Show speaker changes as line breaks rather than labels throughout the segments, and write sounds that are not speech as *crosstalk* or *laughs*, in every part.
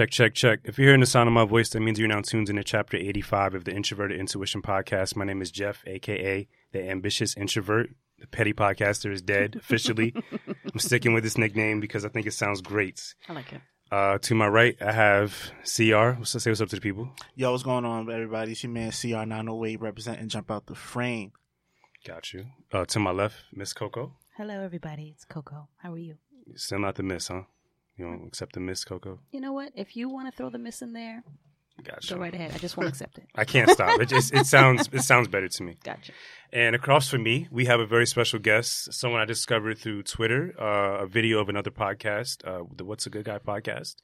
Check, check, check. If you're hearing the sound of my voice, that means you're now tuned into chapter 85 of the Introverted Intuition Podcast. My name is Jeff, aka the Ambitious Introvert. The petty podcaster is dead *laughs* officially. I'm sticking with this nickname because I think it sounds great.
I like it.
Uh, to my right, I have CR. What's say what's up to the people?
Yo, what's going on, everybody? It's your man CR908 representing Jump Out the Frame.
Got you. Uh, to my left, Miss Coco.
Hello, everybody. It's Coco. How are you?
Still not the miss, huh? You don't accept the miss, Coco?
You know what? If you want to throw the miss in there,
Gotcha.
go right ahead. I just won't accept it.
I can't stop. It just it sounds it sounds better to me.
Gotcha.
And across from me, we have a very special guest, someone I discovered through Twitter, uh, a video of another podcast, uh, the What's a Good Guy podcast.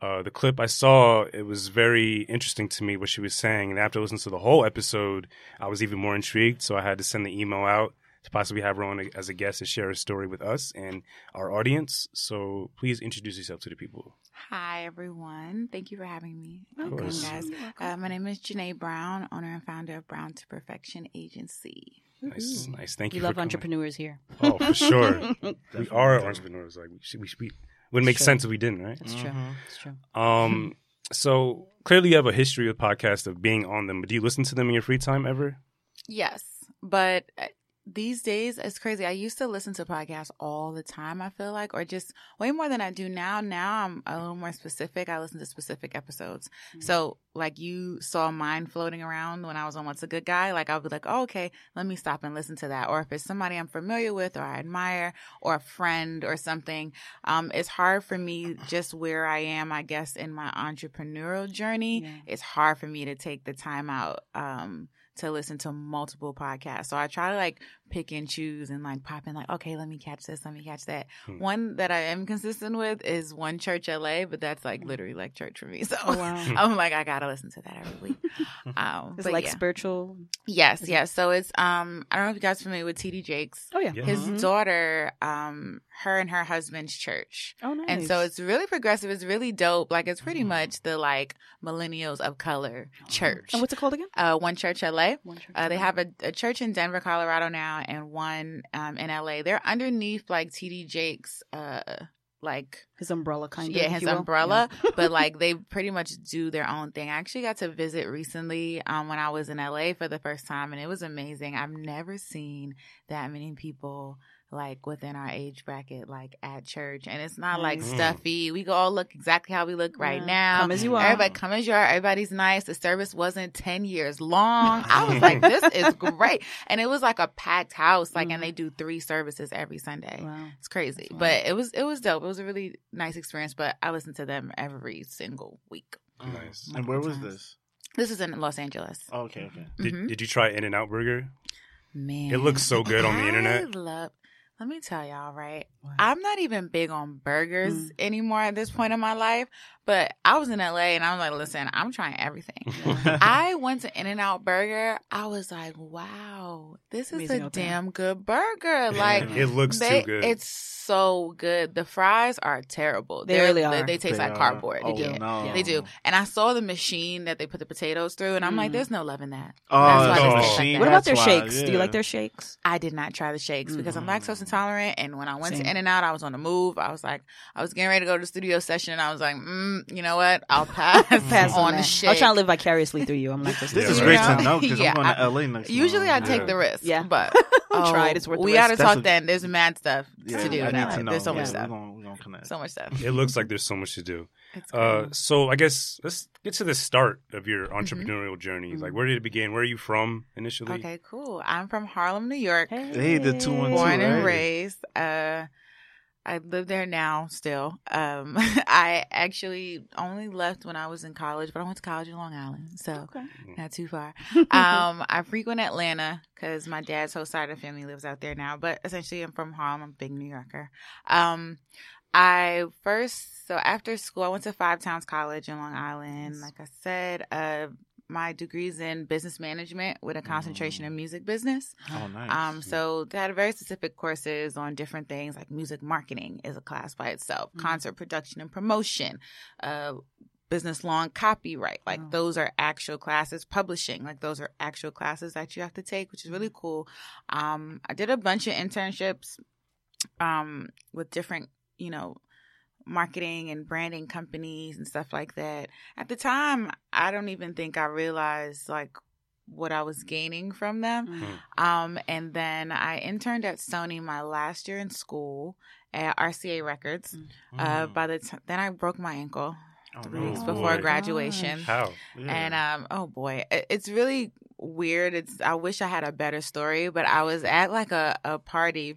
Uh, the clip I saw, it was very interesting to me what she was saying. And after listening to the whole episode, I was even more intrigued. So I had to send the email out to possibly have her on as a guest to share a story with us and our audience. So please introduce yourself to the people.
Hi, everyone. Thank you for having me.
Of
again,
course.
guys. Uh, my name is Junae Brown, owner and founder of Browned 2 Perfection Agency.
Nice, nice. Thank you.
We love
for
entrepreneurs here.
Oh, for sure. *laughs* we are entrepreneurs. Like we should, we should be. Wouldn't make
Sure.
sense if we didn't, right?
That's true.
Mhm.
That's true.
Um, so clearly you have a history with podcasts of being on them. But do you listen to them in your free time ever?
Yes, but uh, these days it's crazy. I used to listen to podcasts all the time, I feel like, or just way more than I do now. Now I'm a little more specific. I listen to specific episodes. So, like, you saw mine floating around when I was on What's a Good Guy. Like, I'll be like, oh, okay, let me stop and listen to that. Or if it's somebody I'm familiar with or I admire or a friend or something, um, it's hard for me just where I am, I guess, in my entrepreneurial journey
Yeah.
it's hard for me to take the time out um to listen to multiple podcasts. So I try to like pick and choose and like pop in like, okay, let me catch this, let me catch that.
Hmm.
One that I am consistent with is One Church LA, but that's like literally like church for me. *laughs* So
Oh, wow.
I'm like, I gotta listen to that every week. *laughs* Um
It's like
yeah.
spiritual.
yes,
is it-
yes. So it's um I don't know if you guys are familiar with TD Jakes.
Oh, yeah.
Yeah.
His
Mhm.
daughter, um, her and her husband's church.
Oh, nice.
And so it's really progressive. It's really dope. Like it's pretty much the like millennials of color church.
And what's it called again?
Uh, One Church LA.
One church.
Uh, they have a, a church in Denver, Colorado now, and one um, in LA. They're underneath like TD Jakes, uh, like
his umbrella kind of.
yeah, his umbrella,
Yeah. *laughs*
but like they pretty much do their own thing. I actually got to visit recently um, when I was in LA for the first time, and it was amazing. I've never seen that many people like within our age bracket like at church and it's not like
Nice.
Mm.
stuffy we go all look exactly how we look right
Yeah.
now
Come as you are.
everybody come as you are everybody's nice the service wasn't 10 years long i was like *laughs* this is great and it was like a packed house like
Mhm.
and they do three services every sunday
Wow.
it's crazy,
That's
but it was it was dope. It was a really nice experience. But I listen to them every single week.
Nice.
And where was
times.
this?
This is in Los Angeles.
Oh, okay, okay.
Did,
Mhm.
did you try In and Out Burger?
Man,
It looks so good on the
I
internet.
Love. Let me tell y'all, right?
Wow.
I'm not even big on burgers
Mm.
anymore at this point in my life. But I was in LA and I was like, listen, I'm trying everything. *laughs* I went to In and Out Burger. I was like, wow, this is
Amazing
a
out there.
damn good burger. Like
it looks
they,
too good.
It's so good. The fries are terrible.
They
They're-
really are.
they taste
They
like
are-
cardboard.
Oh,
yeah.
no.
They do. And I saw the machine that they put the potatoes through, and I'm like,
Mhm.
there's no love in that.
Oh,
That's
why
the
they taste like
that.
What about their
that's why,
shakes? Do you like their shakes?
I did not try the shakes because I'm lactose intolerant. And when I went
Same.
to In and Out, I was on the move. I was like, I was getting ready to go to the studio session, and I was like, mm, you know what? I'll pass, *laughs*
Pass
on,
on
the
that.
shake.
I was trying to live vicariously through you. I'm like,
This
Yeah,
is great
You
to know because
Yeah,
I'm going to
I-
LA next
Usually, I take
Yeah.
the risk.
Yeah.
but
Try it.
oh,
It's worth
we
risk.
got to talk
a-
then. There's mad stuff
Yeah,
to do.
I need to know.
There's so much stuff.
We're going, we're going to connect.
So much stuff.
it looks like there's so much to do.
It's
Uh, so I guess let's get to the start of your
Mm-hmm.
entrepreneurial journey. Like,
Mhm.
where did it begin? Where are you from initially?
Okay, cool. I'm from Harlem, New York.
Hey, the two and two,
born and raised. Uh, I live there now still. Um, *laughs* I actually only left when I was in college, but I went to college in Long Island, so
Okay.
not too far. *laughs* Um, I frequent Atlanta because my dad's whole side of the family lives out there now. But essentially, I'm from Harlem. I'm a big New Yorker. Um, I first so after school, I went to Five Towns College in Long Island. Like I said, uh, my degree's in business management with a concentration in music business.
Oh, nice.
Um, so they had very specific courses on different things, like music marketing is a class by itself,
Mhm.
concert production and promotion, uh, business law and copyright. Like
Oh.
those are actual classes. Publishing, like those are actual classes that you have to take, which is really cool. Um, I did a bunch of internships, um, with different, you know, marketing and branding companies and stuff like that. At the time, I don't even think I realized like what I was gaining from them.
Mm.
Um, and then I interned at Sony my last year in school at RCA Records.
Mm.
Uh, by the time then I broke my ankle
Oh,
three
no.
weeks
Oh,
before
boy.
graduation.
How?
Yeah.
And um, oh boy, it, it's really weird. It's I wish I had a better story, but I was at like a, a party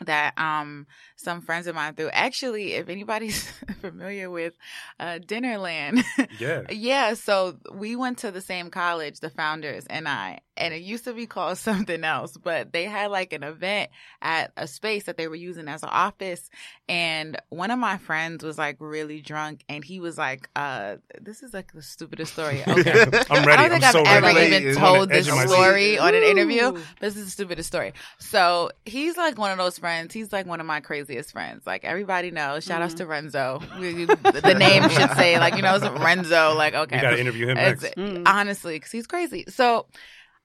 that um some friends of mine threw. Actually, if anybody's *laughs* familiar with uh Dinnerland,
Yeah. *laughs*
yeah, so we went to the same college, the founders and I, and it used to be called *laughs* something else, but they had like an event at a space that they were using as an office. And one of my friends was like really drunk and he was like, uh, this is like the stupidest story. *laughs* Okay.
I'm ready.
I don't think
I'm so
I've ever
ready.
Even
is
I'm on
told this
of my seat.
story on an interview, but this is the stupidest story. So he's like one of those friends. He's like one of my craziest friends. Like everybody knows. Shout outs to Renzo. *laughs* We- we- the name should say like you know it's Renzo. Like okay,
We got to interview him next.
Mm.
honestly, because he's crazy. So,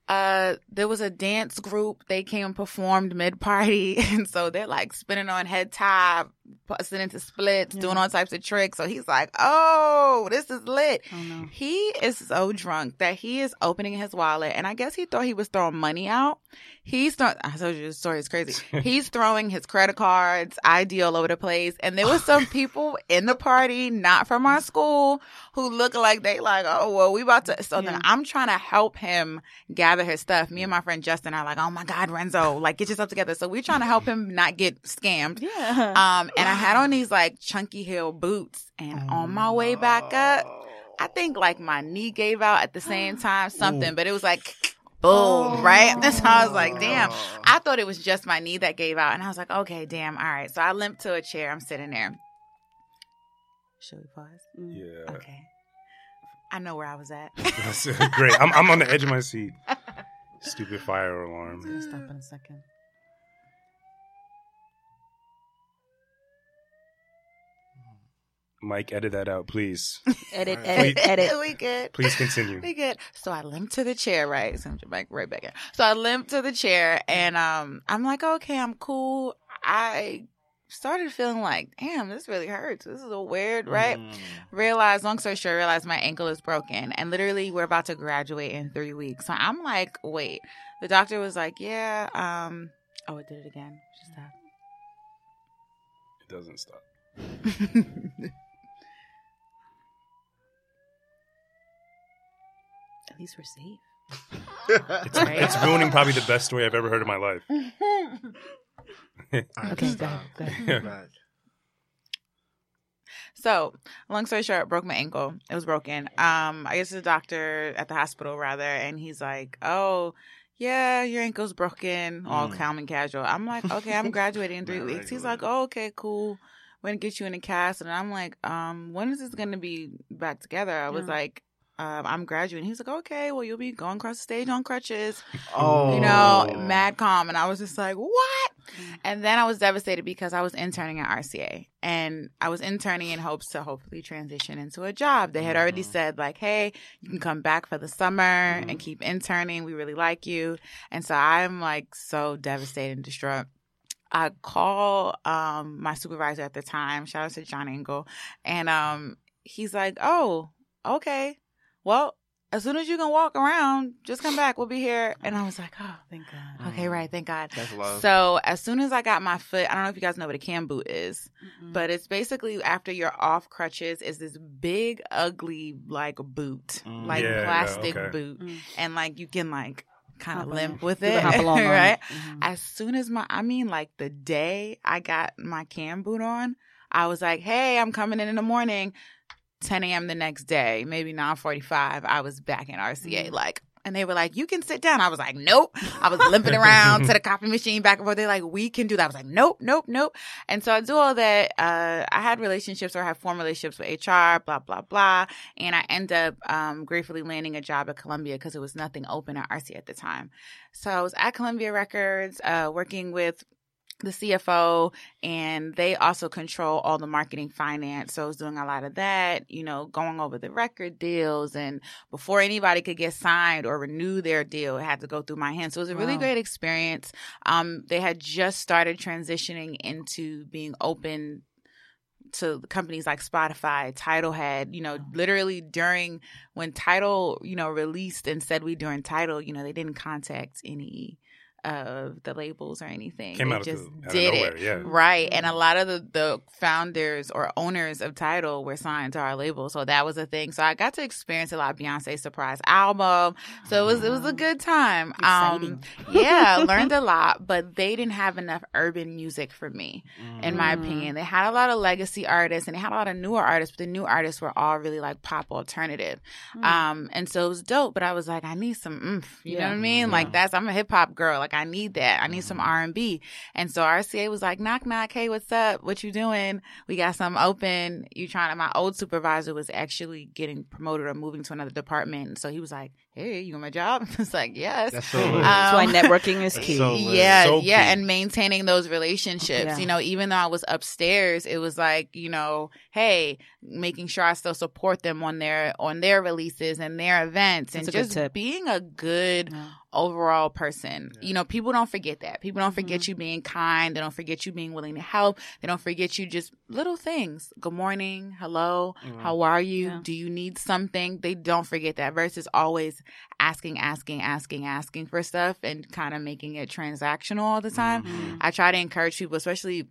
uh, there was a dance group. They came and performed mid party, *laughs* and so they're like spinning on head top, busting into splits,
Yeah.
doing all types of tricks. So he's like, "Oh, this is lit."
Oh no.
He is so drunk that he is opening his wallet, and I guess he thought he was throwing money out. He's throwing. I told you this story is crazy. *laughs* He's throwing his credit cards, ID all over the place, and there was some *laughs* people in the party, not from our school, who look like they like, oh well, we about to. So
Yeah.
then I'm trying to help him gather his stuff. Me and my friend Justin are like, oh my god, Renzo, like get yourself together. So we're trying to help him not get scammed.
Yeah.
Um, and I had on these like chunky heel boots, and on my way back up. I think like my knee gave out at the same *gasps* time, something, but it was like boom, right? *laughs* That's how I was like, damn. *laughs* I thought it was just my knee that gave out, and I was like, okay, damn, all right. So I limped to a chair. I'm sitting there. Should we pause?
Mm.
Yeah.
Okay. I know where I was at. *laughs*
That's great. I'm, I'm on the edge of my seat. Stupid fire alarm.
Let's stop in a second.
Mike, edit that out, please.
Edit,
Right.
edit, edit.
we good.
Please continue.
We good. So I limped to the chair, right? So I'm just back right back in. So I limped to the chair and um I'm like, okay, I'm cool. I started feeling like, damn, this really hurts. This is a weird, right?
Mm.
Realized, long story short, realized my ankle is broken. And literally we're about to graduate in three weeks. So I'm like, wait. The doctor was like, Yeah, um oh it did it again. Just
It doesn't stop. *laughs*
At least we're safe.
It's,
Right.
it's ruining probably the best story I've ever heard in my life.
All right, *laughs*
Okay,
stop.
go ahead, go ahead.
Yeah.
So, long story short, broke my ankle. It was broken. Um, I guess the doctor at the hospital rather, and he's like, "Oh, yeah, your ankle's broken." All
Mm.
calm and casual. I'm like, "Okay, I'm graduating in three *laughs*
Not
weeks." He's
regular.
like, "Oh, okay, cool. We're gonna get you in a cast." And I'm like, "Um, when is this gonna be back together?" I was
Yeah.
like. Um, I'm graduating. He's like, okay, well, you'll be going across the stage on crutches,
Oh,
you know, mad calm. And I was just like, what?
Mm.
And then I was devastated because I was interning at RCA and I was interning in hopes to hopefully transition into a job. They had already
Mhm.
said like, Hey, you can come back for the summer
Mhm.
and keep interning. We really like you. And so I'm like so devastated and distraught. I call um my supervisor at the time, shout out to John Engel, and um he's like, Oh, okay. Well, as soon as you can walk around, just come back. We'll be here. And I was like, Oh,
Thank God.
okay, right, thank God.
That's love.
So as soon as I got my foot, I don't know if you guys know what a cam boot is,
Mm-mm.
but it's basically after you're off crutches, is this big, ugly like boot,
Mm.
like
Yeah, yeah,
plastic
okay.
boot,
Mm.
and like you can like kind of limp
on.
with it,
can hop along *laughs* on it.
right?
Mhm.
As soon as my, I mean, like the day I got my cam boot on, I was like, "Hey, I'm coming in in the morning." 10 a.m. the next day, maybe 9:45. I was back in RCA,
Mm.
like, and they were like, "You can sit down." I was like, "Nope." I was limping *laughs* around to the copy machine back and forth. They're like, "We can do that." I was like, "Nope, nope, nope." And so I do all that. Uh, I had relationships or I had formed relationships with HR, blah blah blah, and I end up um, gratefully landing a job at Columbia because there was nothing open at RCA at the time. So I was at Columbia Records, uh, working with the CFO and they also control all the marketing finance. So I was doing a lot of that, you know, going over the record deals and before anybody could get signed or renew their deal, it had to go through my hands. So it was a really
Wow.
great experience. Um, they had just started transitioning into being open to companies like Spotify, Tidal had, you know, literally during when Tidal, you know, released and said we during Tidal, you know, they didn't contact any of the labels or anything.
Came
they
out of,
just
the, out
did
of
it.
yeah.
Right. And a lot of the, the founders or owners of Tidal were signed to our label. So that was a thing. So I got to experience a lot of Beyonce's surprise album. So it was it was a good time. Um yeah, *laughs* learned a lot, but they didn't have enough urban music for me, in my
Mm.
opinion. They had a lot of legacy artists and they had a lot of newer artists, but the new artists were all really like pop alternative.
Mm.
Um, and so it was dope, but I was like, I need some oomph. You know what I mean? Like that's I'm a hip hop girl. Like I need that. I need some mm-hmm. R and B. And so RCA was like, knock knock, hey, what's up? What you doing? We got something open. You trying to my old supervisor was actually getting promoted or moving to another department. And so he was like, Hey, you want my job? *laughs* It's like, Yes.
That's so
Um.
That's why networking is key.
so
yeah,
So
yeah,
key.
and maintaining those relationships.
Yeah.
You know, even though I was upstairs, it was like, you know, hey, making sure I still support them on their on their releases and their events
That's
and just being a good
Yeah.
overall person.
Yeah.
You know, people don't forget that. People don't
Mm-hmm.
forget you being kind. They don't forget you being willing to help. They don't forget you just little things. Good morning. Hello.
Mhm.
How are you?
Yeah.
Do you need something? They don't forget that versus always asking, asking, asking, asking for stuff and kind of making it transactional all the time.
Mhm.
I try to encourage people, especially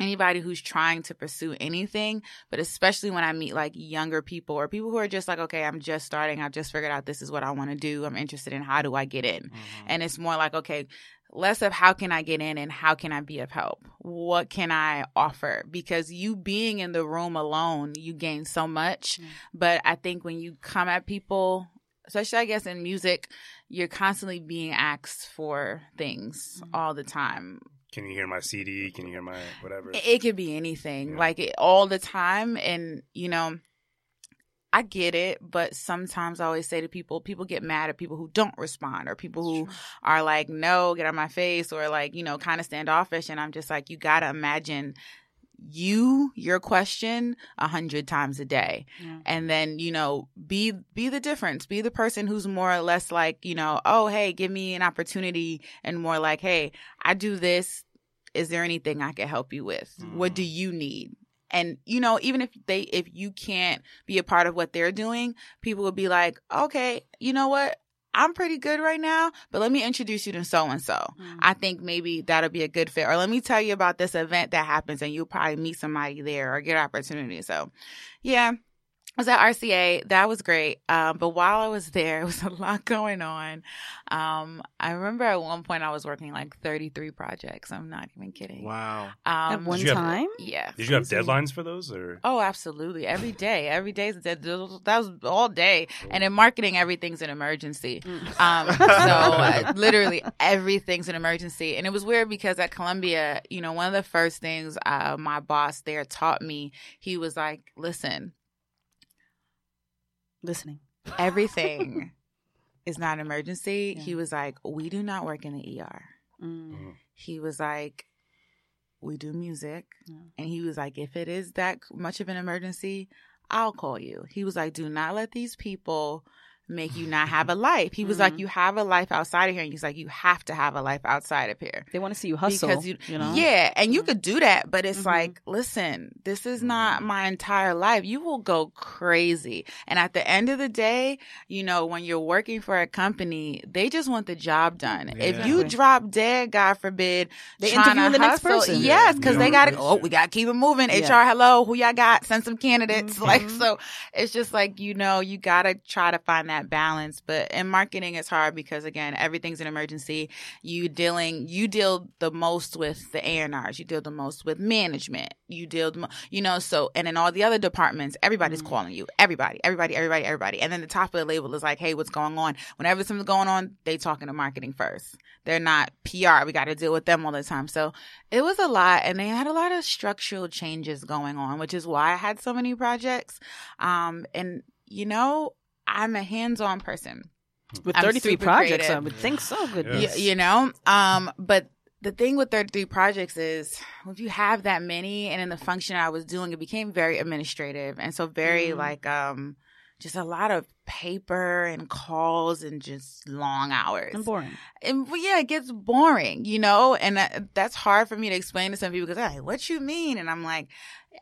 anybody who's trying to pursue anything, but especially when I meet like younger people or people who are just like, okay, I'm just starting. I've just figured out this is what I want to do. I'm interested in how do I get in?
Mhm.
And it's more like, okay, less of how can I get in and how can I be of help? What can I offer? Because you being in the room alone, you gain so much.
Mm.
But I think when you come at people, especially I guess in music, you're constantly being asked for things
Mm.
all the time.
Can you hear my CD? Can you hear my whatever?
It, it could be anything,
Yeah.
like it, all the time. And, you know, I get it, but sometimes I always say to people, people get mad at people who don't respond or people who are like, no, get out of my face or like, you know, kind of standoffish. And I'm just like, you got to imagine you, your question a hundred times a day.
Yeah.
And then, you know, be, be the difference. Be the person who's more or less like, you know, oh, hey, give me an opportunity and more like, hey, I do this. Is there anything I can help you with? What do mm. you need? And you know, even if they if you can't be a part of what they're doing, people will be like, "Okay, you know what? I'm pretty good right now, but let me introduce you to so and so. I think maybe that'll be a good fit. Or let me tell you about this event that happens and you'll probably meet somebody there or get opportunity. So yeah. I was at RCA. That was great. Um, but while I was there, *laughs* it was a lot going on. Um, I remember at one point I was working like 33 projects. I'm not even kidding.
Wow.
Um,
At one
Did you have-
time?
yeah.
Did you have deadlines for those or?
Oh, absolutely. Every day. Every day is dead. That was all day. And in marketing, everything's an emergency.
Mm.
Um, *laughs* so uh, literally everything's an emergency. And it was weird because at Columbia, you know, one of the first things uh, my boss there taught me, he was like, listen,
Listening.
everything is not an emergency.
Yeah.
He was like, we do not work in the ER.
Mm.
He was like, we do music.
Yeah.
And he was like, if it is that much of an emergency, I'll call you. He was like, do not let these people make you not have a life. He was like,
Mhm.
you have a life outside of here. And he's like, you have to have a life outside of here.
They want to see you hustle.
Because you,
you know?
yeah, and you could do that, but it's
Mhm.
like, listen, this is not my entire life. You will go crazy. And at the end of the day, you know, when you're working for a company, they just want the job done. If you drop dead, God forbid,
They interview
to
the next person.
Yes, because
Yeah.
they got to. Oh, we got to keep it moving.
Yeah.
HR, hello, who y'all got? Send some candidates. *laughs* Like so, it's just like you know, you got to try to find that balance. But in marketing, it's hard because again, everything's an emergency. You dealing, you deal the most with the A&Rs. You deal the most with management. You deal, the mo- you know, so and in all the other departments, everybody's
Mhm.
calling you. Everybody, everybody, everybody, everybody. And then the top of the label is like, hey, what's going on? Whenever something's going on, they talking to marketing first. They're not PR. We got to deal with them all the time. So it was a lot, and they had a lot of structural changes going on, which is why I had so many projects. Um, and you know, I'm a hands-on person.
With 33 projects,
creative.
I would think so. Goodness.
Yes.
Y- you know, um, but the thing with 33 projects is if you have that many and in the function I was doing, it became very administrative and so very
Mm.
like, um, just a lot of paper and calls and just long hours.
And boring.
And well, yeah, it gets boring, you know, and that, that's hard for me to explain to some people because they're like, "What you mean?" And I'm like,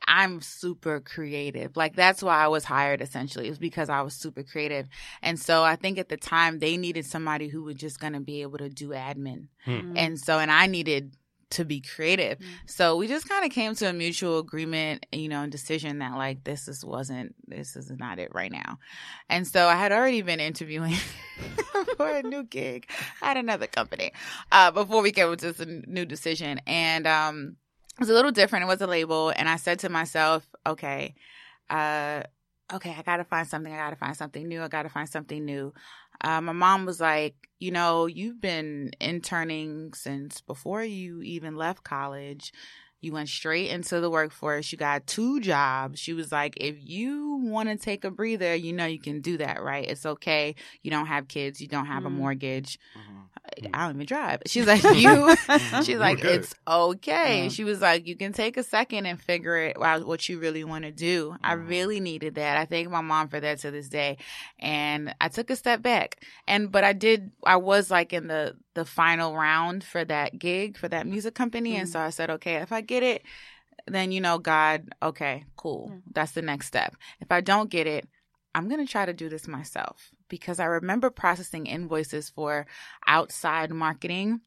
"I'm super creative. Like that's why I was hired. Essentially, it was because I was super creative. And so I think at the time they needed somebody who was just going to be able to do admin,
Hmm.
and so and I needed to be creative.
Mm.
So we just kind of came to a mutual agreement, you know, and decision that like this is wasn't this is not it right now. And so I had already been interviewing *laughs* for a new gig at another company uh, before we came to this new decision, and um, it was a little different. It was a label, and I said to myself, okay, uh, okay, I gotta find something. I gotta find something new. I gotta find something new. Uh, my mom was like, you know, you've been interning since before you even left college. You went straight into the workforce. You got two jobs. She was like, if you want to take a breather, you know, you can do that, right? It's okay. You don't have kids. You don't have a
Mm.
mortgage.
Mhm.
I don't even drive. She's like, you, *laughs* *laughs* she's like, it's okay.
Mhm.
She was like, you can take a second and figure it out what you really want to do. I really needed that. I thank my mom for that to this day. And I took a step back. And, but I did, I was like in the, the final round for that gig for that music company. And
Mhm.
so I said, okay, if I get it, then, you know, God, okay, cool.
Mm.
That's the next step. If I don't get it, I'm going to try to do this myself because I remember processing invoices for outside marketing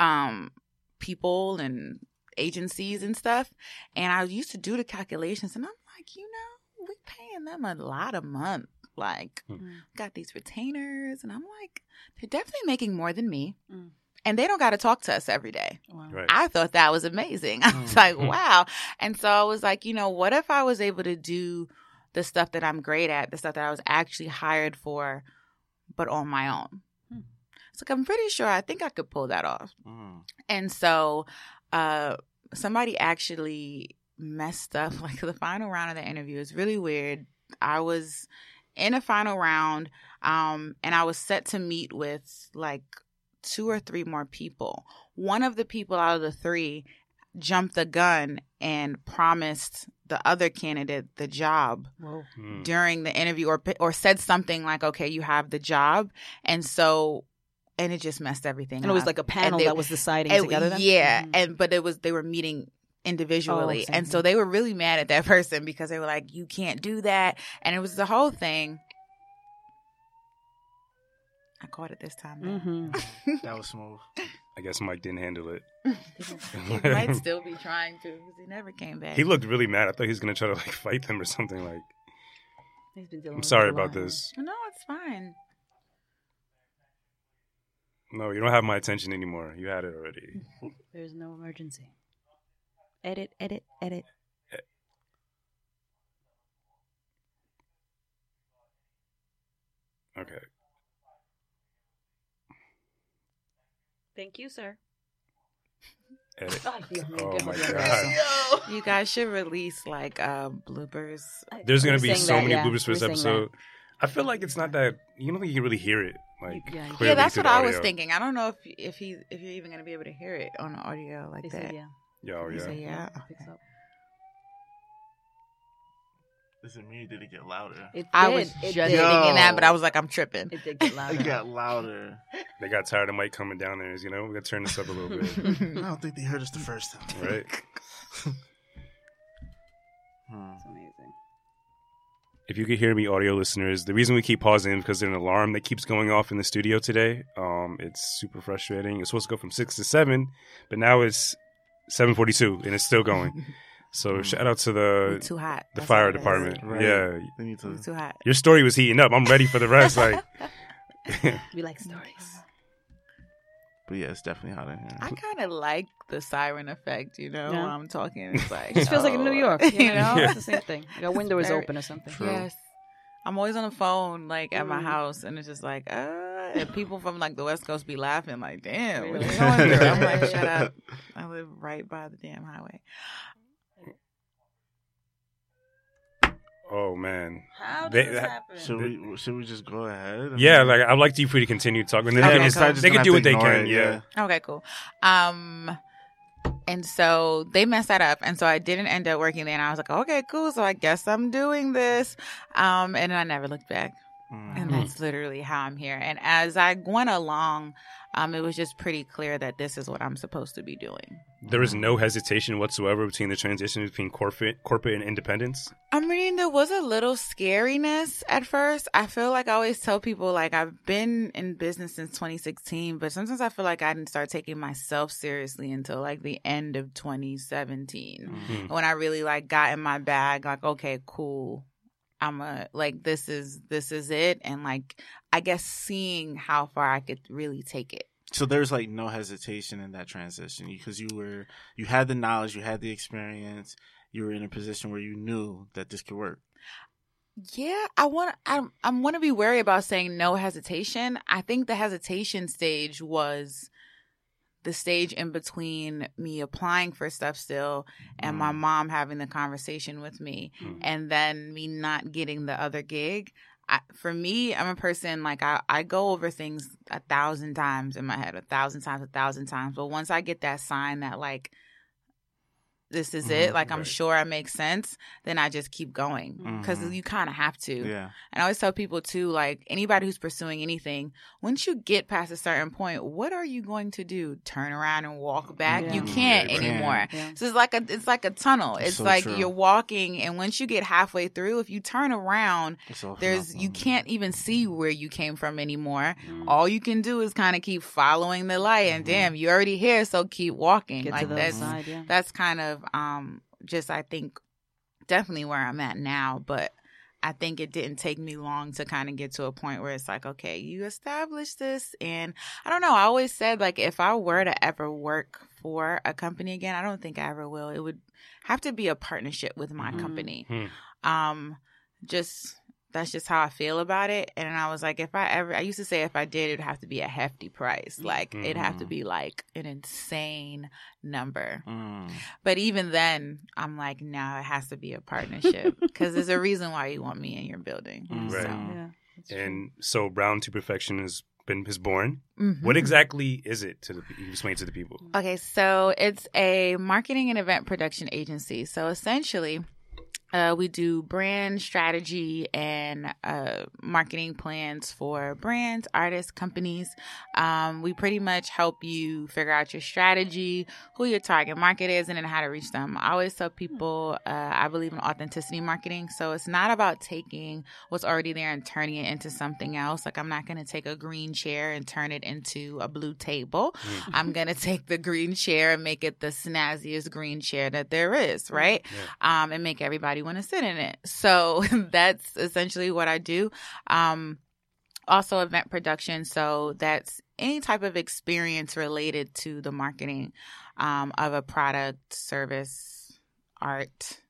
um people and agencies and stuff and I used to do the calculations and I'm like, you know, we're paying them a lot a month. Like
Mm.
got these retainers and I'm like, they're definitely making more than me.
Mm.
And they don't got to talk to us every day.
Wow.
Right.
I thought that was amazing. *laughs* I was
Mm.
like,
Mm.
wow. And so I was like, you know, what if I was able to do the stuff that I'm great at, the stuff that I was actually hired for, but on my own?
Hmm.
It's like, I'm pretty sure I think I could pull that off. And so uh, somebody actually messed up *laughs* like the final round of the interview. It's really weird. I was in a final round um, and I was set to meet with like two or three more people. One of the people out of the three jumped the gun and promised the other candidate the job
Whoa.
Hmm.
during the interview or or said something like okay you have the job and so and it just messed everything
And it was like a panel
they-
that was deciding
it-
together. Then?
yeah
Mhm.
and but it was they were meeting individually
Oh,
and so they were really mad at that *laughs* person because they were like you can't do that and it was the whole thing i caught it this time though.
Mhm. *laughs*
That was smooth.
I guess Mike didn't handle it.
he might still be trying to because he never came back
He looked really mad. I thought he was gonna try to like fight them or something. Like,
He's been dealing
I'm
with
sorry about
lot.
this.
no it's fine
No, you don't have my attention anymore. You had it already.
There's no emergency. Edit, edit, edit.
Okay.
Thank you, sir.
Edit.
Ay, *laughs*
Oh my God.
eso.
you guys should release like uh bloopers
There's gonna be so
that,
many
yeah.
bloopers for this
were saying
episode. I feel like it's not that you don't think you can really hear it. Like
Yeah,
yeah that's what i was thinking i don't know if if he if you're even gonna be able to hear it on the audio like
They
that
said, yeah.
Yeah, oh,
You
yeah.
say yeah
It picks up.
Is it me? Did it get louder?
It
I
did.
was
It
just
did.
thinking that, but I was like, I'm tripping.
It did get *laughs* louder.
It got louder. *laughs*
They got tired of Mike coming down there. You know, we gotta turn this up a little bit, *laughs*
I don't think they heard us the first time.
right?
Hmm.
It's amazing.
If you could hear me, audio listeners, the reason we keep pausing is because there's an alarm that keeps going off in the studio today. Um, it's super frustrating. It's supposed to go from six to seven, but now it's seven forty-two, and it's still going. *laughs* So
Mm.
shout out to
We're
the
too hot.
the
That's
fire
what it is.
department.
Right.
Yeah,
They need to.
We're too hot.
your story was heating up. I'm ready for the rest. Like, *laughs*
We like *laughs* stories.
But yeah, it's definitely hot in here.
I kind of like the siren effect, you know,
Yeah.
when I'm talking. It's like,
It just feels like in New
oh,
York.
you know?
It's the same thing. Like a window is
Very-
open or something.
True.
Yes. I'm always on the phone, like at my
Mm.
house, and it's just like, uh, and people from like the West Coast be laughing, like, damn, what
Really?
you going through? I'm like, *laughs* shut up. I live right by the damn highway.
oh man,
How
They-
did this
that-
happen?
Should we? Should we just go ahead? and-
yeah. Like I'd like you for you to continue talking. They
Okay,
can,
cool.
They can do what they can.
it,
Yeah.
Okay, cool. Um, And so they messed that up. And so I didn't end up working there. And I was like, okay, cool. So I guess I'm doing this. Um, and I never looked back.
Mm.
And that's literally how I'm here. And as I went along, um, it was just pretty clear that this is what I'm supposed to be doing.
There was no hesitation whatsoever between the transition between corporate, corporate and independence.
I mean, there was a little scariness at first. I feel like I always tell people, like, I've been in business since 2016, but sometimes I feel like I didn't start taking myself seriously until like the end of 2017.
Mhm.
When I really like got in my bag, like, okay, cool. I'm a, like, this is, this is it. And like, I guess seeing how far I could really take it.
So there's like no hesitation in that transition because you were you had the knowledge, you had the experience, you were in a position where you knew that this could work.
Yeah, I want I I'm want to be wary about saying no hesitation. I think the hesitation stage was the stage in between me applying for stuff still and my
Mm.
mom having the conversation with me
Mm.
and then me not getting the other gig. I, for me, I'm a person like I, I go over things a thousand times in my head, a thousand times, a thousand times. But once I get that sign that like this is it,
Mhm,
like I'm sure I make sense, then I just keep going because
Mhm.
you kind of have to.
Yeah.
And I always tell people too, like anybody who's pursuing anything, once you get past a certain point, what are you going to do? Turn around and walk back?
Yeah.
You
Mhm.
can't
Yeah,
anymore.
Yeah.
So it's like a it's like a tunnel.
It's
It's
so
like
true.
you're walking, and once you get halfway through, if you turn around,
It's all for
there's you can't even see where you came from anymore.
Mm.
All you can do is kind of keep following the light, and
Mhm.
damn, you're already here, so keep walking.
Get
like
to the
that's
side, yeah.
that's kind of um just I think definitely where I'm at now, but I think it didn't take me long to kind of get to a point where it's like, okay, you established this and I don't know, I always said like if I were to ever work for a company again, I don't think I ever will. It would have to be a partnership with my
Mhm.
company.
Hmm.
Um just that's just how I feel about it. And I was like, if I ever, I used to say if I did, it'd have to be a hefty price. Like it'd have to
Mhm.
be like an insane number.
Mm.
But even then, I'm like, no, it has to be a partnership *laughs* because there's a reason why you want me in your building.
Mhm.
Right.
So,
Yeah, that's true.
And so Browned 2 Perfection has been is born.
mhm.
What exactly is it to the explain to the people?
Okay, so it's a marketing and event production agency. So essentially, uh, we do brand strategy and uh, marketing plans for brands, artists, companies. Um, we pretty much help you figure out your strategy, who your target market is, and then how to reach them. I always tell people uh, I believe in authenticity marketing. So it's not about taking what's already there and turning it into something else. Like I'm not going to take a green chair and turn it into a blue table.
Mm.
I'm going *laughs* to take the green chair and make it the snazziest green chair that there is, right? Um, and make everybody want to sit in it. So *laughs* that's essentially what I do. Um, also event production. So that's any type of experience related to the marketing um, of a product, service, art,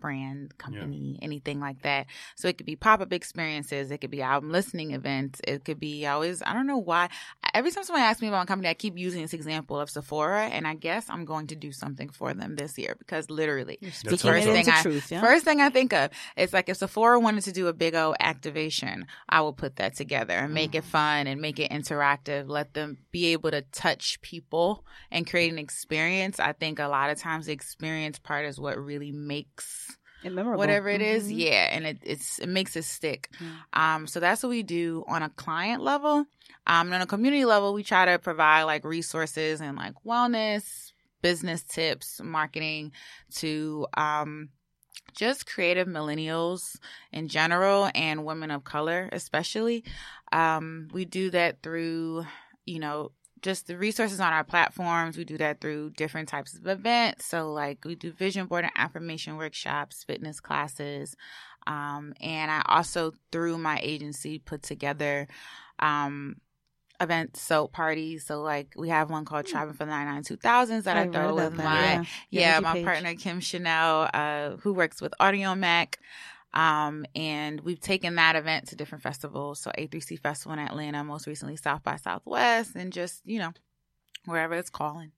brand, company, anything like that. So it could be pop up experiences, it could be album listening events, it could be I always I don't know why. Every time somebody asks me about a company, I keep using this example of Sephora, and I guess I'm going to do something for them this year because literally
speaking
first thing
I-
truth, yeah?
First thing I think of is like if Sephora wanted to do a big O activation, I will put that together and make it fun and make it interactive. Let them be able to touch people and create an experience. I think a lot of times the experience part is what really makes whatever it is,
Mhm.
yeah, and it it's it makes it stick.
Yeah.
Um, so that's what we do on a client level. Um, and on a community level, we try to provide like resources and like wellness, business tips, marketing to um just creative millennials in general and women of color especially. Um, we do that through, you know, just the resources on our platforms. We do that through different types of events. So, like, we do vision board and affirmation workshops, fitness classes. Um, and I also, through my agency, put together um, event soap parties. So, like, we have one called Traveling for the 99 2000s that I,
I
throw with
that,
my
yeah.
Yeah, my
page.
partner Kim Chanel, uh, who works with Audiomack. Um, and we've taken that event to different festivals. So A3C Festival in Atlanta, most recently South by Southwest, and just, you know, wherever it's calling.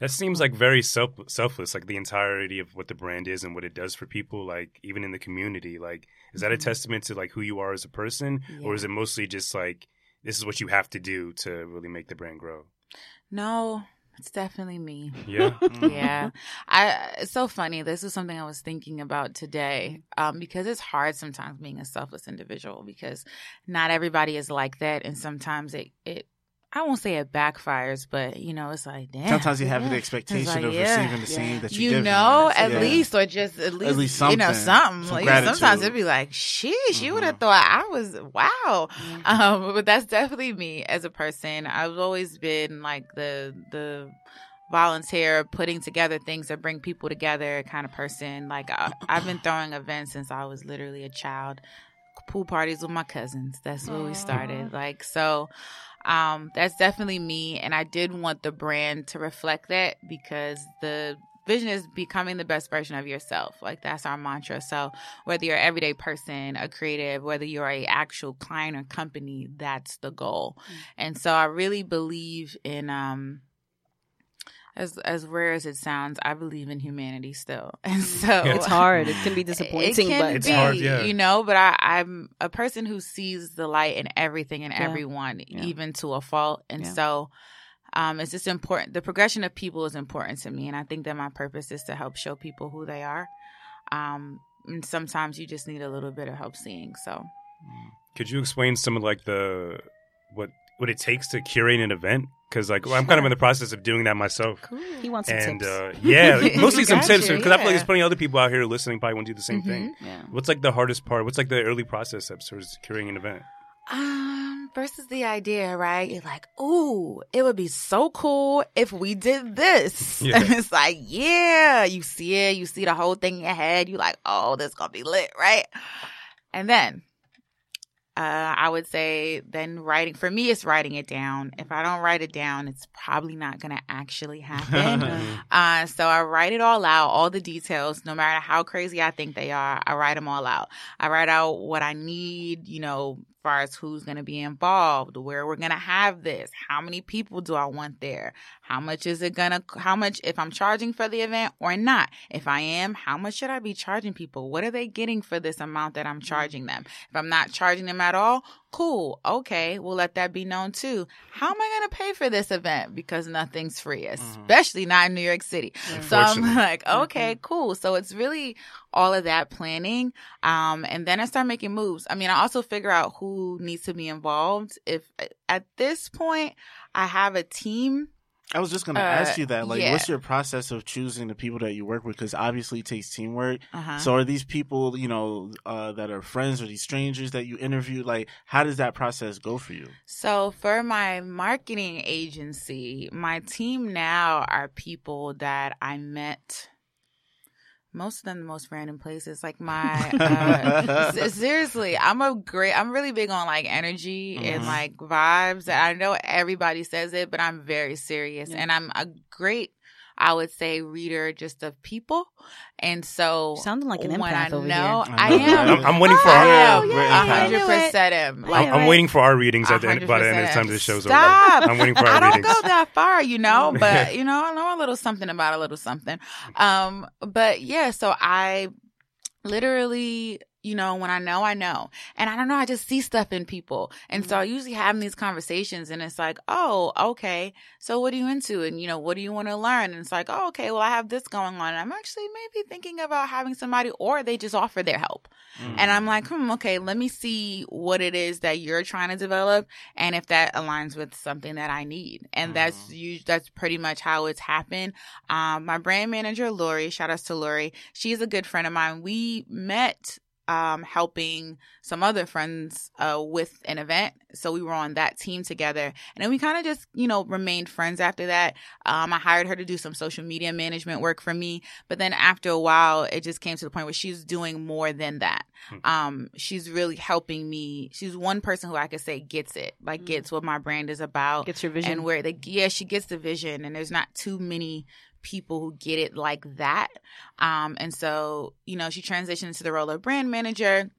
That seems like very self selfless, like the entirety of what the brand is and what it does for people, like even in the community. Like, is that a
Mhm.
testament to like who you are as a person, or is it mostly just like this is what you have to do to really make the brand grow?
No, It's definitely me.
Yeah. *laughs*
Yeah i it's so funny this is something i was thinking about today um because it's hard sometimes being a selfless individual because not everybody is like that and sometimes it it i won't say it backfires but you know it's like damn
Sometimes you have
Yeah.
the expectation
like,
of
yeah.
receiving the same
Yeah.
that you,
you
give
know,
them.
at
Yeah.
least, or just at least,
least
you know,
something.
something.
Some
Like, sometimes it'd be like, sheesh, you would have thought I was wow.
Yeah.
Um, but that's definitely me as a person. I've always been like the the volunteer, putting together things that bring people together kind of person. Like I, I've been throwing events since I was literally a child. Pool parties with my cousins. That's where we started. Like so. Um, that's definitely me, and I did want the brand to reflect that because the vision is becoming the best version of yourself. Like that's our mantra. So whether you're an everyday person, a creative, whether you're a actual client or company, that's the goal. And so I really believe in um as as rare as it sounds, I believe in humanity still. *laughs* And so
Yeah.
It's hard. It can be *laughs*
it
disappointing,
can
but
It's
be,
hard, yeah.
you know. But I, I'm a person who sees the light in everything and
Yeah.
everyone,
Yeah.
even to a fault. And
Yeah.
so, um, it's just important. The progression of people is important to me, and I think that my purpose is to help show people who they are. Um, and sometimes you just need a little bit of help seeing. So,
Could you explain some of like the what what it takes to curate an event? Because like I'm kind of in the process of doing that myself.
cool.
he wants some
And
tips.
uh, yeah, *laughs* mostly some tips because I feel like there's plenty of other people out here listening probably want to do the same thing.
yeah.
What's like the hardest part? What's like the early process steps towards curating an event?
Um, versus the idea, right? You're like, ooh, it would be so cool if we did this. *laughs*
Yeah.
And it's like, yeah, you see it, you see the whole thing in your head. You're like, oh, this is gonna be lit, right? And then, uh, I would say then writing, for me, it's writing it down. If I don't write it down, it's probably not gonna actually happen. *laughs* Uh, so I write it all out, all the details, no matter how crazy I think they are. I write them all out. I write out what I need, you know, as far as who's going to be involved, where we're going to have this, how many people do I want there, how much is it going to, how much, if I'm charging for the event or not. If I am, how much should I be charging people? What are they getting for this amount that I'm mm-hmm. charging them? If I'm not charging them at all, cool. Okay. We'll let that be known too. How am I going to pay for this event? Because nothing's free, especially not in New York City. So I'm like, okay, cool. So it's really all of that planning. Um, and then I start making moves. I mean, I also figure out who needs to be involved. If at this point I have a team,
I was just going to
Uh,
ask you that. Like,
yeah.
what's your process of choosing the people that you work with? Because obviously it takes teamwork.
uh-huh.
So are these people, you know, uh, that are friends or these strangers that you interview? Like, how does that process go for you?
So for my marketing agency, my team now are people that I met. Most of them, the most random places. Like my, *laughs* uh, s- seriously, I'm a great. I'm really big on like energy and
Mhm.
like vibes. I know everybody says it, but I'm very serious,
Yeah.
and I'm a great. I would say reader just of people, and so
sounding like an
when
empath
I
over
know,
here.
I
I know.
am.
I'm, I'm waiting for
I
our.
am.
Yeah,
A
yeah,
hundred
I knew it.
percent am.
I
Like,
knew
I'm waiting for our readings at the end, by the end of the time the show's
Stop.
over. I'm waiting for our
I don't
readings.
go that far, you know, *laughs* but you know, I know a little something about a little something. Um, but yeah, so I literally, you know, when I know, I know. And I don't know, I just see stuff in people. And so I usually having these conversations and it's like, oh, okay. So what are you into? And, you know, what do you want to learn? And it's like, oh, okay, well, I have this going on. And I'm actually maybe thinking about having somebody or they just offer their help. And I'm like, hmm, okay, let me see what it is that you're trying to develop and if that aligns with something that I need. And that's
Mhm.
usually, that's pretty much how it's happened. Um, my brand manager, Lori, shout outs to Lori. She's a good friend of mine. We met um, helping some other friends uh, with an event. So we were on that team together. And then we kind of just, you know, remained friends after that. Um, I hired her to do some social media management work for me. But then after a while, it just came to the point where she's doing more than that.
Hmm.
Um, she's really helping me. She's one person who I could say gets it, like
Mm.
gets what my brand is about
Gets your vision.
and where they yeah she gets the vision and there's not too many people who get it like that um and so you know she transitioned to the role of brand manager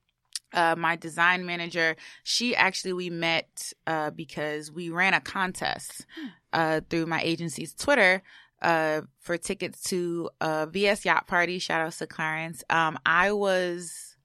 uh, my design manager, she actually we met uh, because we ran a contest uh, through my agency's Twitter uh, for tickets to a VS Yacht Party. Shout out to Clarence. Um, I was,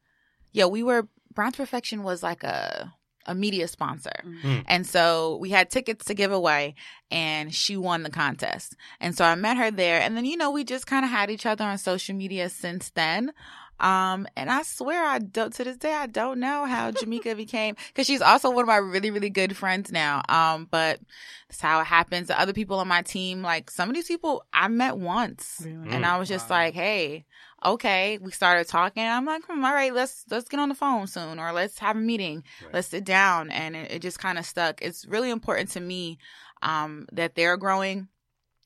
yeah, we were. Bronze Perfection was like a a media sponsor.
Hmm.
And so we had tickets to give away and she won the contest. And so I met her there and then you know we just kind of had each other on social media since then. Um and I swear I don't to this day I don't know how Jamaica *laughs* became cuz she's also one of my really really good friends now. Um but that's how it happens. The other people on my team like some of these people I met once
Really?
and
Mm.
I was just
Wow.
like, "Hey, okay." We started talking. I'm like, hmm, "All right, let's let's get on the phone soon or let's have a meeting."
Right.
let's sit down and it, it just kind of stuck it's really important to me um, that they're growing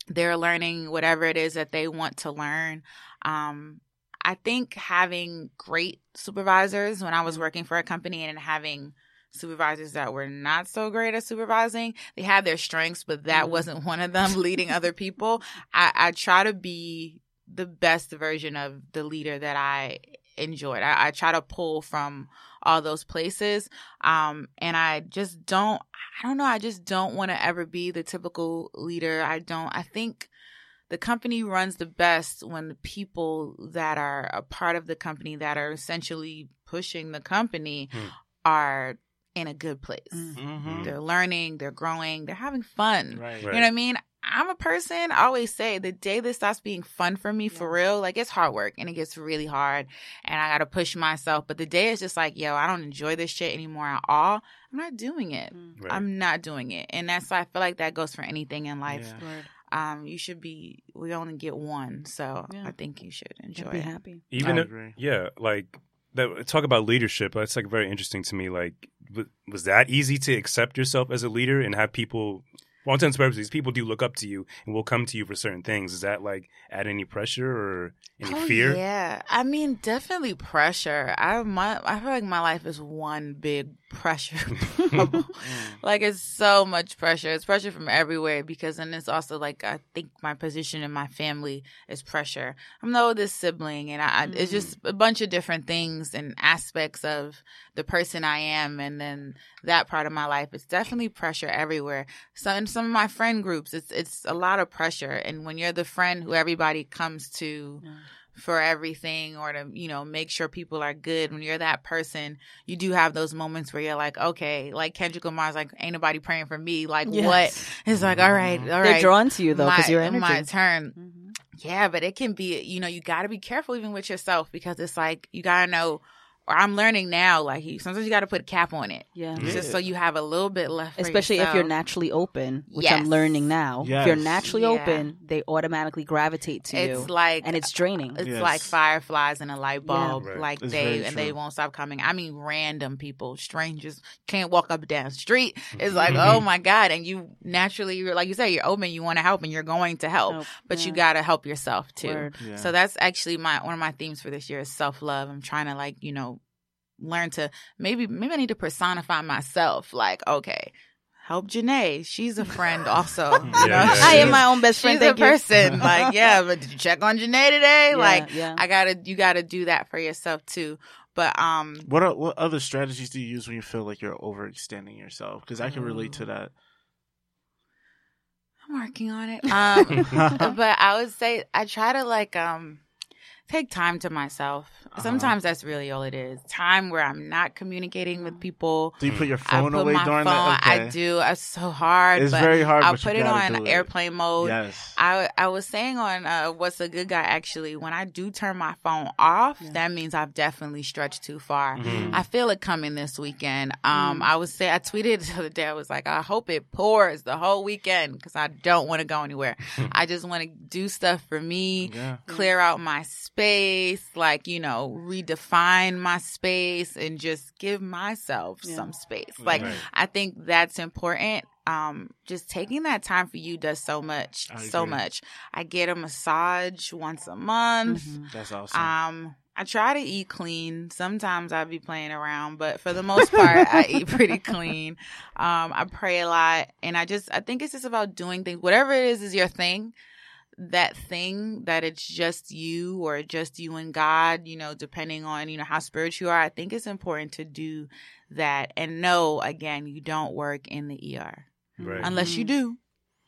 they're learning whatever it is that they want to learn um, i think having great supervisors when i was working for a company and having supervisors that were not so great at supervising they had their strengths but that
Mhm.
wasn't one of them *laughs* leading other people I, I try to be the best version of the leader that i enjoyed I, I try to pull from all those places um and i just don't i don't know i just don't want to ever be the typical leader i don't i think the company runs the best when the people that are a part of the company that are essentially pushing the company
Hmm.
are in a good place
Mm.
Mhm.
they're learning they're growing they're having fun
Right.
Right.
you know what I mean? I'm a person, I always say the day this stops being fun for me for real, like it's hard work and it gets really hard and I gotta push myself. But the day is just like, yo, I don't enjoy this shit anymore at all, I'm not doing it.
Mm.
Right.
I'm not doing it. And that's why I feel like that goes for anything in life.
Yeah.
Um, you should be we only get one. So
Yeah.
I think you should enjoy
Should be
it.
happy.
Even
I
if,
agree.
yeah, like that. Talk about leadership. That's like very interesting to me. Like, was that easy to accept yourself as a leader and have people? For all intents and purposes, people do look up to you and will come to you for certain things. Is that like add any pressure or any
Oh,
fear?
Yeah, I mean, definitely pressure. I my I feel like my life is one big pressure. *laughs* *laughs*
Mm.
like it's so much pressure. It's pressure from everywhere because then it's also like I think my position in my family is pressure. I'm the oldest sibling, and I, I it's just a bunch of different things and aspects of the person I am, and then that part of my life. It's definitely pressure everywhere. So in some of my friend groups, it's it's a lot of pressure, and when you're the friend who everybody comes to
Yeah.
For everything or to you know make sure people are good when you're that person you do have those moments where you're like okay like kendrick lamar's like ain't nobody praying for me like
Yes.
what it's like all right all
They're
right
drawn to you though because you're energy.
my turn
Mhm.
yeah but it can be you know you got to be careful even with yourself because it's like you got to know or i'm learning now like you, sometimes you got to put a cap on it
Yeah.
Yeah.
just so you have a little bit left for
Especially if you're naturally open, which
Yes.
I'm learning now. If you're naturally
Yeah.
open, they automatically gravitate to you.
it's like
and it's draining.
It's
Yes.
like fireflies in a light
Yeah.
bulb.
Right.
Like
It's
they and they won't stop coming. I mean, random people, strangers can't walk up down the street. It's like,
Mhm.
oh my god! And you naturally, you're like you say, you're open. You want to help, and you're going to help,
Help.
but you got to help yourself too.
Yeah.
So that's actually my one of my themes for this year is self love. I'm trying to like you know learn to maybe maybe I need to personify myself. Like okay. Help Junae. She's a friend also. *laughs* you
Yeah,
know?
yeah,
I am my own best
She's
friend.
a
you.
person. *laughs* like, yeah, but did you check on Junae today?
Yeah,
like,
yeah.
I gotta, you gotta do that for yourself too. But um,
What are, what other strategies do you use when you feel like you're overextending yourself? Because I can relate to that.
I'm working on it. Um, *laughs* but I would say I try to like um take time to myself.
Uh-huh.
Sometimes that's really all it is. Time where I'm not communicating with people.
Do you put your
I
phone
put
away
my
during
phone.
that?
I
Okay.
do. It's so hard.
It's
but
very hard.
I'll
you
put it on airplane mode.
Yes.
I I was saying on uh, what's a good guy actually when I do turn my phone off
Yeah.
that means I've definitely stretched too far.
Mhm.
I feel it coming this weekend. Um,
Mm.
I was say I tweeted *laughs* the other day. I was like, I hope it pours the whole weekend because I don't want to go anywhere. *laughs* I just want to do stuff for me,
yeah.
clear out my space, like you know, redefine my space, and just give myself
Yeah.
some space. Like
Right.
I think that's important. Um, just taking that time for you does so much,
I
so
agree.
much. I get a massage once a month.
Mhm.
That's awesome.
Um, I try to eat clean. Sometimes I be playing around, but for the most part, I eat pretty *laughs* clean. Um, I pray a lot, and I just I think it's just about doing things. Whatever it is, is your thing. That thing that it's just you or just you and God. You know, depending on you know how spiritual you are. I think it's important to do that and know again you don't work in the ER
Right.
unless you do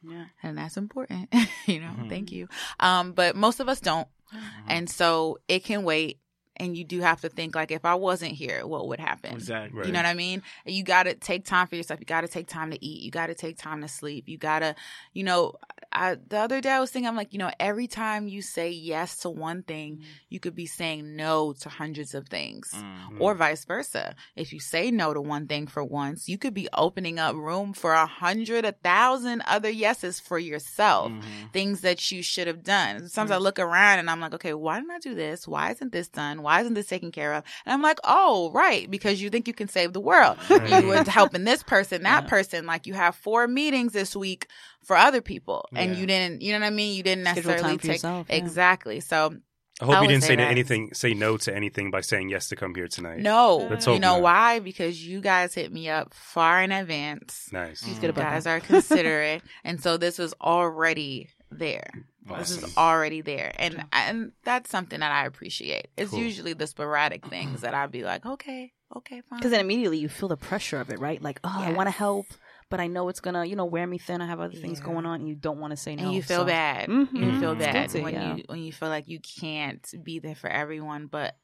Yeah.
and that's important *laughs* you know
Mhm.
thank you um but most of us don't
Mhm.
and so it can wait and you do have to think like if I wasn't here, what would happen?
Exactly.
Right.
You know what I mean? You got to take time for yourself. You got to take time to eat. You got to take time to sleep. You got to, you know, I, the other day I was thinking, I'm like, you know, every time you say yes to one thing, you could be saying no to hundreds of things.
Mm.
Or vice versa. If you say no to one thing for once, you could be opening up room for a hundred, a thousand other yeses for yourself.
Mhm.
Things that you should have done. Sometimes I look around and I'm like, okay, why didn't I do this? Why isn't this done? Why isn't this taken care of? And I'm like, oh, right, because you think you can save the world. *laughs* You were helping this person, that
Yeah.
person. Like you have four meetings this week for other people, and
Yeah.
you didn't. You know what I mean? You didn't
Schedule
necessarily
time for
take
yourself, yeah.
exactly. So
I hope
I
you didn't
say
say to
that.
anything, say no to anything by saying yes to come here tonight.
no,
Let's
you know
not.
why? Because you guys hit me up far in advance.
Nice.
He's
Mm.
good
You guys
that.
are *laughs* considerate, and so this was already there. This is already there, and and that's something that I appreciate. It's
Cool.
usually the sporadic things *clears throat* that I'd be like, okay, okay, fine.
Because then immediately you feel the pressure of it, right? Like, oh, I want to help, but I know it's gonna, you know, wear me thin. I have other things going on, and you don't want to say no.
and you feel
so-
bad.
Mhm.
You feel
Mhm.
bad
Guilty,
when
yeah.
you when you feel like you can't be there for everyone, but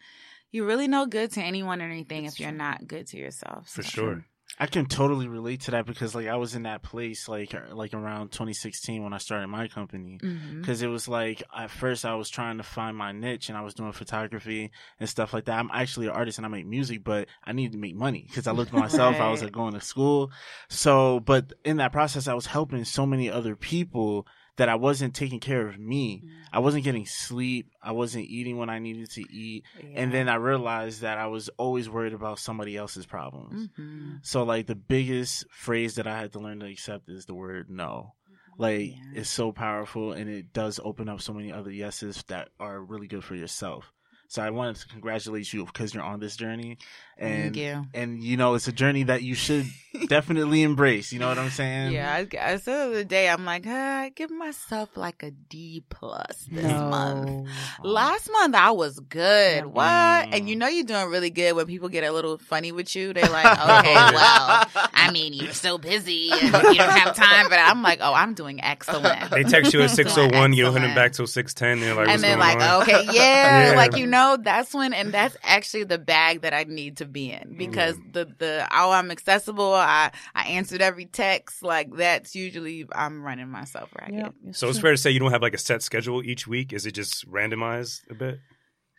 you're really no good to anyone or anything if you're not good to yourself.
For sure.
I can totally relate to that because like I was in that place like uh, like around 2016 when I started my company
mm-hmm.
because it was like at first I was trying to find my niche and I was doing photography and stuff like that. I'm actually an artist and I make music, but I needed to make money because I looked at myself. I was like going to school, so but in that process I was helping so many other people that I wasn't taking care of me. I wasn't getting sleep. I wasn't eating when I needed to eat. And then I realized that I was always worried about somebody else's problems.
Mhm.
So like the biggest phrase that I had to learn to accept is the word no. Like
Yeah.
it's so powerful and it does open up so many other yeses that are really good for yourself. So I wanted to congratulate you because you're on this journey and
Thank you.
and you know it's a journey that you should *laughs* definitely embrace. You know what I'm saying?
Yeah, I, I said the other day, I'm like, ah, I give myself like a D plus this
no.
month. Last month I was good.
Yeah.
What?
Mm.
And you know you're doing really good when people get a little funny with you. They're like, *laughs* okay, well, I mean, you're so busy and you don't have time. But I'm like, oh, I'm doing excellent.
They text you at *laughs*
Doing
601, you don't hit them back till 610. They're like,
and
what's
they're
going
like,
on?
okay, yeah,
Yeah.
like you know, that's when, and that's actually the bag that I need to be in because
Mm.
the the oh, I'm accessible. I I answered every text. Like that's usually I'm running myself ragged.
Yeah,
So it's fair to say you don't have like a set schedule each week. Is it just randomized a bit?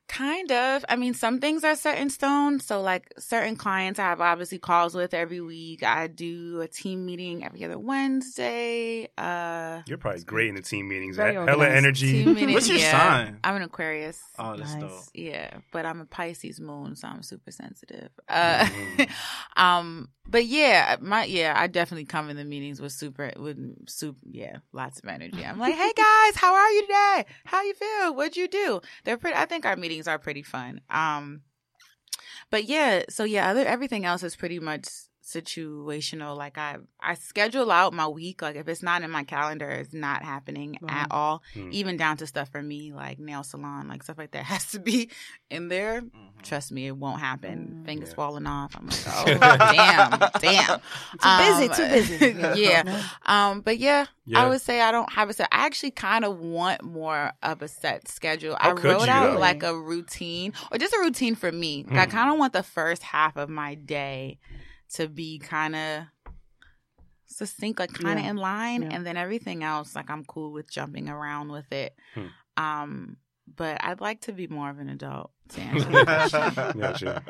Kind of. I mean, some things are set in stone. So, like certain clients I have obviously calls with every week. I do a team meeting every other Wednesday. Uh,
You're probably great in the team meetings.
Very
Hella
organized.
energy.
team meeting.
What's your
yeah.
sign?
I'm an Aquarius.
Oh, that's
Nice.
dope.
Yeah, but I'm a Pisces moon, so I'm super sensitive. Uh,
Mhm. *laughs*
um, but yeah, my yeah, I definitely come in the meetings with super with super yeah, lots of energy. I'm like, hey *laughs* guys, how are you today? How you feel? What'd you do? They're pretty. I think our meetings are pretty fun. Um, but yeah, so yeah, other everything else is pretty much situational. Like I I schedule out my week. Like if it's not in my calendar, it's not happening
Right.
at all.
Hmm.
Even down to stuff for me, like nail salon, like stuff like that *laughs* has to be in there.
Mhm.
Trust me, it won't happen.
Mm.
Fingers
Yeah.
falling off. I'm like, *laughs* oh damn, damn. *laughs*
Too busy,
Um,
too busy.
yeah. Um, but yeah,
Yeah.
I would say I don't have a set. I actually kind of want more of a set schedule.
How
I wrote
you,
out
though?
like a routine or just a routine for me. I
Hmm.
kind of want the first half of my day to be kind of succinct, like kind of
Yeah.
in line,
Yeah.
and then everything else, like I'm cool with jumping around with it.
Hmm.
Um, but I'd like to be more of an adult. To answer *laughs* your question.
Gotcha.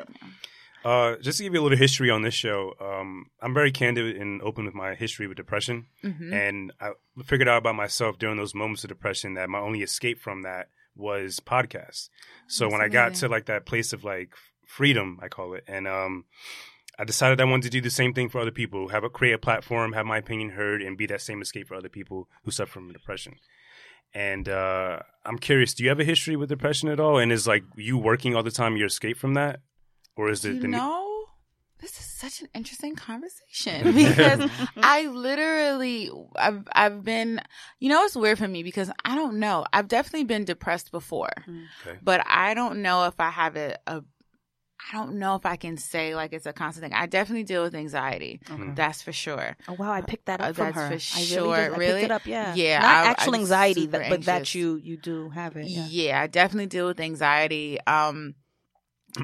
Uh, just to give you a little history on this show, um, I'm very candid and open with my history with depression.
Mhm.
And I figured out about myself during those moments of depression that my only escape from that was podcasts. So
That's
when I got to like that place of like freedom, I call it, and um, I decided I wanted to do the same thing for other people, have a create a platform, have my opinion heard, and be that same escape for other people who suffer from depression. And uh, I'm curious, do you have a history with depression at all? And is like you working all the time your escape from that, or is it
you
the
know, this is such an interesting conversation *laughs* because I literally, I've, I've been, you know, it's weird for me because I don't know. I've definitely been depressed before,
Okay.
but I don't know if I have it. A, I don't know if I can say like it's a constant thing. I definitely deal with anxiety.
Okay.
That's for sure.
Oh wow, I picked that
Uh,
up from
that's
her.
for
I
sure.
really, did. I
Really?
picked it up. Yeah,
Yeah,
Not
I-
actual
I'm
anxiety,
super
that, but that you you do have it.
Yeah.
Yeah.
I definitely deal with anxiety. Um,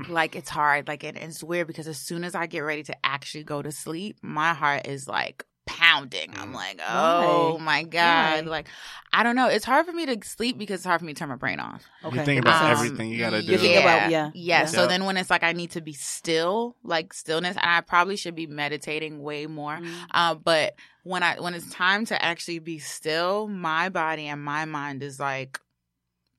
like it's hard. Like and it's weird because as soon as I get ready to actually go to sleep, my heart is like pounding. I'm
Mm.
like, oh
Why?
my god,
Why?
like I don't know. It's hard for me to sleep because it's hard for me to turn my brain off.
Okay.
You think about
Um,
everything you gotta do.
You think about- yeah.
yeah. So then when it's like I need to be still, like stillness, and I probably should be meditating way more.
Mm.
Uh, but when I when it's time to actually be still, my body and my mind is like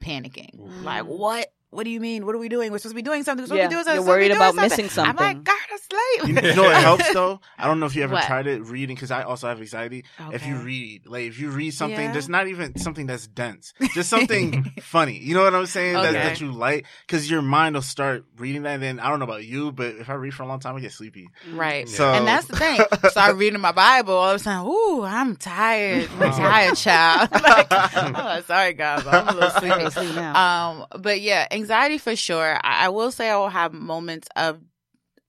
panicking.
Ooh.
Like what? What do you mean? What are we doing? We're supposed to be doing something. We're supposed
Yeah,
to be doing something.
you're
We're supposed to be
worried
doing
about
something.
missing something.
I'm like. God, I'm
You know, you know what *laughs* helps though? I don't know if you ever
What?
tried it reading because I also have anxiety. If you read, like if you read something
Yeah.
that's not even something that's dense, *laughs* just something funny. You know what I'm saying? That,
Okay.
that you like, because your mind will start reading that. And then I don't know about you, but if I read for a long time, I get sleepy.
Right.
So
And that's the thing. *laughs* Start reading my Bible. All of a sudden, ooh, I'm tired. I'm tired, child. like, oh, sorry, guys. I'm a little
Okay,
sleepy.
now.
Um, but yeah, anxiety for sure. I, I will say I will have moments of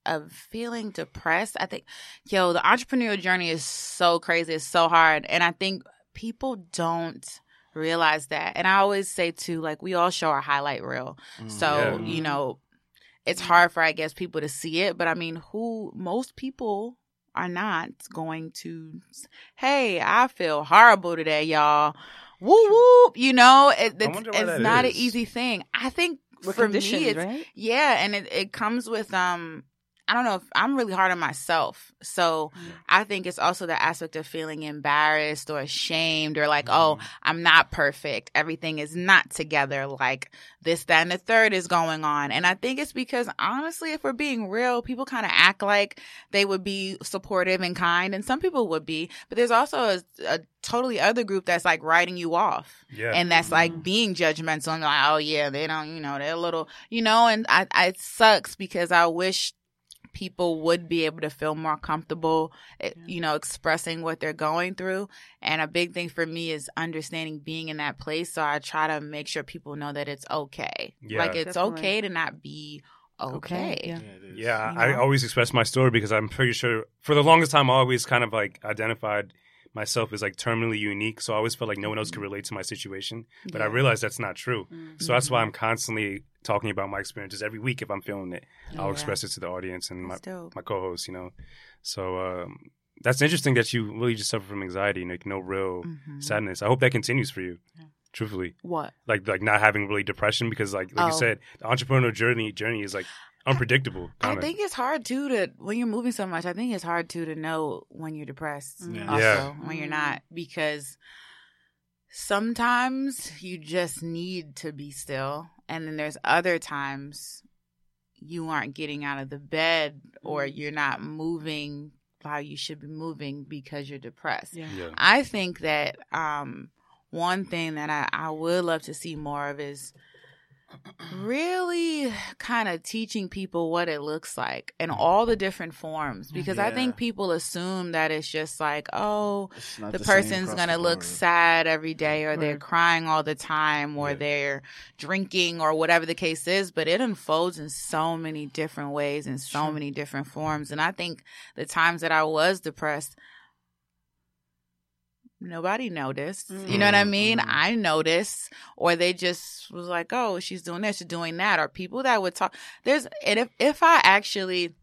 of feeling depressed. I think, yo, the entrepreneurial journey is so crazy. It's so hard, and I think people don't realize that. And I always say too, like we all show our highlight reel.
Mm.
So
Yeah.
you know, it's hard for I guess people to see it. But I mean, who most people are not going to. Hey, I feel horrible today, y'all. Woo whoop. You know, it, it's, it's
that
not an easy thing. I think
We're
for me, it's
right?
yeah, and it, it comes with um I don't know if I'm really hard on myself. So
Mm.
I think it's also the aspect of feeling embarrassed or ashamed or like, oh,
Mm.
I'm not perfect. Everything is not together. Like this, that, and the third is going on. And I think it's because honestly, if we're being real, people kind of act like they would be supportive and kind. And some people would be, but there's also a, a totally other group that's like writing you off
Yeah.
and that's like
Mhm.
being judgmental and like, oh yeah, they don't, you know, they're a little, you know, and I, I it sucks because I wish people would be able to feel more comfortable, eh,
Yeah.
you know, expressing what they're going through. And a big thing for me is understanding being in that place. So I try to make sure people know that it's okay.
Yeah.
Like it's
Definitely.
okay to not be okay.
yeah.
it is.
Yeah,
you
I
know?
always express my story because I'm pretty sure for the longest time I always kind of like identified myself as like terminally unique. So I always felt like no one else could relate to my situation. But I realized that's not true.
Mm.
So that's why I'm constantly talking about my experiences every week if I'm feeling it. I'll
Yeah.
express it to the audience and my,
dope.
my co-hosts, you know. So um, that's interesting that you really just suffer from anxiety, like no real
Mhm.
sadness. I hope that continues for you.
Yeah.
Truthfully,
What?
like like not having really depression because like like you
Oh.
said, the entrepreneurial journey journey is like unpredictable.
I
kinda.
think it's hard too to when you're moving so much. I think it's hard too to know when you're depressed.
Mm.
Also,
Yeah.
when you're
Mm.
not, because sometimes you just need to be still, and then there's other times you aren't getting out of the bed or
Mm.
you're not moving how you should be moving because you're depressed.
Yeah.
yeah.
I think that um, one thing that I, I would love to see more of is really kind of teaching people what it looks like in all the different forms because I think people assume that it's just like, oh,
It's not
the, person's gonna look sad every day or they're crying all the time or
Yeah.
they're drinking or whatever the case is but it unfolds in so many different ways in so
Sure.
many different forms. And i think the times that i was depressed nobody noticed. You know what i mean?
Mhm.
i noticed or they just was like oh she's doing this she's doing that or people that would talk. There's and if, if i actually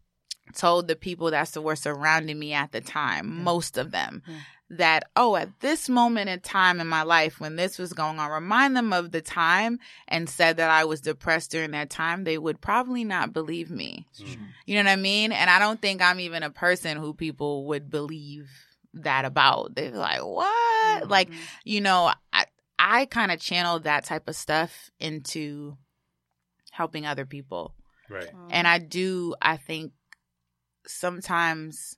told the people that were surrounding me at the time
Yeah.
most of them that oh at this moment in time in my life when this was going on remind them of the time and said that i was depressed during that time they would probably not believe me. You know what i mean? And i don't think i'm even a person who people would believe that about they're like what like
Mhm.
you know i i kind of channeled that type of stuff into helping other people
Right.
Oh.
and I do, I think sometimes,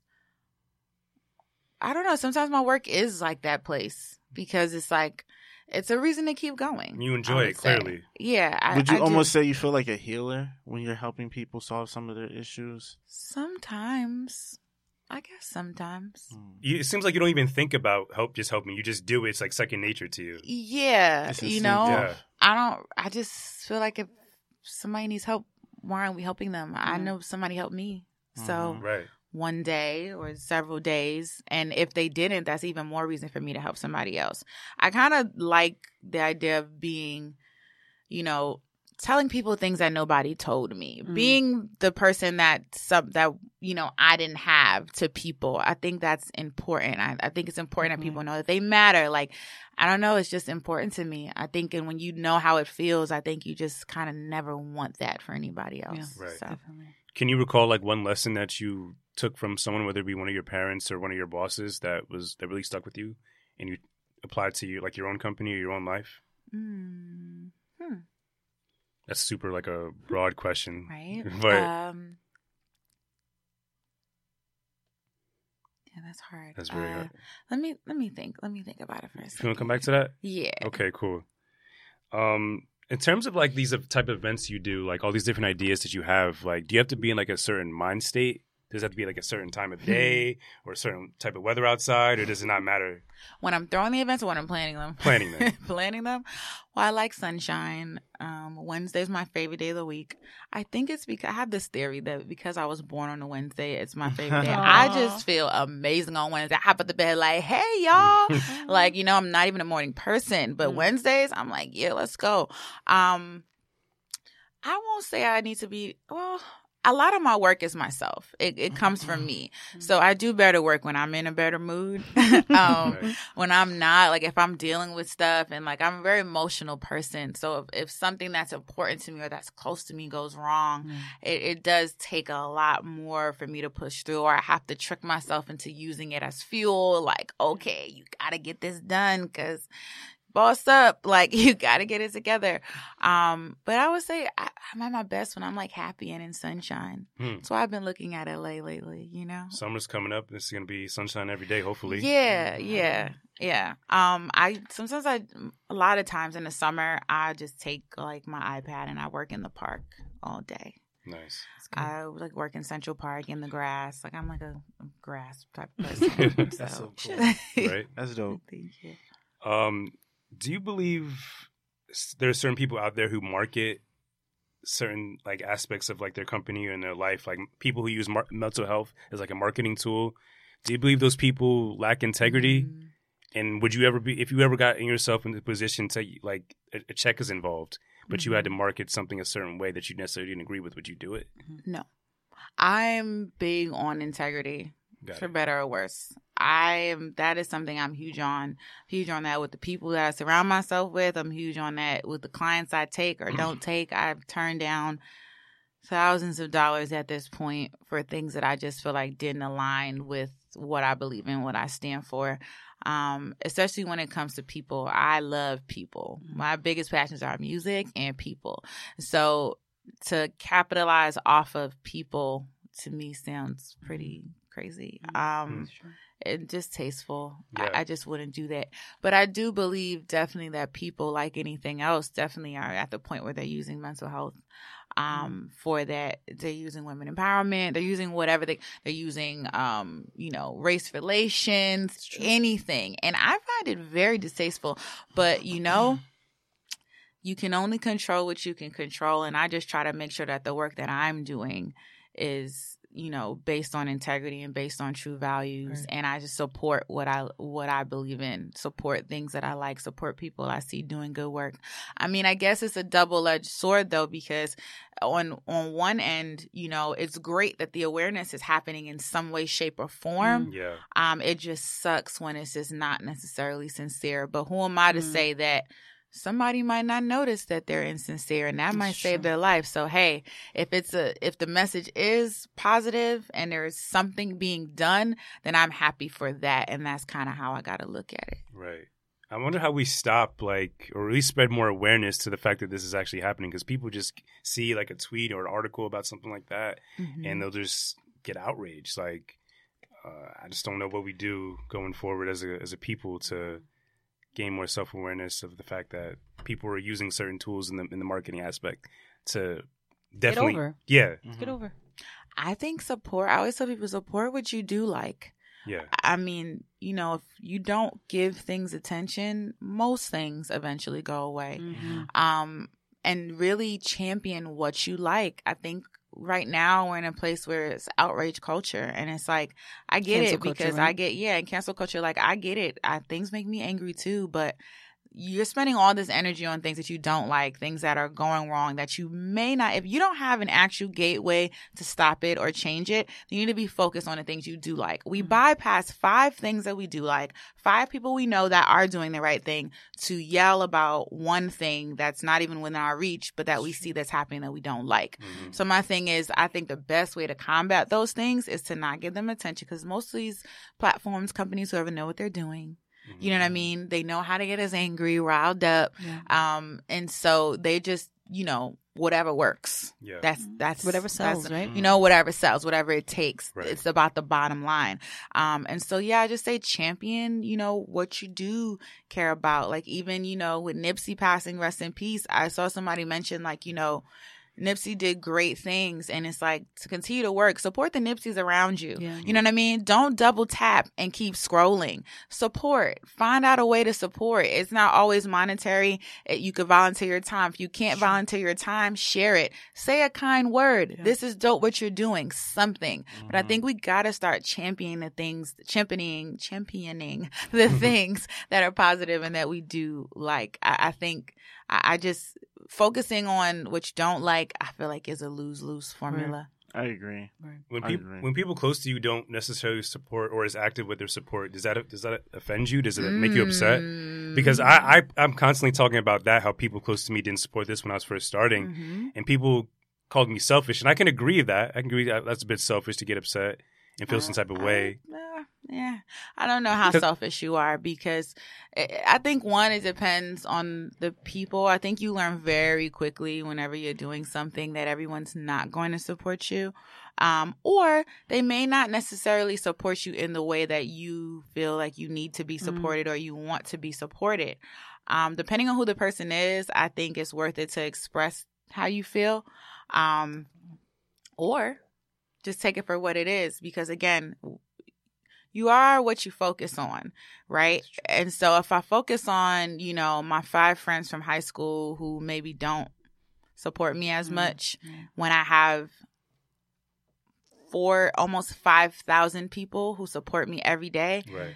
I don't know, sometimes my work is like that place because it's like, it's a reason to keep going.
You enjoy it
say.
clearly.
Yeah. I,
Would you
I do.
almost say you feel like a healer when you're helping people solve some of their issues?
Sometimes. I guess sometimes.
Hmm.
You, it seems like you don't even think about help just helping. You just do it. It's like second nature to you.
Yeah. You know.
Yeah.
I don't, I just feel like if somebody needs help, why aren't we helping them? I
Mhm.
know somebody helped me. So
Mhm.
Right.
one day or several days. And if they didn't, that's even more reason for me to help somebody else. I kind of like the idea of being, you know, telling people things that nobody told me,
Mm.
being the person that some that you know I didn't have to people. I think that's important. I, I think it's important that
Mhm.
people know that they matter. Like I don't know, it's just important to me. I think, and when you know how it feels, I think you just kind of never want that for anybody else.
Yeah.
Right.
So.
Definitely.
Can you recall like one lesson that you took from someone, whether it be one of your parents or one of your bosses, that was that really stuck with you, and you applied to you like your own company or your own life?
Mm, hmm.
That's super like a broad question,
right? *laughs*
But
um, yeah, that's hard.
that's very
Uh,
hard.
Let me let me think. Let me think about it for a second.
you want to come back to that,
Yeah.
okay, cool. Um, in terms of like these type of events you do, like all these different ideas that you have, like, do you have to be in like a certain mind state? Does it have to be like a certain time of *laughs* day or a certain type of weather outside, or does it not matter?
When I'm throwing the events or when I'm planning them?
Planning them. *laughs*
planning them. Well, I like sunshine. Um, Wednesday's my favorite day of the week. I think it's because I have this theory that because I was born on a Wednesday, it's my favorite day. I *laughs* just feel amazing on Wednesday. I hop at the bed like, hey y'all. like, you know, I'm not even a morning person, but
Mm.
Wednesdays, I'm like, yeah, let's go. Um, I won't say I need to be, well, a lot of my work is myself. It, it comes from me. So I do better work when I'm in a better mood. *laughs* *laughs* um,
Right.
when I'm not, like if I'm dealing with stuff and like I'm a very emotional person. So if, if something that's important to me or that's close to me goes wrong,
Mm.
it, it does take a lot more for me to push through or I have to trick myself into using it as fuel. Like, okay, you gotta get this done because boss up. *laughs* Like you gotta get it together. Um, but I would say I, I'm at my best when I'm like happy and in sunshine.
Hmm.
So I've been looking at LA lately, you know?
Summer's coming up. It's gonna be sunshine every day, hopefully.
Yeah, yeah, yeah. Um, I sometimes I a lot of times in the summer I just take like my iPad and I work in the park all day.
Nice.
I like work in Central Park in the grass. Like I'm like a, a grass type *laughs* person.
That's so cool.
Right.
That's *laughs* dope.
Thank you.
Um, do you believe there are certain people out there who market certain like aspects of like their company and their life, like people who use mar- mental health as like a marketing tool? Do you believe those people lack integrity?
Mm.
And would you ever be if you ever got in yourself in the position to like a, a check is involved, but you had to market something a certain way that you necessarily didn't agree with? Would you do it?
No, I'm big on integrity.
Got
for
it.
better or worse. I am that is something I'm huge on. Huge on that with the people that I surround myself with. I'm huge on that with the clients I take or don't take. I've turned down thousands of dollars at this point for things that I just feel like didn't align with what I believe in, what I stand for. Um, especially when it comes to people. I love people. My biggest passions are music and people. So to capitalize off of people to me sounds pretty crazy. Um, and just tasteful.
Yeah.
I, I just wouldn't do that. But I do believe definitely that people, like anything else, definitely are at the point where they're using mental health um for that. They're using women empowerment. They're using whatever they they're using um you know race relations anything. And i find it very distasteful. But you know you can only control what you can control. And i just try to make sure that the work that i'm doing is you know based on integrity and based on true values.
Right.
and i just support what i what i believe in. Support things that i like. Support people i see doing good work. I mean i guess it's a double-edged sword though because on on one end you know it's great that the awareness is happening in some way shape or form.
Yeah.
um it just sucks when it's just not necessarily sincere. But who am i to
Mm.
say that somebody might not notice that they're insincere and that
That's
might save
true.
their life so hey if it's a if the message is positive and there's something being done then i'm happy for that and that's kind of how i gotta look at it
Right. I wonder how we stop, like, or at least spread more awareness to the fact that this is actually happening because people just see like a tweet or an article about something like that
Mm-hmm.
and they'll just get outraged. Like, uh, I just don't know what we do going forward as a as a people to gain more self awareness of the fact that people are using certain tools in the in the marketing aspect to definitely,
Get over.
yeah,
Get over.
i think support i always tell people support what you do like
yeah,
I mean, you know, if you don't give things attention, most things eventually go away.
Mhm.
Um, and really champion what you like. I think right now we're in a place where it's outrage culture, and it's like I get
Cancel
it
culture,
because
right?
I get yeah, and cancel culture. Like I get it. I, things make me angry too, but you're spending all this energy on things that you don't like, things that are going wrong that you may not, if you don't have an actual gateway to stop it or change it, you need to be focused on the things you do like. We
Mhm.
bypass five things that we do like, five people we know that are doing the right thing to yell about one thing that's not even within our reach, but that we see that's happening that we don't like.
Mhm.
So my thing is, I think the best way to combat those things is to not give them attention because most of these platforms, companies, whoever know what they're doing. You know what I
Mhm.
mean? They know how to get us angry, riled up.
Yeah.
Um, and so they just, you know, whatever works.
Yeah.
That's that's
Whatever sells,
that's-
right?
You know, whatever sells, whatever it takes.
Right.
It's about the bottom line. Um, and so yeah, I just say champion, you know, what you do care about. Like even, you know, with Nipsey passing, rest in peace, I saw somebody mention like, you know, Nipsey did great things and it's like to continue to work, support the Nipseys around you.
Yeah.
You know what I mean? Don't double tap and keep scrolling. Support. Find out a way to support. It's not always monetary. You could volunteer your time. If you can't volunteer your time, share it. Say a kind word.
Yeah.
This is dope what you're doing. Something. But I think mm-hmm. we gotta start championing the things, championing, championing *laughs* the *laughs* things that are positive and that we do like. I, I think I, I just focusing on what you don't like. I feel like is a lose lose formula.
I agree.
When people when people close to you don't necessarily support or is active with their support, does that does that offend you? Does it make you upset?
Mm.
Because I, I I'm constantly talking about that how people close to me didn't support this when I was first starting,
Mhm.
and people called me selfish, and I can agree with that. I can agree that that's a bit selfish to get upset and feel some type of way.
Uh, yeah, I don't know how selfish you are because I I think one it depends on the people. I think you learn very quickly whenever you're doing something that everyone's not going to support you, um, or they may not necessarily support you in the way that you feel like you need to be
Mhm.
supported or you want to be supported. Um, depending on who the person is, I think it's worth it to express how you feel, um, or just take it for what it is because again you are what you focus on right and so if i focus on you know my five friends from high school who maybe don't support me as
Mm,
much
yeah.
when i have four almost 5000 people who support me every day
Right.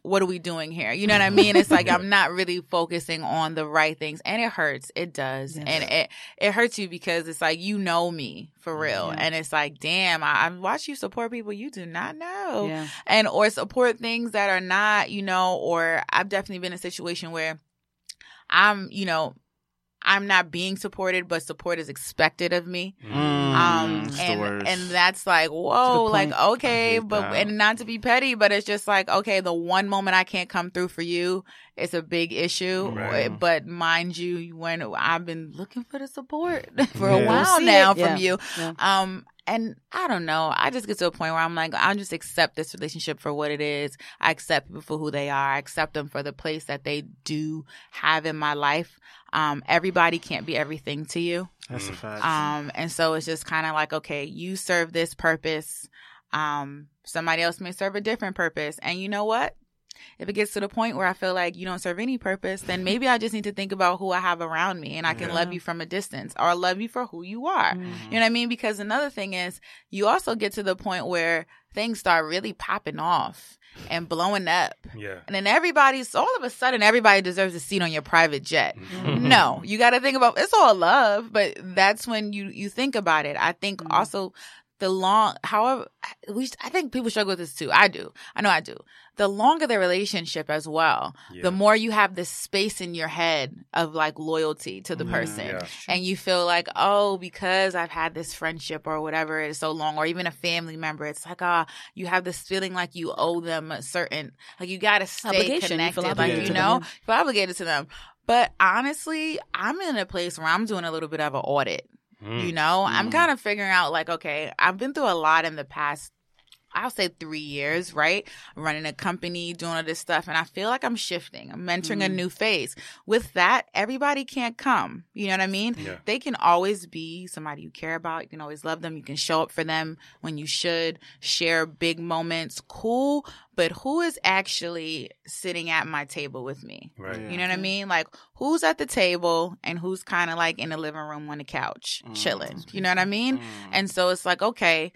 What are we doing here? You know what I mean? It's like I'm not really focusing on the right things, and it hurts. It does,
Yes.
and it it hurts you because it's like you know me for real,
Yeah.
and it's like, damn, I, I watch you support people you do not know,
Yeah.
and or support things that are not, you know, or I've definitely been in a situation where I'm, you know. I'm not being supported, but support is expected of me.
Mm.
Um, and and that's like, whoa, like okay, but
that.
and not to be petty, but it's just like, okay, the one moment I can't come through for you, it's a big issue.
Right.
But mind you, when I've been looking for the support *laughs* for
Yeah.
a while
See
now
it,
from
yeah.
you,
Yeah.
um, and I don't know. I just get to a point where I'm like, I'll just accept this relationship for what it is. I accept people for who they are. I accept them for the place that they do have in my life. Um, everybody can't be everything to you.
That's a
Mm.
fact.
Um, and so it's just kind of like, okay, you serve this purpose. Um, somebody else may serve a different purpose. And you know what? If it gets to the point where I feel like you don't serve any purpose, then maybe I just need to think about who I have around me and I can
Yeah.
love you from a distance or love you for who you are.
Mm.
You know what I mean? Because another thing is you also get to the point where things start really popping off and blowing up.
Yeah.
And then everybody's all of a sudden everybody deserves a seat on your private jet.
Mhm.
No, you got to think about it's all love, but that's when you you think about it. I think
Mhm.
also the long, however, we I think people struggle with this too. I do. I know I do. The longer the relationship as well,
Yeah.
the more you have this space in your head of like loyalty to the
Yeah.
person.
Yeah.
And you feel like, oh, because I've had this friendship or whatever it is so long, or even a family member, it's like, ah, you have this feeling like you owe them a certain, like you got to stay
Obligation.
Connected,
feel
like you know, you feel obligated to them. But honestly, I'm in a place where I'm doing a little bit of an audit.
Mm.
You know, I'm
Mm.
kind of figuring out like, okay, I've been through a lot in the past. I'll say three years, right? Running a company, doing all this stuff. And I feel like I'm shifting. I'm entering a
Mm.
new phase. With that, everybody can't come. You know what I mean?
Yeah.
They can always be somebody you care about. You can always love them. You can show up for them when you should, share big moments. Cool. But who is actually sitting at my table with me?
Right.
Yeah.
You know what I mean? Like who's at the table and who's kind of like in the living room on the couch
Mm.
chilling. You know what I mean?
Mm.
And so it's like, okay,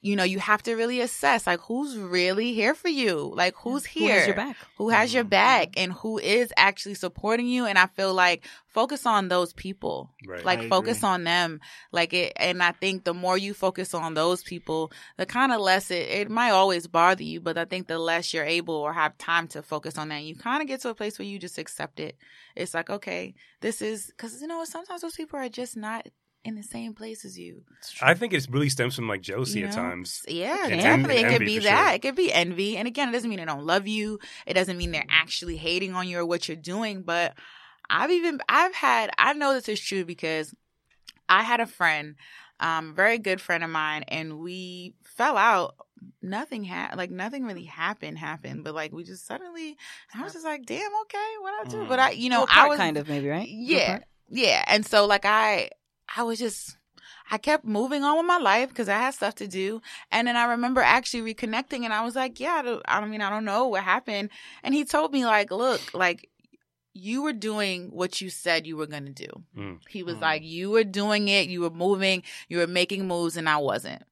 you know, you have to really assess like who's really here for you, like who's
Who
here,
has your back?
who has your
Mhm.
back, and who is actually supporting you. And I feel like focus on those people,
Right.
like
I
focus
agree.
on them, like it. And I think the more you focus on those people, the kind of less it it might always bother you, but I think the less you're able or have time to focus on that, you kind of get to a place where you just accept it. It's like okay, this is because you know sometimes those people are just not in the same place as you.
I think it really stems from like jealousy
You
at times.
Yeah,
And
definitely.
en-
it could be that.
sure.
It could be envy. And again, it doesn't mean they don't love you. It doesn't mean they're actually hating on you or what you're doing. But I've even I've had I know this is true because I had a friend, um, very good friend of mine, and we fell out. Nothing had like nothing really happened happened, but like we just suddenly I was just like, damn, okay, what I do?
Mm.
But I you know,
Little
I was
kind of maybe right.
Yeah, yeah. And so like I, I was just, I kept moving on with my life because I had stuff to do. And then I remember actually reconnecting, and I was like, yeah, I don't, I mean I don't know what happened. And he told me like, look, like you were doing what you said you were gonna do.
Mm.
He was
Mm.
like, you were doing it, you were moving, you were making moves, and I wasn't.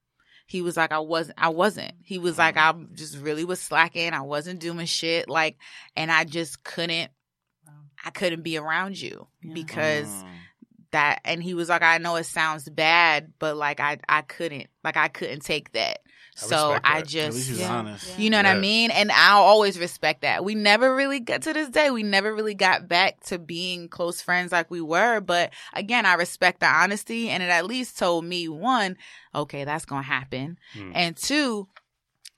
He was like, I wasn't, I wasn't. He was like, I just really was slacking. I wasn't doing shit. Like, and I just couldn't, I couldn't be around you
Yeah.
because
Mm.
That and he was like i know it sounds bad but like i i couldn't like i couldn't take that
I
so
respect
i
that.
At least he
just
Yeah.
honest.
you know what i mean and i'll always respect that we never really got to this day we never really got back to being close friends like we were but again i respect the honesty and it at least told me one okay that's gonna happen
Mm.
and two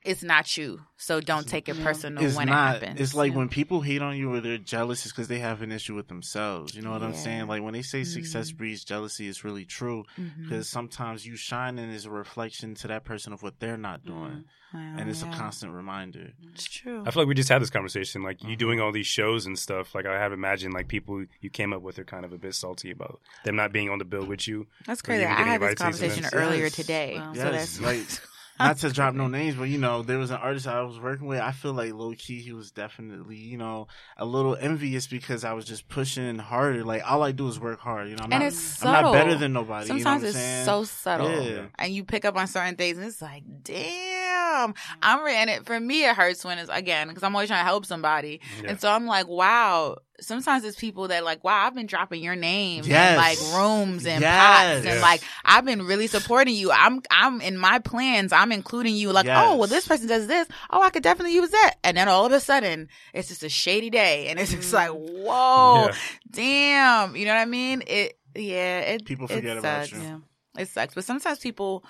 it's not you so don't take it
Yeah.
personal
It's
when
not.
it happens
It's like
Yeah.
when people hate on you or they're jealous, it's because they have an issue with themselves. You know what I'm saying? Like when they say success
Mhm.
breeds jealousy, it's really true.
Mm-hmm.
Because sometimes you shining is a reflection to that person of what they're not mm-hmm. doing,
Wow,
and it's
yeah.
a constant reminder.
it's true
I feel like we just had this conversation. Like you doing mm-hmm. all these shows and stuff. Like I have imagined like people you came up with are kind of a bit salty about them not being on the bill with you.
That's crazy. I had this
invited to these
conversation earlier
Yes.
today.
Wow.
So
Yes,
that's
like *laughs* *laughs* not to drop no names, but you know, there was an artist I was working with. I feel like low key he was definitely, you know, a little envious because I was just pushing harder. Like all I do is work hard. You know, I'm
and
not,
it's
I'm not better than nobody.
Sometimes
you know
it's
saying?
so subtle,
Yeah.
and you pick up on certain things, and it's like, damn. Mm-hmm. I'm re- and it for me it hurts when it's again because I'm always trying to help somebody,
Yeah.
and so I'm like, wow. Sometimes it's people that like, wow, I've been dropping your name
Yes.
in like rooms and
Yes.
pots, and
Yes.
like I've been really supporting you. I'm I'm in my plans. I'm including you. Like, oh, well, this person does this. Oh, I could definitely use that. And then all of a sudden, it's just a shady day, and it's just like, mm. whoa,
Yeah.
damn. You know what I mean? It yeah. It
People
it
forget about you.
Yeah.
It sucks, but sometimes people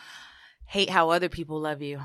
hate how other people love you.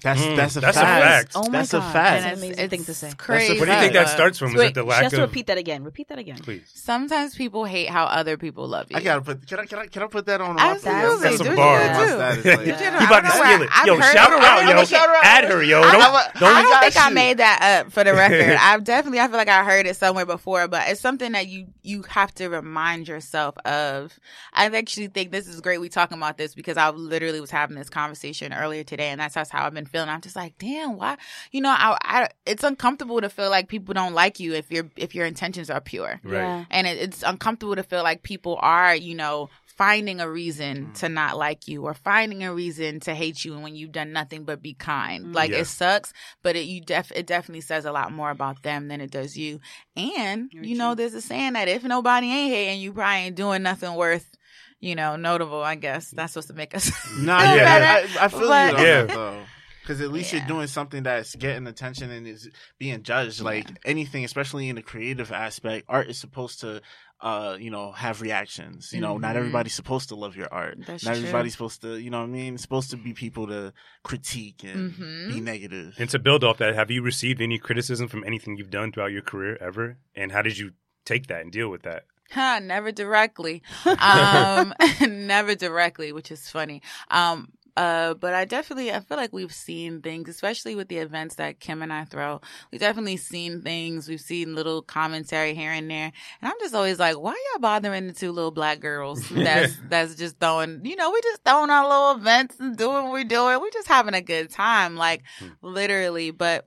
That's
Mm,
that's a
that's a
fact.
fact.
Oh my
That's a
God.
fact.
That's an amazing
it's-
thing to say.
Crazy.
What do you think that starts from? Is
Wait,
it the lack
has to
of?
repeat that again. Repeat that again.
Please.
Sometimes people hate how other people love you.
I gotta put. Can I? Can I? Can I put that on?
Absolutely.
That's some
Do
bars.
you
My
do?
Yeah.
like-
You did-
about to steal it.
I've
Yo, shout her out, yo.
shout her out.
Add her, yo.
I-
Don't,
I-
don't
I don't think I made that up for the record. *laughs* I've definitely I feel like I heard it somewhere before, but it's something that you you have to remind yourself of. I actually think this is great. We talking about this because I literally was having this conversation earlier today, and that's just how I've been feeling. I'm just like, damn, why? You know, I, I it's uncomfortable to feel like people don't like you if your if your intentions are pure,
Right.
Yeah.
and it, it's uncomfortable to feel like people are, you know. Finding a reason mm. to not like you, or finding a reason to hate you, when you've done nothing but be kind. Mm. Like
Yeah.
it sucks, but it you def it definitely says a lot more about them than it does you. And
Very
you know, there's a saying that if nobody ain't hating, you probably ain't doing nothing worth, you know, notable. I guess that's supposed to make us. *laughs*
Nah,
feel
yeah. I, I feel
But-
you on
Yeah.
That though. Because at least
Yeah.
you're doing something that's getting attention and is being judged. Like anything, especially in the creative aspect, art is supposed to, uh, you know, have reactions. You know, not
Mhm.
everybody's supposed to love your art.
That's
not
true.
everybody's supposed to, you know what I mean? It's supposed to be people to critique and
Mhm.
be negative.
And to build off that, have you received any criticism from anything you've done throughout your career ever? And how did you take that and deal with that?
Huh, never directly. *laughs* Um, *laughs* never directly, which is funny. Um, uh, but I definitely, I feel like we've seen things, especially with the events that Kim and I throw. We've definitely seen things. We've seen little commentary here and there. And I'm just always like, why y'all bothering the two little black girls *laughs* that's, that's just throwing, you know, we just throwing our little events and doing what we're doing. We're just having a good time, like
Hmm.
literally. But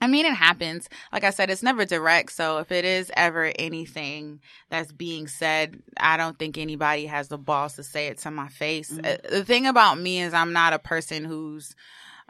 I mean, it happens. Like I said, it's never direct. So if it is ever anything that's being said, I don't think anybody has the balls to say it to my face.
Mhm.
Uh, the thing about me is I'm not a person who's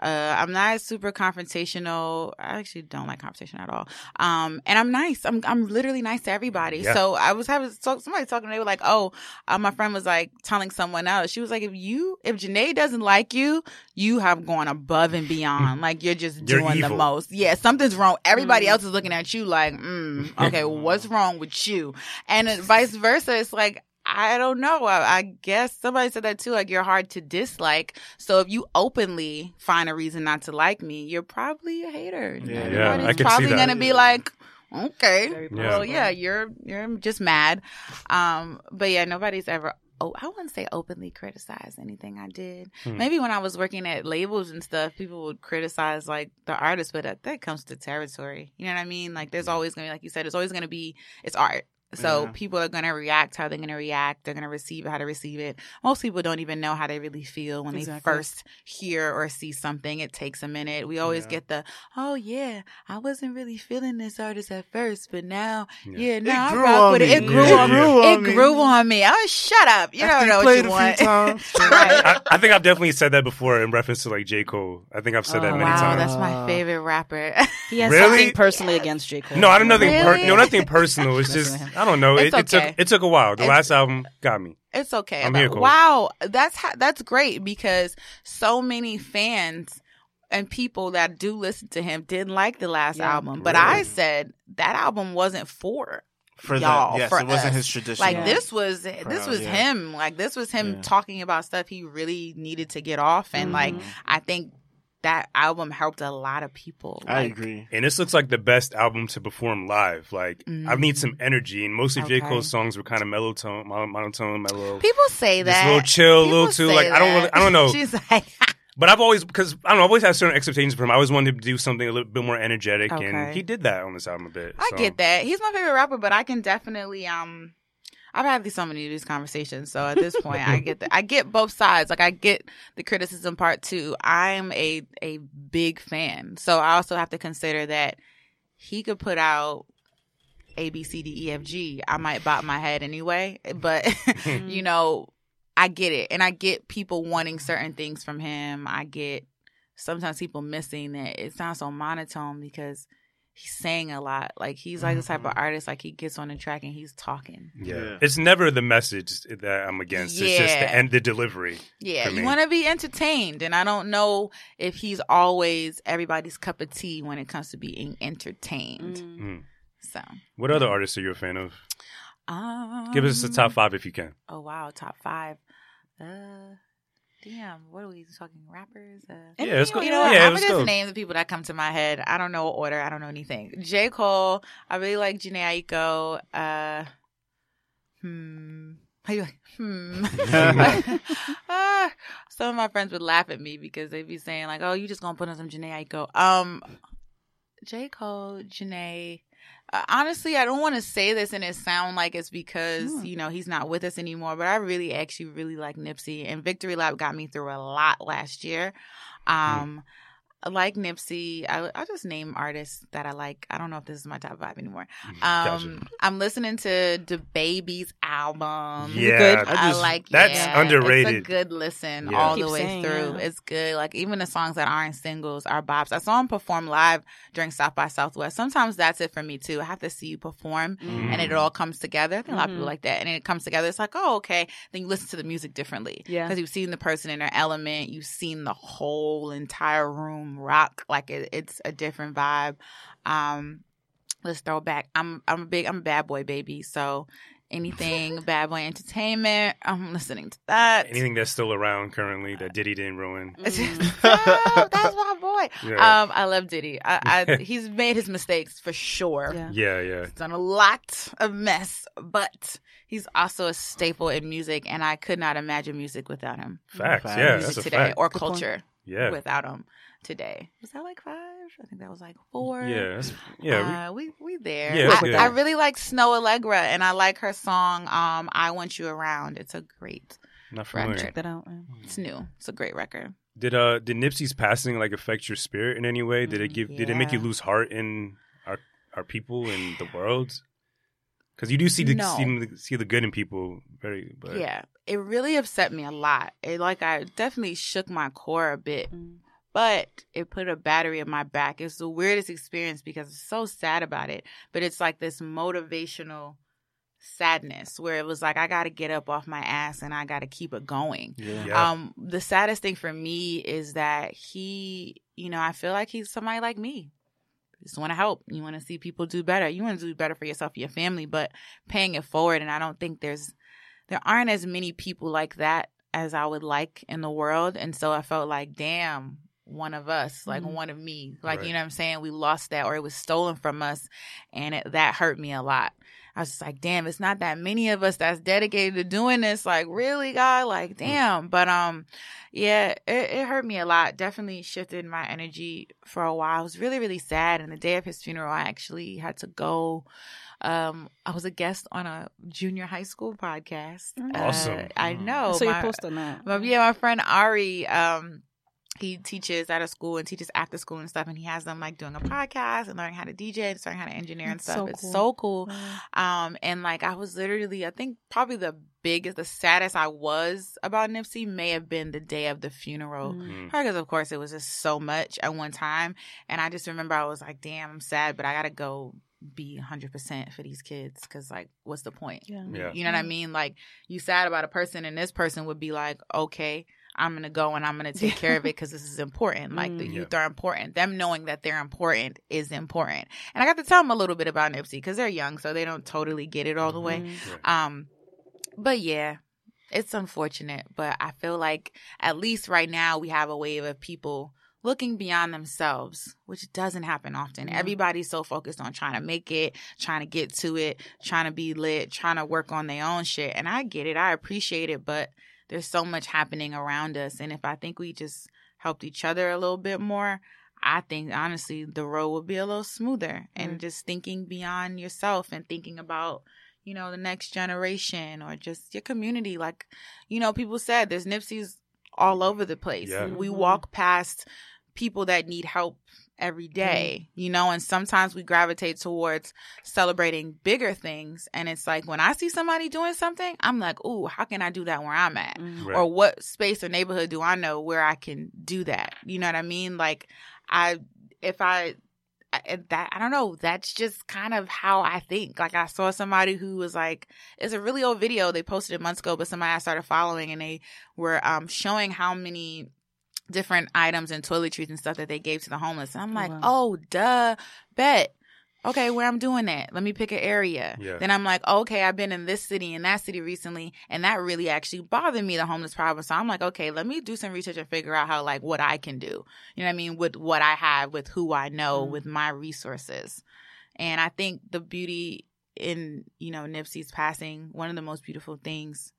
uh, I'm not super confrontational. I actually don't like confrontation at all. Um, and I'm nice. I'm I'm literally nice to everybody.
Yeah.
So I was having so, somebody talking. They were like, "Oh, uh, my friend was like telling someone else. She was like, if you if Junae doesn't like you, you have gone above and beyond. *laughs* like you're just
You're
doing the most. Yeah, something's wrong. Everybody
Mm.
else is looking at you like, mm, okay, *laughs* what's wrong with you? And vice versa. It's like. I don't know. I, I guess somebody said that too. Like you're hard to dislike. So if you openly find a reason not to like me, you're probably a hater.
Yeah.
Everybody's
Yeah, I could see
probably
that.
gonna be like, okay,
Yeah.
well, yeah, you're you're just mad. Um, but yeah, nobody's ever. Oh, I wouldn't say openly criticize anything I did.
Hmm.
Maybe when I was working at labels and stuff, people would criticize like the artist, but that, that comes to territory. You know what I mean? Like, there's always gonna be, like you said, it's always gonna be it's art. So
Yeah.
people are gonna react how they're gonna react. They're gonna receive it how to receive it. Most people don't even know how they really feel when
Exactly.
they first hear or see something. It takes a minute. We always
Yeah.
get the, oh yeah, I wasn't really feeling this artist at first, but now,
Yeah.
yeah,
It
now I
grew
rock
on
with it.
me.
It grew
Yeah,
on
yeah.
me.
Grew
It
on me.
grew on me. Oh, shut up. You
After
don't know what
played
you want. *laughs* Right.
I, I think I've definitely said that before in reference to like J. Cole. I think I've said that
Oh,
many
wow,
times.
that's my
Uh,
favorite rapper. *laughs*
He has
Really?
something personally against J. Cole.
no, I don't nothing. Per-
Really?
no, nothing personal. It's *laughs* just. I don't know. It,
It's
it took it took a while. The
It's-
last album got me.
It's okay.
I'm
Like,
here, Cole.
wow, that's ha- that's great because so many fans and people that do listen to him didn't like the last
Yeah.
album. But
Really?
I said that album wasn't for
For
Y'all,
that, yes,
for
it wasn't his traditional.
like this was this
Crowd,
was
yeah.
him. Like this was him
Yeah.
talking about stuff he really needed to get off, and like
Mhm.
I think that album helped a lot of people.
I
Like,
agree.
And this looks like the best album to perform live. Like I need some energy, and most of J.
Mm-hmm.
Cole's songs were kind of mellow tone, mon- monotone, mellow.
People say
Just
that.
a little chill, a little too.
say
Like I don't,
that.
really, I don't know. *laughs*
She's like, *laughs*
But I've always because I don't know. I've always had certain expectations for him. I always wanted him to do something a little bit more energetic,
Okay.
and he did that on this album a bit.
I
so.
get that. He's my favorite rapper, but I can definitely um I've had these so many of these conversations, so at this point I get the, I get both sides. Like I get the criticism part too. I'm a a big fan. So I also have to consider that he could put out A B C D E F G. I might bop my head anyway, but *laughs* you know, I get it. And I get people wanting certain things from him. I get sometimes people missing that it sounds so monotone because he's saying a lot. Like he's like the type of artist like he gets on the track and he's talking.
Yeah.
Yeah.
it's never the message that I'm against. It's just the
Yeah.
end, the delivery.
Yeah, you want to be entertained, and I don't know if he's always everybody's cup of tea when it comes to being entertained.
Mm.
Mm.
So,
What other artists are you a fan of?
um,
Give us a top five if you can.
Oh wow, top five. Uh, damn, what are we talking? Rappers? Uh,
Yeah, let's go.
You know what?
Yeah,
I'm gonna
go.
just name the people that come to my head. I don't know what order. I don't know anything. J. Cole. I really like Jhené Aiko. Uh, hmm. How you like? Hmm. Ah, *laughs* *laughs* some of my friends would laugh at me because they'd be saying like, "Oh, you just gonna put on some Jhené Aiko." Um, J. Cole, Jhené. Uh, honestly, I don't want to say this and it sound like it's because
Hmm.
you know he's not with us anymore. But I really, actually, really like Nipsey, and Victory Lap got me through a lot last year. Um, I like Nipsey. I I just name artists that I like. I don't know if this is my top five anymore. Um,
Gotcha.
I'm listening to the Baby's album.
Yeah,
good?
I
I, like
that's
yeah,
underrated.
It's a good listen
Yeah.
all the way
saying,
through.
yeah.
It's good. Like even the songs that aren't singles are bops. I saw him perform live during South by Southwest. Sometimes that's it for me too. I have to see you perform
Mm.
and it all comes together. I think a lot of
Mhm.
people like that. And it comes together. It's like, oh, okay. Then you listen to the music differently.
Yeah.
Because you've seen the person in their element. You've seen the whole entire room rock. Like it, it's a different vibe. Um, let's throw back. I'm I'm a big I'm a bad boy baby. So anything *laughs* bad boy entertainment, I'm listening to that.
Anything that's still around currently that Diddy didn't ruin. *laughs*
Mm.
Oh, that's my boy.
Yeah.
Um, I love Diddy. I, I *laughs* he's made his mistakes for sure.
Yeah.
yeah, yeah.
He's done a lot of mess, but he's also a staple in music, and I could not imagine music without him.
Facts.
Facts.
Yeah,
music
that's a
today
fact.
or
Good point.
culture
Yeah.
without him today. Was that like five? I think that was like four.
Yeah. Yeah.
Uh, we we there.
Yeah,
I,
good.
I really like Snoh Aalegra, and I like her song um, "I Want You Around." It's a great
not familiar.
record.
Check that out.
It's new. It's a great record.
Did uh did Nipsey's passing like affect your spirit in any way? Did it
Mm,
give? Did it make you lose heart in our our people and the world? Because you do see the
No.
see, the see the good in people very. But
Yeah, it really upset me a lot. It like I definitely shook my core a bit,
Mm.
But it put a battery in my back. It's the weirdest experience because I'm so sad about it. But it's like this motivational sadness where it was like I got to get up off my ass and I got to keep it going.
Yeah.
Yeah.
Um, the saddest thing for me is that he, you know, I feel like he's somebody like me. Just want to help. You want to see people do better. You want to do better for yourself, and your family, but paying it forward. And I don't think there's, there aren't as many people like that as I would like in the world. And so I felt like, damn, one of us, like
Mhm.
one of me, like,
Right.
you know what I'm saying? We lost that or it was stolen from us. And it, that hurt me a lot. I was just like, damn, it's not that many of us that's dedicated to doing this. Like, really, God? Like, damn. But um, yeah, it, it hurt me a lot. Definitely shifted my energy for a while. I was really, really sad. And the day of his funeral, I actually had to go. Um, I was a guest on a junior high school podcast.
Awesome.
Uh, I know.
so you
my-
post on that.
but yeah, my friend Ari, um, he teaches at a school and teaches after school and stuff, and he has them like doing a podcast and learning how to DJ and starting how to engineer and stuff.
so
it's
cool.
so cool. Um, and like I was literally, I think probably the biggest, the saddest I was about Nipsey may have been the day of the funeral.
Mm.
Mm.
Because of course it was just so much at one time, and I just remember I was like, "Damn, I'm sad, but I gotta go be 100 percent for these kids." Because like, what's the point?
Yeah.
Yeah.
You know what I mean? Like you sad about a person, and this person would be like, "Okay, I'm gonna go and I'm gonna take care of it because this is important. Like the
Mm.
youth are important. Them knowing that they're important is important." And I got to tell them a little bit about Nipsey because they're young, so they don't totally get it all the way.
Mhm.
Um, but yeah, it's unfortunate, but I feel like at least right now we have a wave of people looking beyond themselves, which doesn't happen often.
Mhm.
Everybody's so focused on trying to make it, trying to get to it, trying to be lit, trying to work on their own shit. And I get it. I appreciate it, but there's so much happening around us. And if I think we just helped each other a little bit more, I think honestly the road would be a little smoother and
Mm.
just thinking beyond yourself and thinking about you know, the next generation or just your community. Like, you know, people said there's Nipsey's all over the place.
Yeah.
We
Mhm.
walk past people that need help every day, you know, and sometimes we gravitate towards celebrating bigger things. And it's like when I see somebody doing something, I'm like, ooh, how can I do that where I'm at?
Mm.
Right.
or what space or neighborhood do I know where I can do that? You know what I mean? Like, I if I. I- that I don't know. That's just kind of how I think. Like I saw somebody who was like, it's a really old video they posted it months ago, but somebody I started following and they were um showing how many different items and toiletries and stuff that they gave to the homeless. And I'm like,
wow.
oh, duh, bet. Okay, where I'm doing that. Let me pick an area.
Yeah.
Then I'm like, okay, I've been in this city and that city recently, and that really actually bothered me, the homeless problem. So I'm like, okay, let me do some research and figure out how, like, what I can do. You know what I mean? With what I have, with who I know,
Mm.
with my resources. And I think the beauty in, you know, Nipsey's passing, one of the most beautiful things,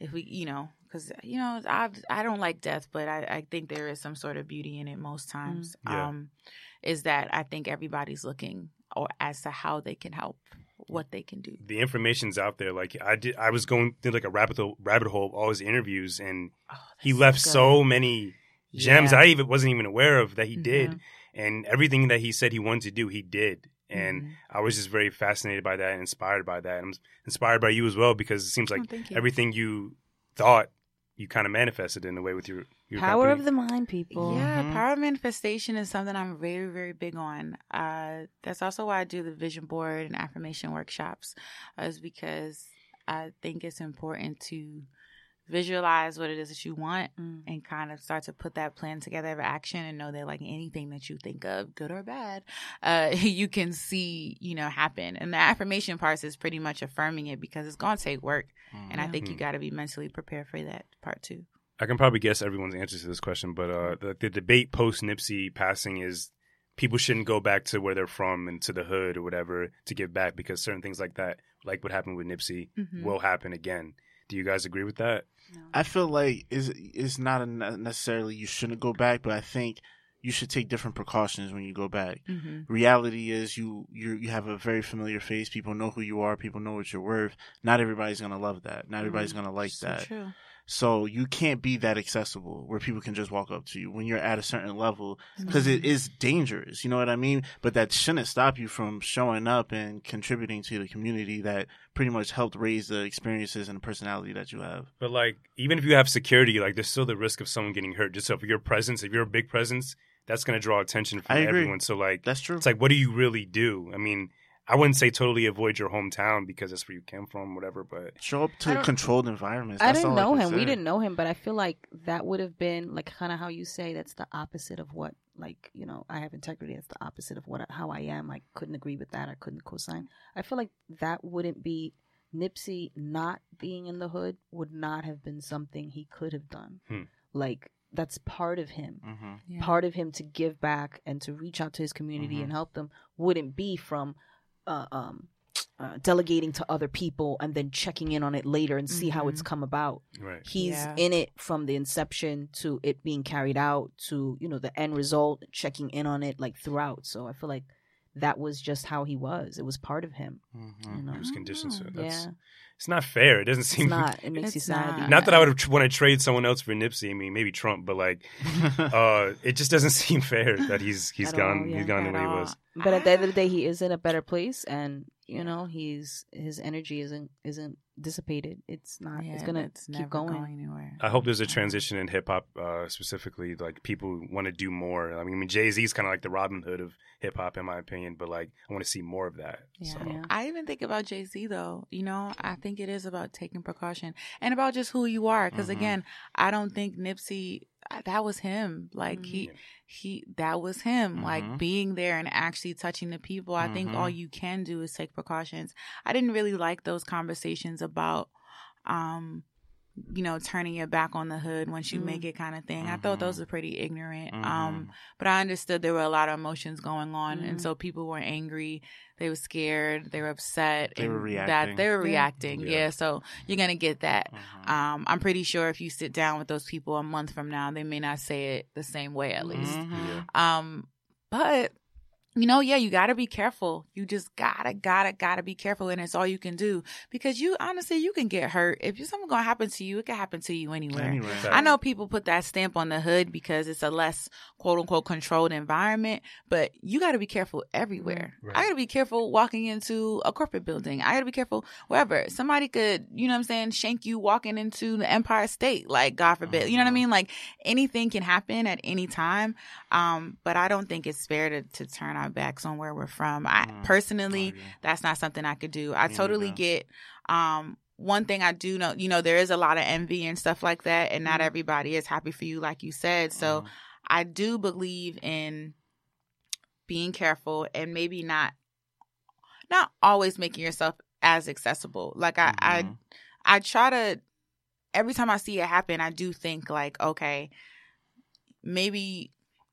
if we, you know, because, you know, I I don't like death, but I, I think there is some sort of beauty in it most times.
Yeah.
Um, is that I think everybody's looking or as to how they can help, what they can do.
the information's out there. Like I did, I was going through like a rabbit hole, rabbit hole of all his interviews, and
Oh,
he left
good.
so many gems
Yeah.
I even wasn't even aware of that he did,
Mhm.
and everything that he said he wanted to do, he did. And
Mhm.
I was just very fascinated by that, and inspired by that. I'm inspired by you as well because it seems like
Oh, you.
everything you thought you kind of manifested in a way with your, your
Power
company.
of the mind, people.
Yeah,
Mhm.
power manifestation is something I'm very, very big on. Uh, that's also why I do the vision board and affirmation workshops, uh, is because I think it's important to visualize what it is that you want
Mm.
and kind of start to put that plan together of action and know that like anything that you think of, good or bad, uh, *laughs* you can see, you know, happen. And the affirmation part is pretty much affirming it because it's going to take work. And I think you
Mhm.
got to be mentally prepared for that part too.
I can probably guess everyone's answer to this question, but uh, the, the debate post Nipsey passing is people shouldn't go back to where they're from and to the hood or whatever to give back because certain things like that, like what happened with Nipsey,
Mhm.
will happen again. Do you guys agree with that?
I feel like is it's not a necessarily you shouldn't go back, but I think you should take different precautions when you go back.
hmm
Reality is you you you have a very familiar face. People know who you are. People know what you're worth. Not everybody's gonna love that. Not everybody's gonna like
So
that.
true.
So you can't be that accessible where people can just walk up to you when you're at a certain level because it mm-hmm. is dangerous. You know what I mean? But that shouldn't stop you from showing up and contributing to the community that pretty much helped raise the experiences and the personality that you have.
But like, even if you have security, like there's still the risk of someone getting hurt. Just if your presence, if you're a big presence, that's going to draw attention from everyone. So like,
That's true.
it's like, what do you really do? I mean, I wouldn't say totally avoid your hometown because that's where you came from, whatever. But
Show up to
don't-
controlled environments.
I didn't know
can
him. We didn't know him, but I feel like that would have been like kind of how you say that's the opposite of what like you know I have integrity. That's the opposite of what how I am. I couldn't agree with that. I couldn't co-sign. I feel like that wouldn't be Nipsey not being in the hood would not have been something he could have done.
Hmm.
Like that's part of him.
Mhm.
Yeah.
Part of him to give back and to reach out to his community
Mhm.
and help them wouldn't be from uh, um, uh, delegating to other people and then checking in on it later and see how it's come about.
Right,
he's
Yeah.
in it from the inception to it being carried out to you know the end result checking in on it like throughout. So i feel like that was just how he was. It was part of him
Mhm.
you know?
he was conditioned to it. That's,
yeah
It's not fair. It doesn't
it's
seem
not it makes you sad
not.
Not that I would want to trade someone else for Nipsey. I mean, maybe Trump, but like, *laughs* uh, it just doesn't *laughs* seem fair that he's *laughs* he's
At
gone
all, yeah.
he's gone the
At
way he
all.
was.
but at the end of the day he is in a better place and you know he's his energy isn't isn't dissipated it's not
Yeah,
it's gonna
it's
keep
never
going,
anywhere.
I hope there's a transition in hip hop, uh, specifically like people want to do more. I mean, I mean Jay Z's kind of like the Robin Hood of hip hop, in my opinion. But like, I want to see more of that.
Yeah.
So,
Yeah.
I even think about Jay Z though. You know, I think it is about taking precaution and about just who you are. Because
Mhm.
again, I don't think Nipsey. That was him. Like he,
Mhm.
he. That was him.
Mhm.
Like being there and actually touching the people. I think all
Mhm.
you can do is take precautions. I didn't really like those conversations about, um, you know, turning your back on the hood once you
Mhm.
make it kind of thing. I thought
Mhm.
those were pretty ignorant.
Mhm.
Um, but I understood there were a lot of emotions going on, and
Mhm.
so people were angry, they were scared, they were upset,
They
and
were
That
reacting.
they were
Yeah.
reacting,
Yeah.
yeah. So you're gonna get that. Um, I'm pretty sure if you sit down with those people a month from now, they may not say it the same way, at least.
Yeah.
Um, but you know, yeah, you gotta be careful. You just gotta, gotta, gotta be careful, and it's all you can do because you honestly you can get hurt. If something gonna happen to you, it can happen to you anywhere.
Anyway.
I know people put that stamp on the hood because it's a less quote unquote controlled environment, but you got to be careful everywhere.
Right.
I got to be careful walking into a corporate building. I got to be careful wherever. Somebody could, you know what I'm saying, shank you walking into the Empire State, like God forbid. You know what I
Mhm.
mean? Like anything can happen at any time. Um, but I don't think it's fair to, to turn our backs on where we're from. I
Mm.
personally,
Oh, yeah.
that's not something I could do. I
Me
totally get um one thing I do know, you know, there is a lot of envy and stuff like that, and not
Mhm.
everybody is happy for you, like you said. So
Mhm.
I do believe in being careful and maybe not not always making yourself as accessible. Like I I
Mhm.
I try to every time I see it happen, I do think like, okay, maybe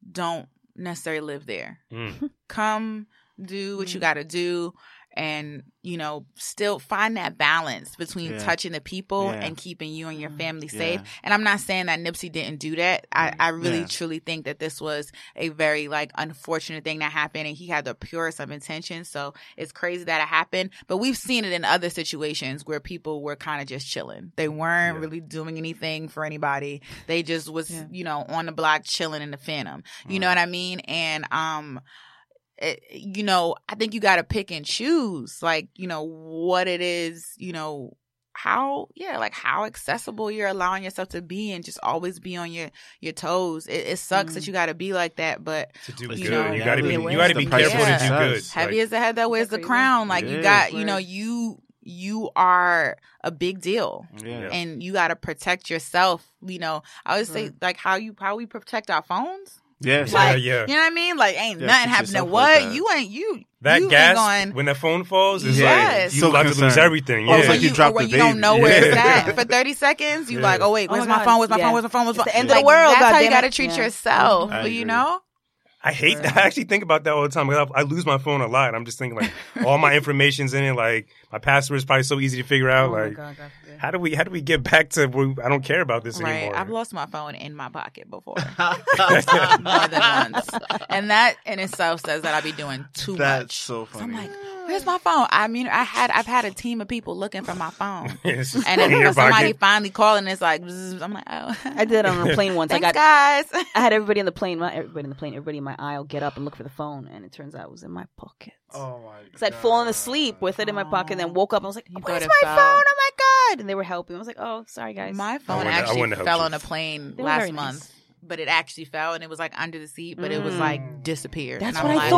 don't necessarily live there.
Mm.
Come do what you
Mhm.
got to do and you know still find that balance between
Yeah.
touching the people
Yeah.
and keeping you and your
Mhm.
family
Yeah.
safe and i'm not saying that nipsey didn't do that i, I really
Yeah.
truly think that this was a very like unfortunate thing that happened and he had the purest of intentions so it's crazy that it happened but we've seen it in other situations where people were kind of just chilling they weren't
Yeah.
really doing anything for anybody they just was
Yeah.
you know on the block chilling in the phantom you know
Right.
what I mean? And um it, you know, I think you got to pick and choose like, you know, what it is, you know, how yeah, like how accessible you're allowing yourself to be and just always be on your your toes. It, it sucks that
Mm.
you got to be like that, but
To do
It's
good,
the
you got to be you got to be
It's the price
careful
of
to do good.
success.
heavy
Like,
as the head that wears the crown. Like you got, you know, you you are a big deal
Yeah.
and you got to protect yourself. You know, I always say
Right.
like how you how we protect our phones.
Yes.
yeah,
Like,
yeah.
You know what I mean? Like, ain't
Yeah,
nothing
keep
happening.
yourself
What
that.
you ain't you
That
you
gas
going.
when the phone falls is
Yes.
like you
So
about to lose everything.
Or
Yeah.
it's like you
or
dropped
when
the
you don't know where it's
Yeah.
at for thirty seconds. You
Yeah.
like, oh wait,
Oh
where's
my
my phone? Where's my
yeah.
phone? Where's my phone? Where's my
It's the
phone?
end of the world,
That's how you got to treat yourself. You know.
I hate
Right.
that. *laughs* I actually think about that all the time. I, I lose my phone a lot. I'm just thinking like all my *laughs* information's in it. Like my password is probably so easy to figure out.
Oh my
like
God, God
how do we how do we get back to I don't care about this
Right.
anymore?
I've lost my phone in my pocket before *laughs* more than once, and that in itself says that I be doing too
That's
much.
so
So I'm like, Where's my phone? I mean, I had I've had a team of people looking for my phone, *laughs* and then somebody
pocket.
finally calling. It's like I'm like, oh,
I did it on a plane *laughs* once.
Thanks,
I got
guys.
I had everybody in the plane, not everybody in the plane, everybody in my aisle get up and look for the phone, and it turns out it was in my pocket.
Oh my
Because I'd fallen asleep with it in my pocket, and then woke up and I was like,
You oh,
"Where's
thought
my
it
phone? Oh my god!" And they were helping. I was like, "Oh, sorry guys."
My phone
wouldn't- I
actually
wouldn't have
fell
helped
on a plane
They were
last
very nice.
month, but it actually fell and it was like under the seat, but it was like disappeared.
That's
And
what
I'm
I
like,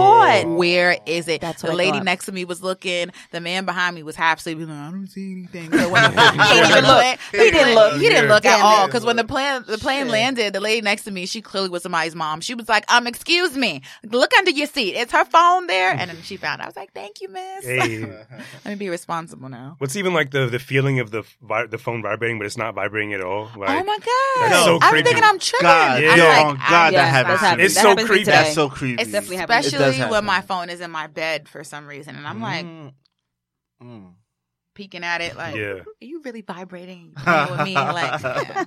thought.
Where is it?
That's
the
what I
lady
thought.
next to me was looking. The man behind me was half sleeping. Like, I don't see anything. So when
He *laughs* didn't even look. He didn't look.
He didn't look at all. Because when the plane the plane landed, the lady next to me, she clearly was somebody's mom. She was like, "Um, excuse me, look under your seat. Is her phone there?" And then she found. it. I was like, "Thank you, miss.
Hey, *laughs*
Let me be responsible now."
what's even like the the feeling of the vi- the phone vibrating, but it's not vibrating at all. Like,
oh my god!
That's so
I was
creepy.
thinking I'm tripping.
God,
Yeah. Yo,
like,
on
I-
God,
Yes,
that happens.
that's
to me.
happening.
It's
That
so
happens
creepy.
That's so creepy.
It's definitely happening.
It
especially when my phone is in my bed for some reason, and I'm like
Mm. Mm.
peeking at it, like,
Yeah.
"Are you really vibrating You playing with me?" Like, *laughs* yeah.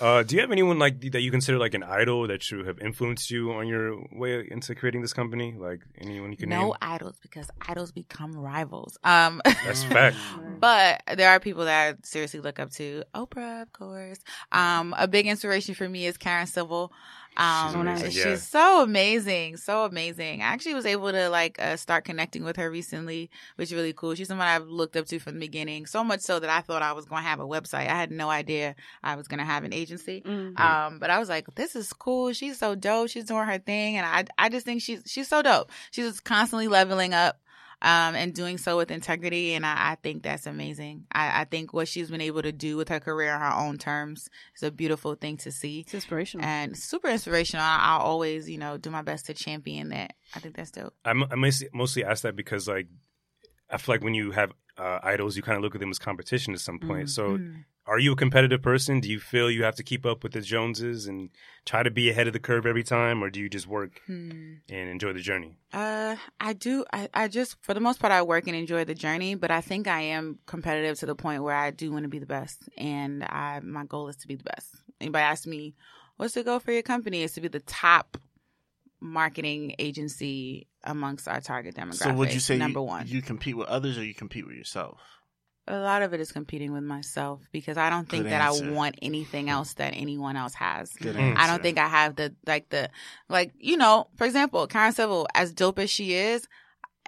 Uh, do you have anyone like that you consider like an idol that should have influenced you on your way into creating this company? Like anyone you can
no
name?
idols because idols become rivals. Um,
That's fact. *laughs*
But there are people that I seriously look up to. Oprah, of course. Um, a big inspiration for me is Karen Civil. Um,
She's amazing,
she's
yeah.
so amazing, so amazing. I actually was able to like uh, start connecting with her recently, which is really cool. She's someone I've looked up to from the beginning, so much so that I thought I was going to have a website. I had no idea I was going to have an agency.
Mm.
Um, but I was like, this is cool. She's so dope. She's doing her thing, and I I just think she's she's so dope. She's just constantly leveling up. Um, and doing so with integrity, and I, I think that's amazing. I, I think what she's been able to do with her career on her own terms is a beautiful thing to see,
It's inspirational.
and super inspirational. I, I'll always, you know, do my best to champion that. I think that's dope.
I'm, I mostly, mostly ask that because like I feel like when you have uh, idols, you kind of look at them as competition at some point.
Mm.
So, are you a competitive person? Do you feel you have to keep up with the Joneses and try to be ahead of the curve every time, or do you just work
Hmm.
and enjoy the journey?
Uh, I do. I, I just, for the most part, I work and enjoy the journey, but I think I am competitive to the point where I do want to be the best. And I, my goal is to be the best. Anybody ask me, what's the goal for your company? Is to be the top marketing agency amongst our target demographic.
So would you say
number
you,
one?
you compete with others or you compete with yourself?
a lot of it is competing with myself because I don't think
Good
that
answer.
I want anything else that anyone else has.
Good
Mm.
answer.
I don't think I have the like the like you know, for example, Karen Civil, as dope as she is,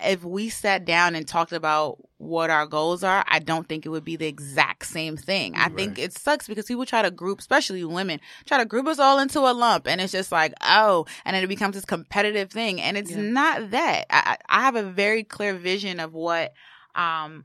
if we sat down and talked about what our goals are, I don't think it would be the exact same thing. I think it sucks because people try to group, especially women, try to group us all into a lump, and it's just like, oh, and then it becomes this competitive thing, and it's
Yeah.
not that. I, I I have a very clear vision of what, um,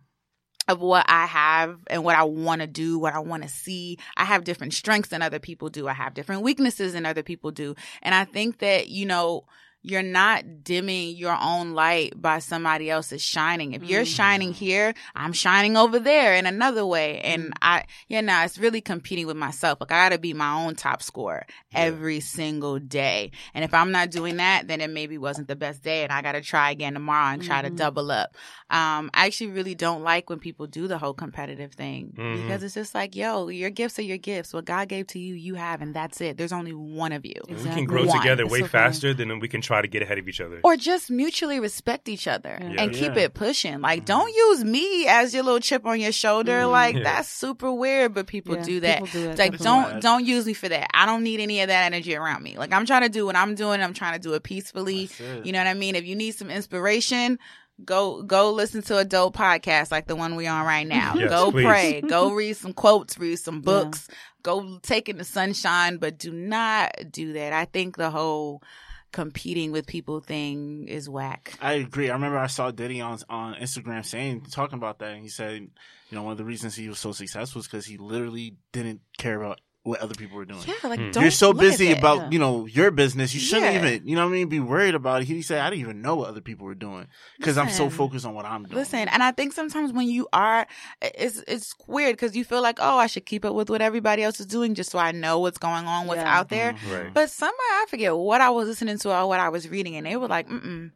of what I have and what I want to do, what I want to see. I have different strengths than other people do. I have different weaknesses than other people do. And I think that, you know, you're not dimming your own light by somebody else's shining. If you're
Mm.
shining here, I'm shining over there in another way. And I, yeah, no, it's really competing with myself. Like I gotta be my own top scorer every single day. And if I'm not doing that, then it maybe wasn't the best day and I gotta try again tomorrow and try to
Mhm.
double up. Um, I actually really don't like when people do the whole competitive thing
Mhm.
because it's just like, yo, your gifts are your gifts. What God gave to you, you have, and that's it. There's only one of you.
We can grow
One.
together
It's
way
so
faster than we can try to get ahead of each other.
Or just mutually respect each other
Yeah.
and keep
Yeah.
it pushing. Like, don't use me as your little chip on your shoulder.
Mhm.
Like,
Yeah.
that's super weird, but people
Yeah,
do that.
people do that,
like,
definitely.
don't don't use me for that. I don't need any of that energy around me. Like, I'm trying to do what I'm doing. I'm trying to do it peacefully.
It.
You know what I mean? If you need some inspiration, go go listen to a dope podcast like the one we are on right now. *laughs*
Yes,
go
please.
pray. Go *laughs* read some quotes, read some books, go take in the sunshine, but do not do that. I think the whole competing with people thing is whack.
I agree. I remember I saw Diddy on on Instagram saying talking about that, and he said, you know, one of the reasons he was so successful is because he literally didn't care about what other people were doing.
Yeah, like
Hmm.
don't
You're so busy about
Yeah.
you know your business. You shouldn't
Yeah.
even you know what I mean be worried about it. He said I didn't even know what other people were doing because I'm so focused on what I'm doing.
Listen, and I think sometimes when you are, it's it's weird because you feel like, oh, I should keep up with what everybody else is doing just so I know what's going on, what's
Yeah.
out there.
Mhm.
Right.
But somewhere I forget what I was listening to or what I was reading, and they were like, mm-mm.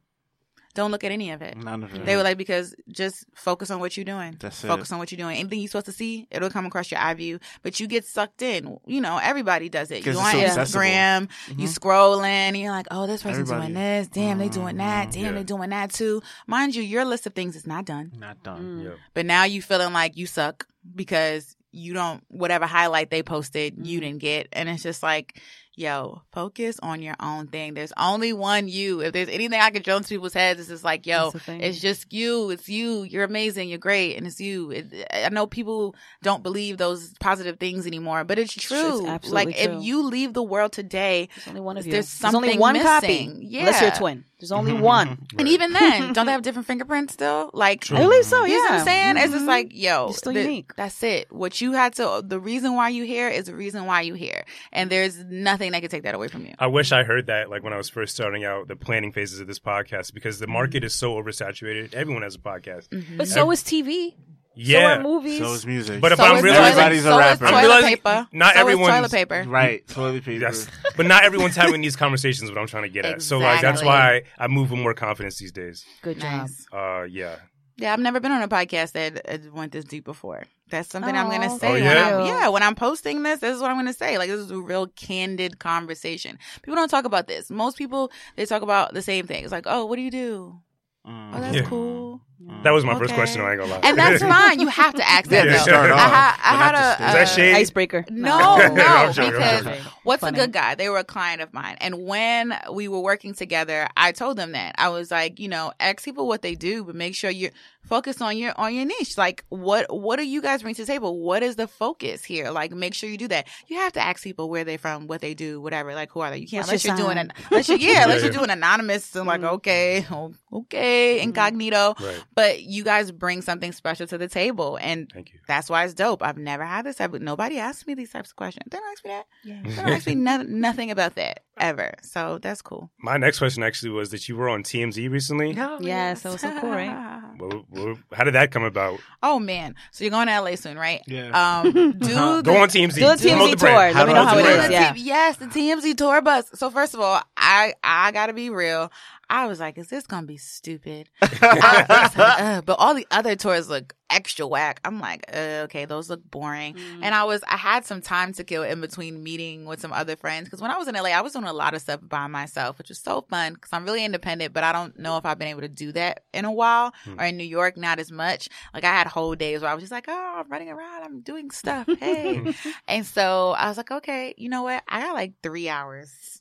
Don't look at any of it.
None of it.
They were like, because just focus on what you're doing.
That's it.
Focus on what you're doing. Anything you're supposed to see, it'll come across your eye view. But you get sucked in. You know, everybody does it. You
it's
on
so
Instagram, you
Mhm.
scrolling, and you're like, oh, this person's
Everybody.
doing this. Damn, they doing that.
Mhm.
Damn,
Yeah.
they doing that too. Mind you, your list of things is not done.
Not done.
Yeah.
But now you feeling like you suck because you don't whatever highlight they posted you didn't get and it's just like yo focus on your own thing there's only one you if there's anything i can drill into people's heads it's just like yo
That's the thing.
it's just you it's you you're amazing you're great and it's you it, i know people don't believe those positive things anymore but it's
It's
true
absolutely
like
true.
if you leave the world today
There's only one of you.
There's
only one
missing.
copy.
Yeah.
Unless you're a twin. There's only one. *laughs*
and even then don't they *laughs* have different fingerprints still like
True.
I believe so.
you know what
Yeah.
I'm saying? It's just
Mhm.
like, yo,
You're still
the-
unique.
That's it. What you had to, the reason why you here is the reason why you here, and there's nothing that can take that away from you.
I wish I heard that like when I was first starting out the planning phases of this podcast because the market is so oversaturated. Everyone has a podcast.
But so is TV. So
Yeah.
are movies.
So is music.
But if
so
I'm
is
realizing-
toilet,
Everybody's a
so is
rapper.
I'm
toilet
realizing
paper.
not
so
everyone's-
is toilet paper.
right, toilet paper.
Yes, but not everyone's having these conversations. What I'm trying to get at. So like that's
Exactly.
why I move with more confidence these days.
Good job.
Nice.
Uh, yeah.
Yeah, I've never been on a podcast that uh, went this deep before. That's something I'm going
Aw,
to say.
Oh,
when
yeah?
I'm, yeah, when I'm posting this, this is what I'm going to say. Like, this is a real candid conversation. People don't talk about this. Most people, they talk about the same thing. It's like, oh, what do you do?
Mm.
Oh, that's
Yeah.
cool.
That was my first
Okay.
question. I ain't gonna lie.
And that's *laughs* fine. You have to ask that,
Yeah,
though.
start
I,
off,
ha- I
but
had
not to
a,
stay.
Is that
uh,
shade?
Icebreaker. *laughs*
No,
I'm
no,
joking, I'm
because
joking.
what's
Funny.
a good guy? They were a client of mine, and when we were working together, I told them that I was like, you know, ask people what they do, but make sure you focus on your on your niche. Like, what what do you guys bring to the table? What is the focus here? Like, make sure you do that. You have to ask people where they're from, what they do, whatever. Like, who are they? You can't
What's
unless
your
you're doing
sign?
an unless you yeah,
Yeah,
unless you're *laughs*
yeah.
doing anonymous and like,
Mhm.
okay, oh, okay, incognito.
Right.
But you guys bring something special to the table, and
Thank you.
that's why it's dope. I've never had this type. Of, nobody asked me these types of questions. They don't ask me that.
Yeah.
They don't ask me *laughs* no, nothing about that ever. So that's cool.
My next question actually was that you were on TMZ recently.
No, yes, that was so cool, right? *laughs*
Well, well, how did that come about?
oh man, so you're going to LA soon, right?
Yeah.
Um, *laughs* do
Uh-huh.
Go
the-
on TMZ.
Do a TMZ
the
tour. Let me know
How
it is.
do
it
I
is.
do
Yeah.
Yes, the TMZ tour bus. So first of all, I I gotta be real. I was like, is this gonna be stupid? *laughs* Like, "Ugh," *laughs* but all the other tours look extra whack. I'm like, uh, okay, those look boring.
Mm.
And I was, I had some time to kill in between meeting with some other friends. Because when I was in LA, I was doing a lot of stuff by myself, which was so fun. Because I'm really independent, but I don't know if I've been able to do that in a while.
Hmm.
Or in New York, not as much. Like I had whole days where I was just like, oh, I'm running around, I'm doing stuff. Hey. *laughs* and so I was like, okay, you know what? I got like three hours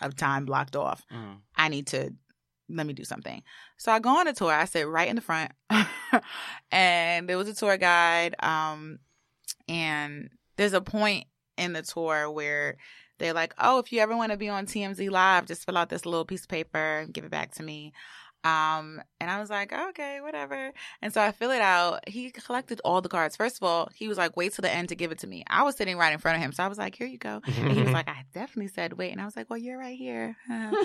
of time blocked off.
Mm.
I need to let me do something. So I go on a tour. I sit right in the front, *laughs* and there was a tour guide. Um, and there's a point in the tour where they're like, "Oh, if you ever want to be on TMZ Live, just fill out this little piece of paper and give it back to me." Um, and I was like, okay, whatever. And so I fill it out. He collected all the cards. First of all, he was like, wait till the end to give it to me. I was sitting right in front of him. So I was like, here you go. And he was *laughs* like, I definitely said wait. And I was like, well, you're right here. *laughs* and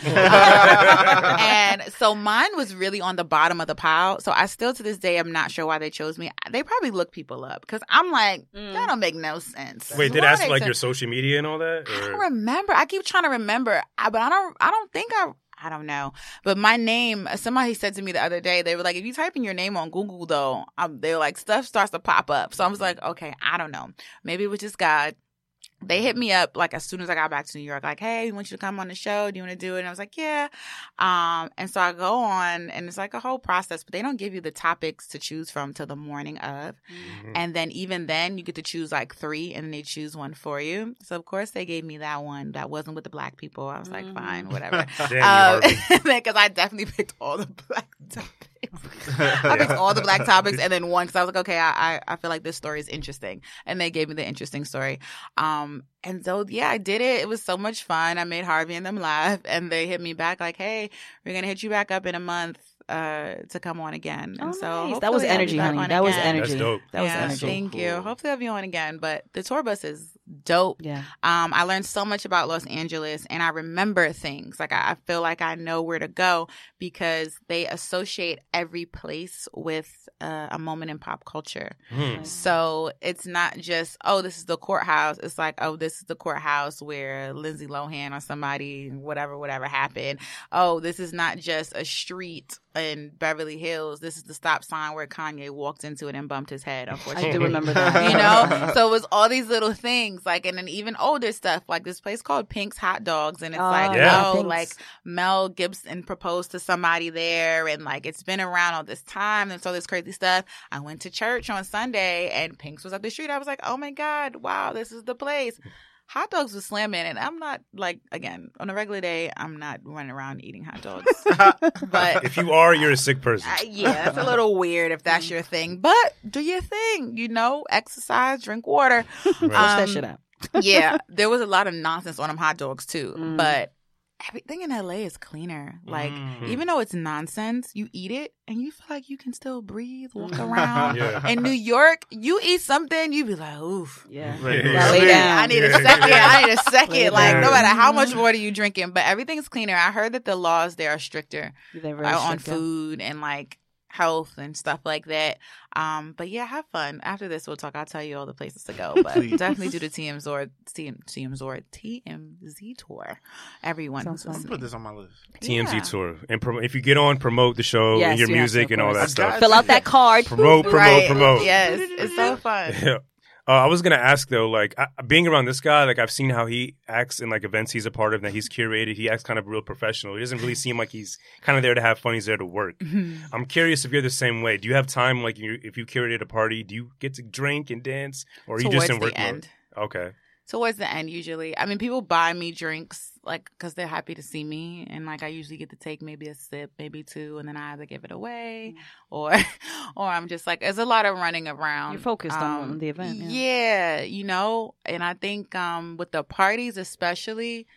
so mine was really on the bottom of the pile. So I still to this day am not sure why they chose me. They probably look people up because I'm like,
Mm.
that don't make no sense.
Wait, did
Why
ask like
send-
your social media and all that?
I don't remember. I keep trying to remember, I- but I don't. I don't think I. I don't know. But my name. Somebody said to me the other day. They were like, if you type in your name on Google, though, um, they're like stuff starts to pop up. So I was like, okay, I don't know. Maybe it was just God. They hit me up like as soon as I got back to New York, like, hey, we want you to come on the show. Do you want to do it? And I was like, yeah. Um, and so I go on, and it's like a whole process, but they don't give you the topics to choose from till the morning of.
Mhm.
And then even then, you get to choose like three, and they choose one for you. So of course, they gave me that one that wasn't with the black people. I was like,
Mhm.
fine, whatever. *laughs*
You Harvey.
Because *laughs* I definitely picked all the black *laughs* topics. I picked all the black *laughs* topics, and then one because I was like, okay, I, I I feel like this story is interesting, and they gave me the interesting story. Um, and so yeah, I did it. It was so much fun. I made Harvey and them laugh, and they hit me back like, hey, we're gonna hit you back up in a month. Uh, to come on again.
Oh,
And so
nice. That was
hopefully I'll be
energy, honey.
on
That was energy.
That's dope.
That was
Yeah,
energy.
so
Thank you. Hopefully I'll be on again. But the tour bus is dope.
Yeah.
Um, I learned so much about Los Angeles and I remember things. Like I, I feel like I know where to go because they associate every place with uh, a moment in pop culture.
Hmm.
So it's not just, oh, this is the courthouse. It's like, oh, this is the courthouse where Lindsay Lohan or somebody, whatever, whatever happened. Oh, this is not just a street in Beverly Hills. This is the stop sign where Kanye walked into it and bumped his head, *laughs*
I do remember *laughs* that.
you know *laughs* so it was all these little things like and then even older stuff like this place called pink's hot dogs and it's
Oh,
like
yeah,
oh like mel gibson proposed to somebody there and like it's been around all this time and so this crazy stuff. I went to church on sunday and pink's was up the street. I was like oh my god wow this is the place hot dogs was slamming and i'm not like again on a regular day i'm not running around eating hot dogs *laughs* but
If you are, you're a sick person.
uh, yeah, it's a little weird if that's your thing, but do your thing, you know, exercise, drink water.
Right.
Push that
Um,
shit out.
yeah, *laughs* there was a lot of nonsense on them hot dogs too,
Mm.
but everything in LA is cleaner. Like,
Mm.
even though it's nonsense, you eat it and you feel like you can still breathe, walk around. *laughs*
Yeah.
In New York, you eat something, you be like, oof.
Yeah.
Right.
Yeah.
Lay down.
I need a second. I need a second. Like, no matter how much water you drinking, but everything's cleaner. I heard that the laws there are stricter
They're very
uh, on food and like health and stuff like that. Um, but yeah, have fun. After this, we'll talk. I'll tell you all the places to go, but definitely do the *laughs* TM Zord, TM, TM Zord, TMZ tour. Everyone
Sounds
who's
fun.
Put this on my list.
TMZ
Yeah.
tour. And pro- if you get on, promote the show
Yes,
and your music
to,
and all that stuff.
Fill out that card.
Promote, promote,
Right.
promote.
Yes, it's so fun. *laughs*
Yeah. Uh, I was gonna ask though, like I, being around this guy, like I've seen how he acts in like events he's a part of that he's curated. He acts kind of real professional. He doesn't really seem like he's kind of there to have fun. He's there to work. I'm curious if you're the same way. Do you have time, like you, if you curated a party, do you get to drink and dance, or are you
Towards
just in work mode?
end.
Okay,
Towards the end, usually. I mean, people buy me drinks like because they're happy to see me, and like I usually get to take maybe a sip, maybe two, and then I either give it away, or *laughs* or I'm just like, there's a lot of running around.
You're focused on
Um,
the event. Yeah.
yeah, you know, and I think um with the parties especially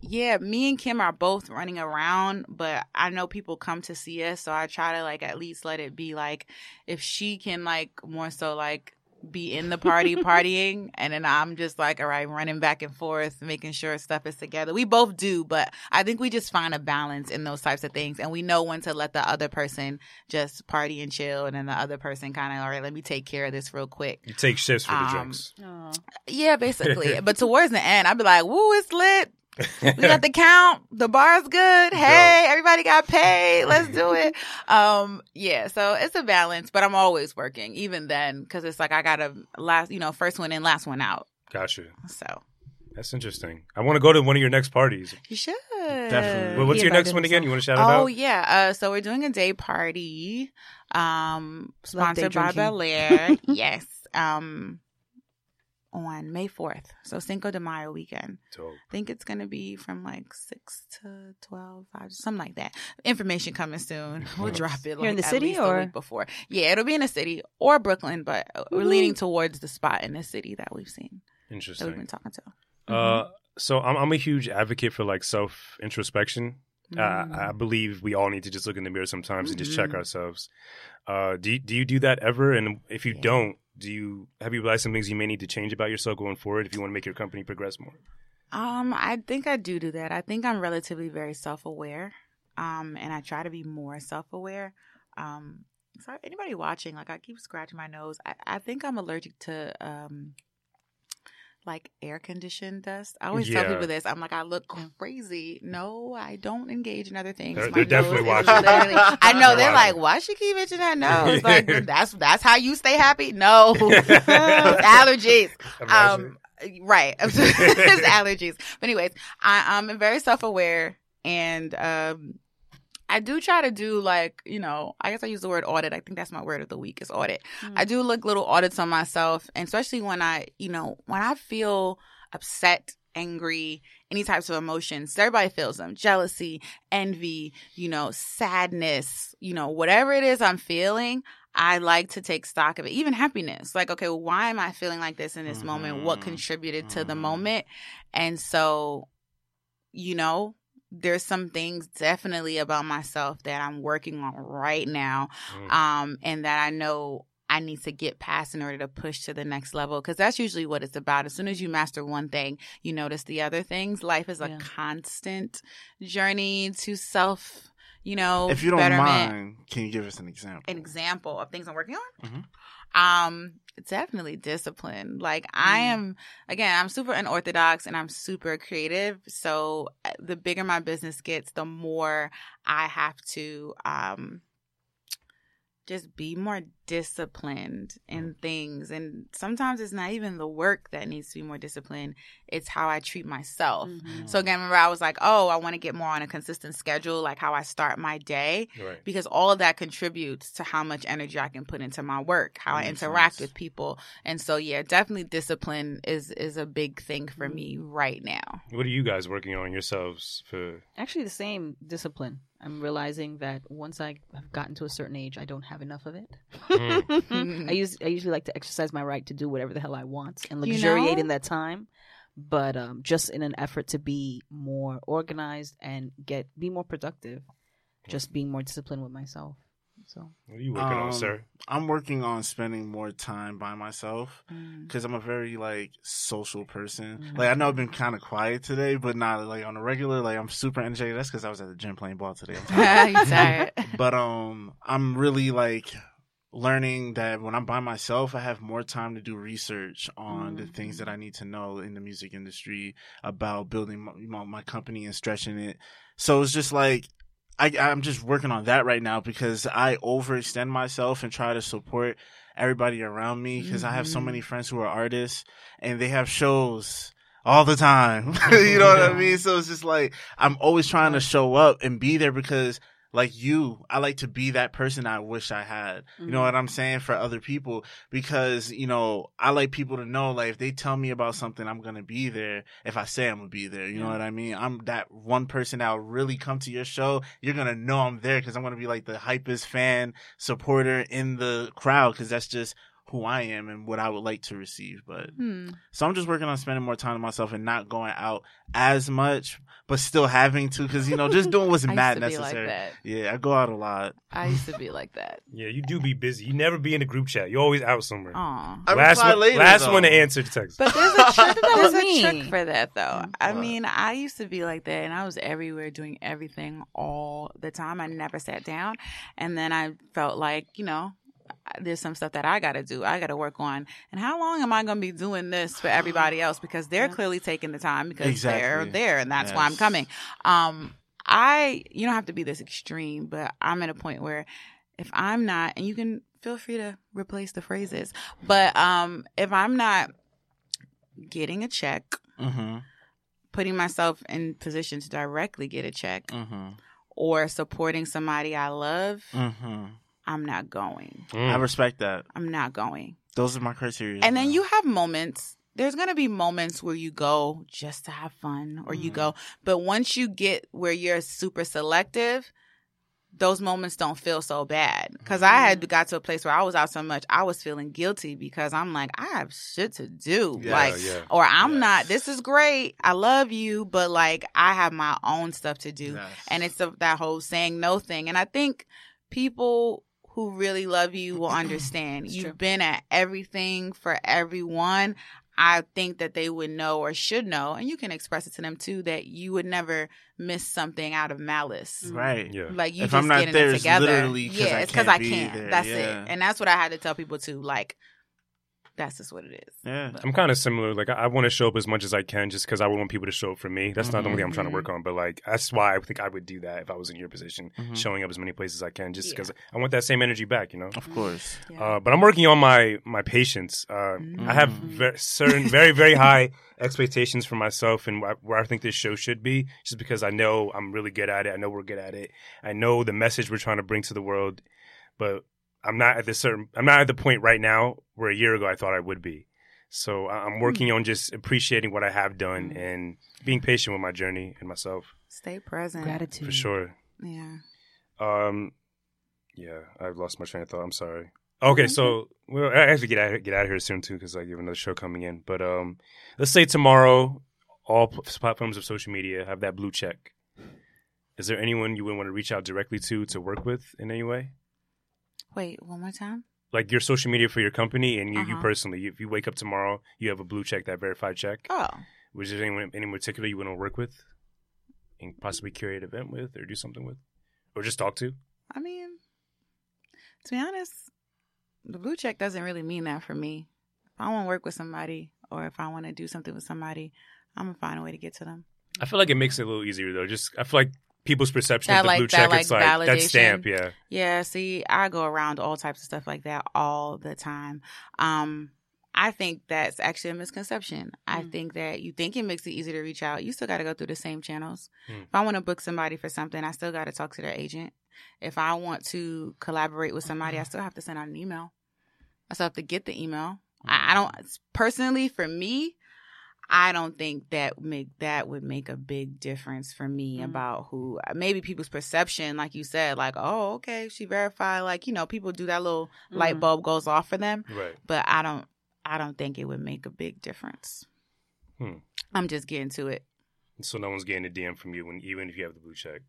yeah, me and Kim are both running around, but I know people come to see us, so I try to like at least let it be like if she can like more so like be in the party partying *laughs* and then I'm just like all right running back and forth making sure stuff is together. We both do, but I think we just find a balance in those types of things and we know when to let the other person just party and chill and then the other person kind of all right, let me take care of this real quick.
you take shifts for the
Um,
drinks.
Aw.
Yeah, basically. *laughs* but towards the end, I'd be like, woo, it's lit. We got the count. The bar's good. Hey, everybody got paid. Let's do it. *laughs* Um, yeah, so it's a balance, but I'm always working, even then, because it's like I got to last, you know, first one in, last one out.
Gotcha.
So
That's interesting. I want to go to one of your next parties.
you should.
Definitely.
Well, what's your next one again? You want to shout it out?
Oh yeah, uh, so we're doing a day party, um, sponsored by. Belaire. *laughs* yes, um, on May fourth, so Cinco de Mayo weekend.
Dope.
I think it's gonna be from like six to 12, 5, something like that. Information coming soon. We'll drop it
Here
like
in the
at
city,
least a
or-
week before. Yeah, it'll be in the city or Brooklyn, but we're leaning towards the spot in the city that we've seen Interesting. that we've been talking to.
Uh, so I'm, I'm a huge advocate for like self introspection.
Mm.
Uh, I believe we all need to just look in the mirror sometimes and just check
Mhm.
ourselves. Uh, do you, do you do that ever? And if you
Yeah.
don't, do you have you realized some things you may need to change about yourself going forward if you want to make your company progress more?
Um, I think I do do that. I think I'm relatively very self aware. Um, and I try to be more self aware. Um, so anybody watching, like I keep scratching my nose. I, I think I'm allergic to um like air conditioned dust. I always tell people this. I'm like, I look crazy. No, I don't engage in other things.
They're- they're definitely watching. *laughs*
I know
They're
they're like, why she keep itching that *laughs* nose? Like that's that's how you stay happy. No, *laughs* allergies.
Imagine.
Um, right. it's allergies. But anyways, I, I'm very self aware and um I do try to do like, you know, I guess I use the word audit. I think that's my word of the week is audit. I do look little audits on myself, and especially when I, you know, when I feel upset, angry, any types of emotions. Everybody feels them. Jealousy, envy, you know, sadness, you know, whatever it is I'm feeling, I like to take stock of it. Even happiness. Like, okay, why am I feeling like this in this moment? What
Mhm.
contributed to the
Mhm.
moment? And so, you know, there's some things definitely about myself that I'm working on right now
Mm.
um, and that I know I need to get past in order to push to the next level. Cause that's usually what it's about. As soon as you master one thing, you notice the other things. Life is a
Yeah.
constant journey to self, you know,
If you don't
betterment.
mind, can you give us an example?
An example of things I'm working on?
Mhm.
Um, definitely discipline. Like I
Mm.
am, again, I'm super unorthodox and I'm super creative. So uh, the bigger my business gets, the more I have to, um, just be more disciplined in things. And sometimes it's not even the work that needs to be more disciplined. It's how I treat myself.
Mhm.
So again, remember I was like, oh, I want to get more on a consistent schedule, like how I start my day
Right.
because all of that contributes to how much energy I can put into my work, how I interact
sense.
with people. And so yeah, definitely discipline is is a big thing for me right now.
What are you guys working on yourselves for?
Actually, the same discipline. I'm realizing that once I have gotten to a certain age, I don't have enough of it. *laughs*
Mm.
I use I usually like to exercise my right to do whatever the hell I want and
You
luxuriate
know?
in that time, but um, just in an effort to be more organized and get be more productive, just being more disciplined with myself. So
What are you working on,
Um,
sir?
I'm working on spending more time by myself
Mm.
because I'm a very like social person.
Mhm.
Like I know I've been kind of quiet today, but not like on a regular. Like I'm super energetic. That's because I was at the gym playing ball today. I'm tired. *laughs*
you tired? *laughs*
but um, I'm really like learning that when I'm by myself, I have more time to do research on the things that I need to know in the music industry about building my, my company and stretching it. So it's just like I, I'm just working on that right now because I overextend myself and try to support everybody around me because I have so
Mhm.
many friends who are artists and they have shows all the time. *laughs* you know what I mean? So it's just like I'm always trying to show up and be there because like you, I like to be that person I wish I had. You know
Mhm.
what I'm saying for other people because, you know, I like people to know like if they tell me about something, I'm to be there. If I say I'm to be there, you know what I mean? I'm that one person that'll really come to your show. You're to know I'm there because I'm to be like the hypest fan supporter in the crowd because that's just who I am and what I would like to receive. But
Hmm.
so I'm just working on spending more time to myself and not going out as much, but still having to because you know just doing *laughs* what's
I used
mad
to like
necessary. yeah, I go out a lot.
I used to be like that. *laughs*
Yeah, you do be busy. You never be in a group chat. You're always out somewhere.
Aw.
I
last
reply
one,
later,
last
though.
one to answer the text.
But there's a trick. *laughs*
That
there's
was
a trick for that, though. I mean, I used to be like that, and I was everywhere doing everything all the time. I never sat down, and then I felt like, you know, there's some stuff that I got to do. I got to work on. And how long am I going to be doing this for everybody *sighs* else? Because they're clearly taking the time because
Exactly.
they're there, and that's why I'm coming. Um, I you don't have to be this extreme, but I'm at a point where if I'm not, and you can feel free to replace the phrases, but um, if I'm not getting a check,
Mm-hmm.
putting myself in position to directly get a check,
Mm-hmm.
or supporting somebody I love,
Mm-hmm.
I'm not going.
Mm.
I respect that.
I'm not going.
Those are my criteria.
And then you have moments. There's going to be moments where you go just to have fun or you
Mhm.
go. But once you get where you're super selective, those moments don't feel so bad. Cause I had got to a place where I was out so much, I was feeling guilty because I'm like, I have shit to do.
Yeah,
like,
yeah.
or I'm
Yes.
not, this is great. I love you, but like, I have my own stuff to do.
Yes.
And it's a, that whole saying no thing. And I think people who really love you will *clears throat* understand.
It's
You've
true.
been at everything for everyone. I think that they would know or should know, and you can express it to them too, that you would never miss something out of malice. Mm-hmm.
right.
Yeah.
Like you
If
just
I'm not
getting
there,
it
it's
together.
literally 'cause
yeah,
I
it's because
can't
I
be
can't.
there.
That's
Yeah.
it, and that's what I had to tell people too. Like, that's just what it is.
Yeah.
I'm kind of similar. Like I, I want to show up as much as I can, just because I want people to show up for me. That's not the only thing I'm trying to
Mhm.
work on, but like that's why I think I would do that if I was in your position,
Mhm.
showing up as many places as I can, just
Yeah.
because I want that same energy back. You know.
Of course.
Uh, but I'm working on my my patience. Uh, I have
Mhm.
ver- certain very very high expectations for myself and wh- where I think this show should be, just because I know I'm really good at it. I know we're good at it. I know the message we're trying to bring to the world, but I'm not at this certain. I'm not at the point right now where a year ago I thought I would be. So I- I'm working on just appreciating what I have done and being patient with my journey and myself
Stay present.
Gratitude.
for sure.
Yeah.
Um, yeah, I've lost my train of thought. I'm sorry. Okay, so well, I have to get out get out of here soon too because I have another show coming in. But um, let's say tomorrow, all platforms of social media have that blue check. Is there anyone you would want to reach out directly to to work with in any way?
Wait, one more time.
like your social media for your company and you, you
Uh-huh.
personally. If you wake up tomorrow, you have a blue check, that verified check.
Oh,
Was there anyone any particular you want to work with, and possibly curate an event with, or do something with, or just talk to?
I mean, to be honest, the blue check doesn't really mean that for me. If I want to work with somebody or if I want to do something with somebody, I'm gonna find a way to get to them.
I feel like it makes it a little easier though. Just I feel like people's perception
That,
of the
like-
blue
that,
check,
like,
it's like that stamp, yeah.
Yeah, see, I go around all types of stuff like that all the time. Um, I think that's actually a misconception. I
Mm.
think that you think it makes it easy to reach out. You still got to go through the same channels.
Mm.
If I want to book somebody for something, I still got to talk to their agent. If I want to collaborate with somebody, I still have to send out an email. I still have to get the email. I, I don't personally for me. I don't think that make that would make a big difference for me
Mm.
about who maybe people's perception, like you said, like oh okay, she verified, like you know people do that little light
Mhm.
bulb goes off for them,
Right.
but I don't I don't think it would make a big difference.
Hmm.
I'm just getting to it.
So no one's getting a DM from you when even if you have the blue check.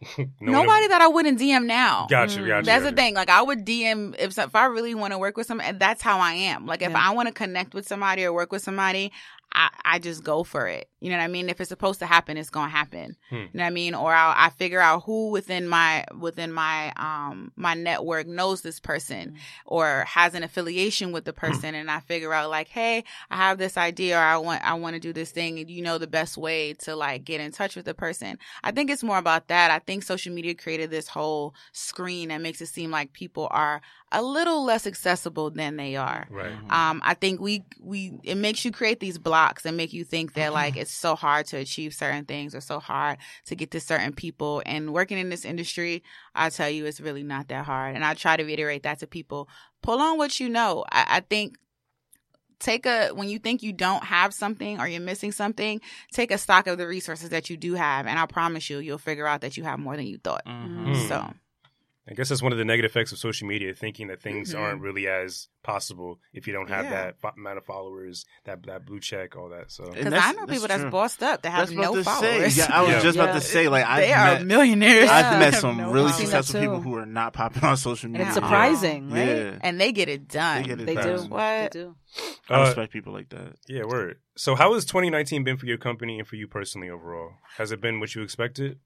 *laughs* No one-
Nobody that I wouldn't DM now.
Gotcha,
Mm.
gotcha.
That's the thing. Like I would DM if if I really want to work with somebody, that's how I am. Like if
Yeah.
I want to connect with somebody or work with somebody, I I just go for it. You know what I mean? If it's supposed to happen, it's gonna happen.
Hmm.
You know what I mean? Or I'll, I figure out who within my within my um my network knows this person
Mm.
or has an affiliation with the person, and I figure out like, hey, I have this idea, or I want I want to do this thing, and you know the best way to like get in touch with the person. I think it's more about that. I think social media created this whole screen that makes it seem like people are a little less accessible than they are.
Right.
Um, I think we we it makes you create these blocks and make you think that like it's so hard to achieve certain things or so hard to get to certain people. And working in this industry, I tell you, it's really not that hard. And I try to reiterate that to people. Pull on what you know. I, I think take a when you think you don't have something or you're missing something, take a stock of the resources that you do have, and I promise you, you'll figure out that you have more than you thought.
Mhm.
Hmm.
So.
I guess that's one of the negative effects of social media, thinking that things
Mhm.
aren't really as possible if you don't have
Yeah.
that fo- amount of followers, that that blue check, all that. So
Because I know people
that's
that's bossed up that have
That's about
no
to
followers.
Say, yeah, I was
Yeah.
just about to *laughs* say, like, I've
they are
met,
millionaires.
I've
Yeah.
met some
no
really
followers.
successful people who are not popping on social
And
media.
it's
Yeah.
surprising, right?
Yeah.
and they get it done.
They get it
They
done.
do.
What?
They do.
I
Uh,
respect people like that.
yeah, word. So how has 2019 been for your company and for you personally overall? Has it been what you expected?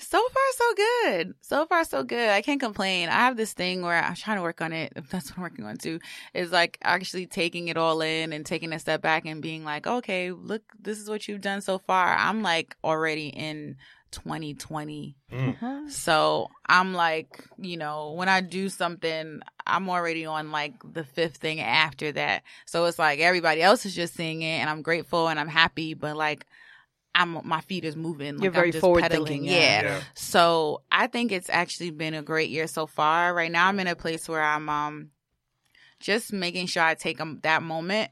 So far so good. So far so good. I can't complain. I have this thing where I'm trying to work on it. *laughs* That's what I'm working on too. Is like actually taking it all in and taking a step back and being like, okay, look, this is what you've done so far. I'm like already in 2020.
Mm.
So I'm like, you know, when I do something, I'm already on like the fifth thing after that. So it's like everybody else is just seeing it and I'm grateful and I'm happy, but like I'm my feet is moving. Like
You're very
I'm just
forward
pedaling.
thinking,
Yeah.
yeah.
Yeah.
So I think it's actually been a great year so far. Right now I'm in a place where I'm um just making sure I take 'em- that moment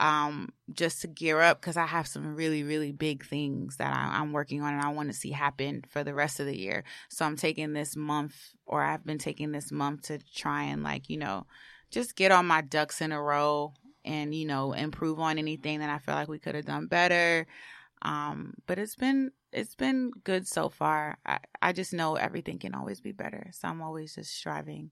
um just to gear up because I have some really really big things that I, I'm working on and I want to see happen for the rest of the year. So I'm taking this month or I've been taking this month to try and like you know just get all my ducks in a row and you know improve on anything that I feel like we could have done better. Um, but it's been it's been good so far. I, I just know everything can always be better. So I'm always just striving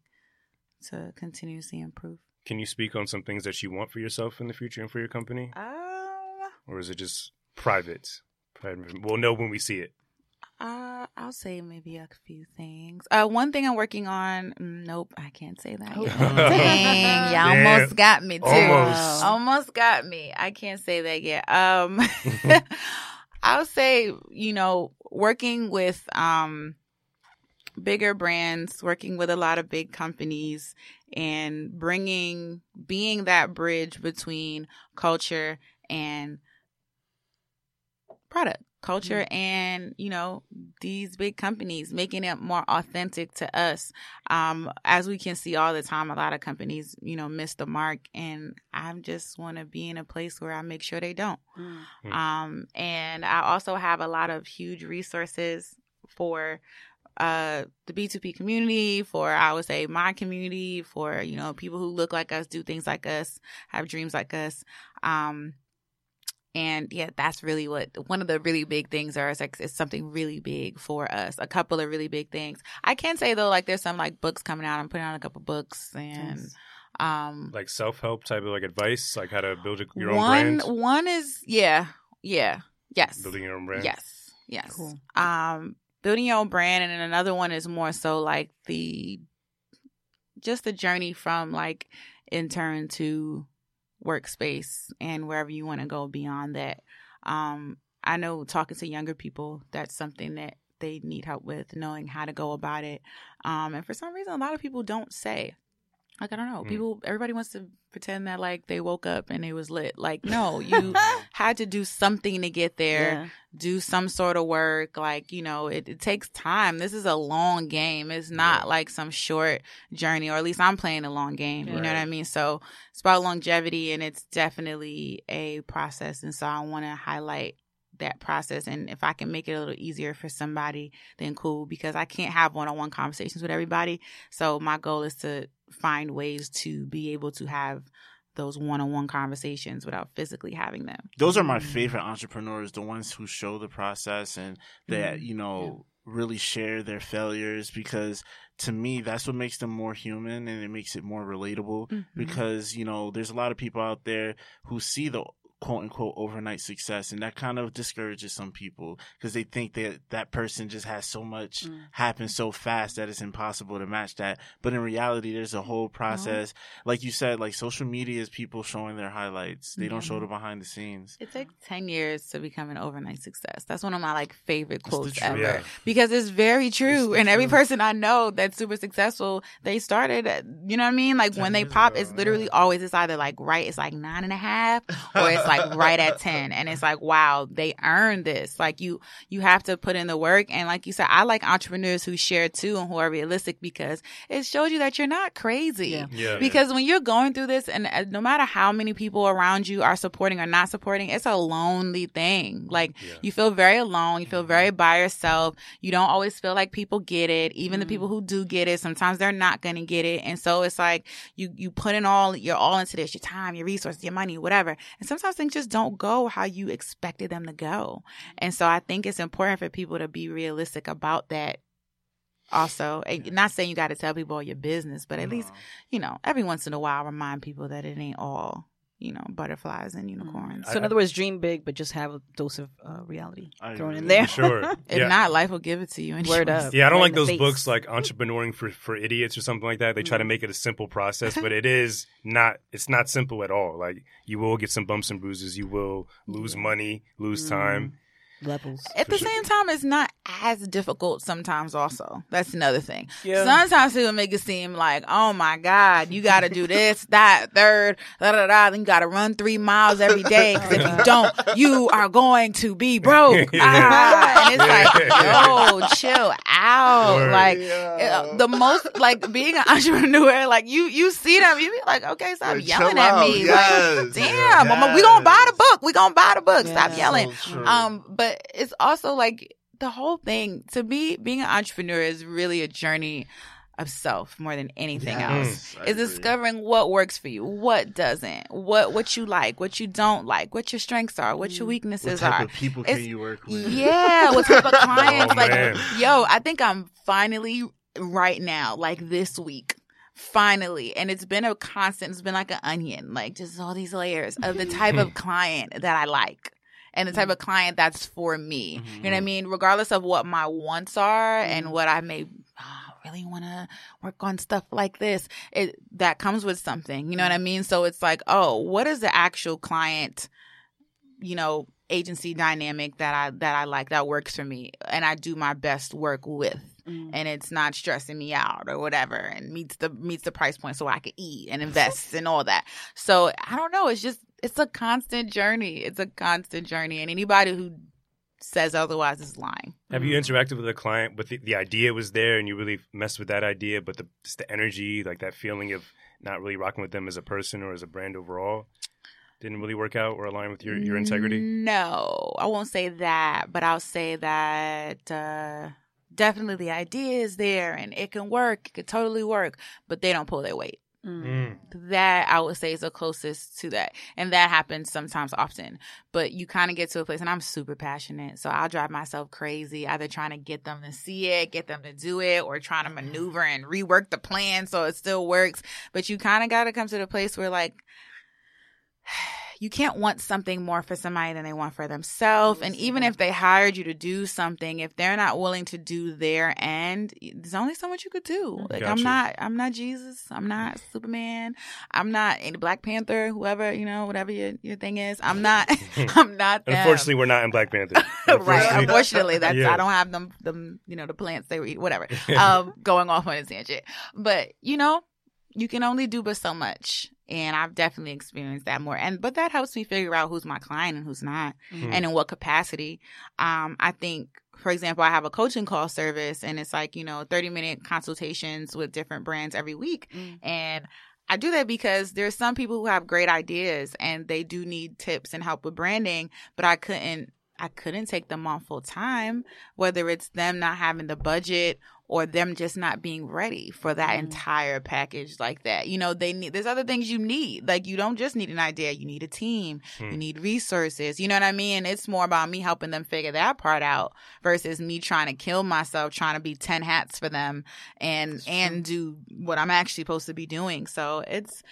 to continuously improve.
Can you speak on some things that you want for yourself in the future and for your company,
Um,
or is it just private? Private. We'll know when we see it.
Uh, I'll say maybe a few things. Uh, one thing I'm working on. mm, Nope, I can't say that.
Oh.
Yet. Dang, you *laughs*
Damn.
almost got me too.
Almost.
almost got me. I can't say that yet. Um, *laughs* *laughs* I'll say, you know, working with um bigger brands, working with a lot of big companies and bringing being that bridge between culture and product culture and you know these big companies making it more authentic to us um as we can see all the time a lot of companies you know miss the mark and i just want to be in a place where i make sure they don't
Mm.
Hmm.
um and i also have a lot of huge resources for uh the b2p community for i would say my community for you know people who look like us do things like us have dreams like us um And yeah, that's really what one of the really big things are. It's like it's something really big for us. A couple of really big things. I can say though, like there's some like books coming out. I'm putting out a couple books and.
Nice.
Um,
Like self help type of like advice, like how to build your own
one
brand.
one is yeah yeah yes
Building your own brand.
yes yes
Cool.
um building your own brand and then another one is more so like the just the journey from like intern to workspace and wherever you want to go beyond that. Um i know talking to younger people that's something that they need help with knowing how to go about it. Um and for some reason a lot of people don't say like i don't know
Mm.
people everybody wants to pretend that like they woke up and it was lit like no *laughs* you had to do something to get there
Yeah.
do some sort of work. Like, you know, it, it takes time. This is a long game. It's not
Yeah.
like some short journey, or at least I'm playing a long game. You know what I mean? So it's about longevity and it's definitely a process. And so I want to highlight that process. And if I can make it a little easier for somebody, then cool, because I can't have one on one conversations with everybody. So my goal is to find ways to be able to have those one on one conversations without physically having them.
Those are my favorite entrepreneurs, the ones who show the process and that,
Mhm.
you know, really share their failures because to me that's what makes them more human and it makes it more relatable
Mhm.
because, you know, there's a lot of people out there who see the quote unquote overnight success and that kind of discourages some people because they think that that person just has so much
Mm.
happen so fast that it's impossible to match that but in reality there's a whole process like you said like social media is people showing their highlights they don't show
Mhm.
the behind the scenes
It takes 10 years to become an overnight success. That's one of my like favorite quotes ever
Yeah.
because it's very true.
the
and every
truth.
person I know that's super successful, they started, at- you know what I mean? Like when they pop,
ago,
it's literally
yeah.
always, it's either like right, it's like nine and a half or it's like right at *laughs* 10. And it's like, wow, they earned this. Like you, you have to put in the work. And like you said, I like entrepreneurs who share too and who are realistic because it shows you that you're not crazy.
Yeah.
Yeah.
Because when you're going through this, and uh, no matter how many people around you are supporting or not supporting, it's a lonely thing. Like
Yeah.
you feel very alone. You feel very by yourself. You don't always feel like people get it. Even the
Mhm.
people who do get it, sometimes they're not going to get it. And so it's like you you put in all your all into this, your time, your resources, your money, whatever. And sometimes things just don't go how you expected them to go. And so I think it's important for people to be realistic about that. Also, And not saying you got to tell people all your business, but at least you know, every once in a while remind people that it ain't all, you know, butterflies and mm, unicorns.
So in other words, dream big, but just have a dose of uh, reality
I
thrown in there.
Sure. *laughs*
If
yeah.
not, life will give it to you. Anyways.
Word up.
Yeah, I don't
Right
like those
face.
books like *laughs* entrepreneuring for, for idiots or something like that. They try to mm. make it a simple process, but it *laughs* is not. It's not simple at all. Like you will get some bumps and bruises. You will lose money, lose mm. time.
Levels.
At the
sure.
same time, it's not as difficult sometimes. Also, that's another thing.
Yeah.
Sometimes people make it seem like, oh my god, you got to do this, *laughs* that, third, da da da. Then you got to run three miles every day because if you *laughs* don't, you are going to be broke. *laughs* Ah, and it's like, yo, chill out.
Word.
Like uh, the most, like being an entrepreneur, like you, you see them, you be like, okay, stop
Like,
yelling at me.
Yes.
Like, damn, I'm- we gonna buy the book. We gonna buy the book. Stop yelling.
So.
Um, but it's also like the whole thing to me, being an entrepreneur is really a journey of self more than anything
Yes,
else. Is discovering what works for you, what doesn't, what what you like, what you don't like, what your strengths are, what your mm.
what
weaknesses
type
are.
of people can you work with?
Yeah, what type of *laughs* clients?
Oh,
like,
man.
yo, I think I'm finally right now, like this week. Finally, and it's been a constant. It's been like an onion, like just all these layers of the type of *laughs* client that I like, and the type mm-hmm. of client that's for me. You know what I mm-hmm. mean? Regardless of what my wants are mm-hmm. and what I may oh, really want to work on stuff like this, it that comes with something. You know what I mean? So it's like, oh, what is the actual client? you know agency dynamic that I that I like that works for me and I do my best work with
Mm.
and it's not stressing me out or whatever and meets the meets the price point so I can eat and invest and all that. So I don't know, it's just it's a constant journey. It's a constant journey and anybody who says otherwise is lying.
Have you interacted with a client, but the, the idea was there, and you really messed with that idea, but the just the energy, like that feeling of not really rocking with them as a person or as a brand overall, didn't really work out or align with your your integrity.
No, I won't say that, but I'll say that uh definitely the idea is there and it can work. It could totally work, but they don't pull their weight.
Mm.
That I would say is the closest to that. And that happens sometimes often. But you kind of get to a place, and I'm super passionate. So I'll drive myself crazy, either trying to get them to see it, get them to do it, or trying to maneuver and rework the plan so it still works. But you kind of got to come to the place where, like, you can't want something more for somebody than they want for themselves. And even if they hired you to do something, if they're not willing to do their end, there's only so much you could do. Like I'm not, I'm not Jesus. I'm not Superman. I'm not any Black Panther, whoever, you know, whatever your, your thing is. I'm not, *laughs* *laughs* I'm not.
Unfortunately, we're not in Black Panther. *laughs*
right. Unfortunately, that's
Yeah.
I don't have them them you know the plants they eat whatever. Um, going off on a tangent, but you know you can only do but so much, and I've definitely experienced that more. And but that helps me figure out who's my client and who's not,
Hmm.
and in what capacity. Um, I think. For example, I have a coaching call service and it's like, you know, 30 minute consultations with different brands every week.
Mm.
And I do that because there's some people who have great ideas and they do need tips and help with branding, but I couldn't I couldn't take them on full time, whether it's them not having the budget or them just not being ready for that
Mm.
entire package like that. You know, they need there's other things you need. Like you don't just need an idea, you need a team,
Hmm.
you need resources. You know what I mean? It's more about me helping them figure that part out versus me trying to kill myself trying to be 10 hats for them and and do what I'm actually supposed to be doing. So it's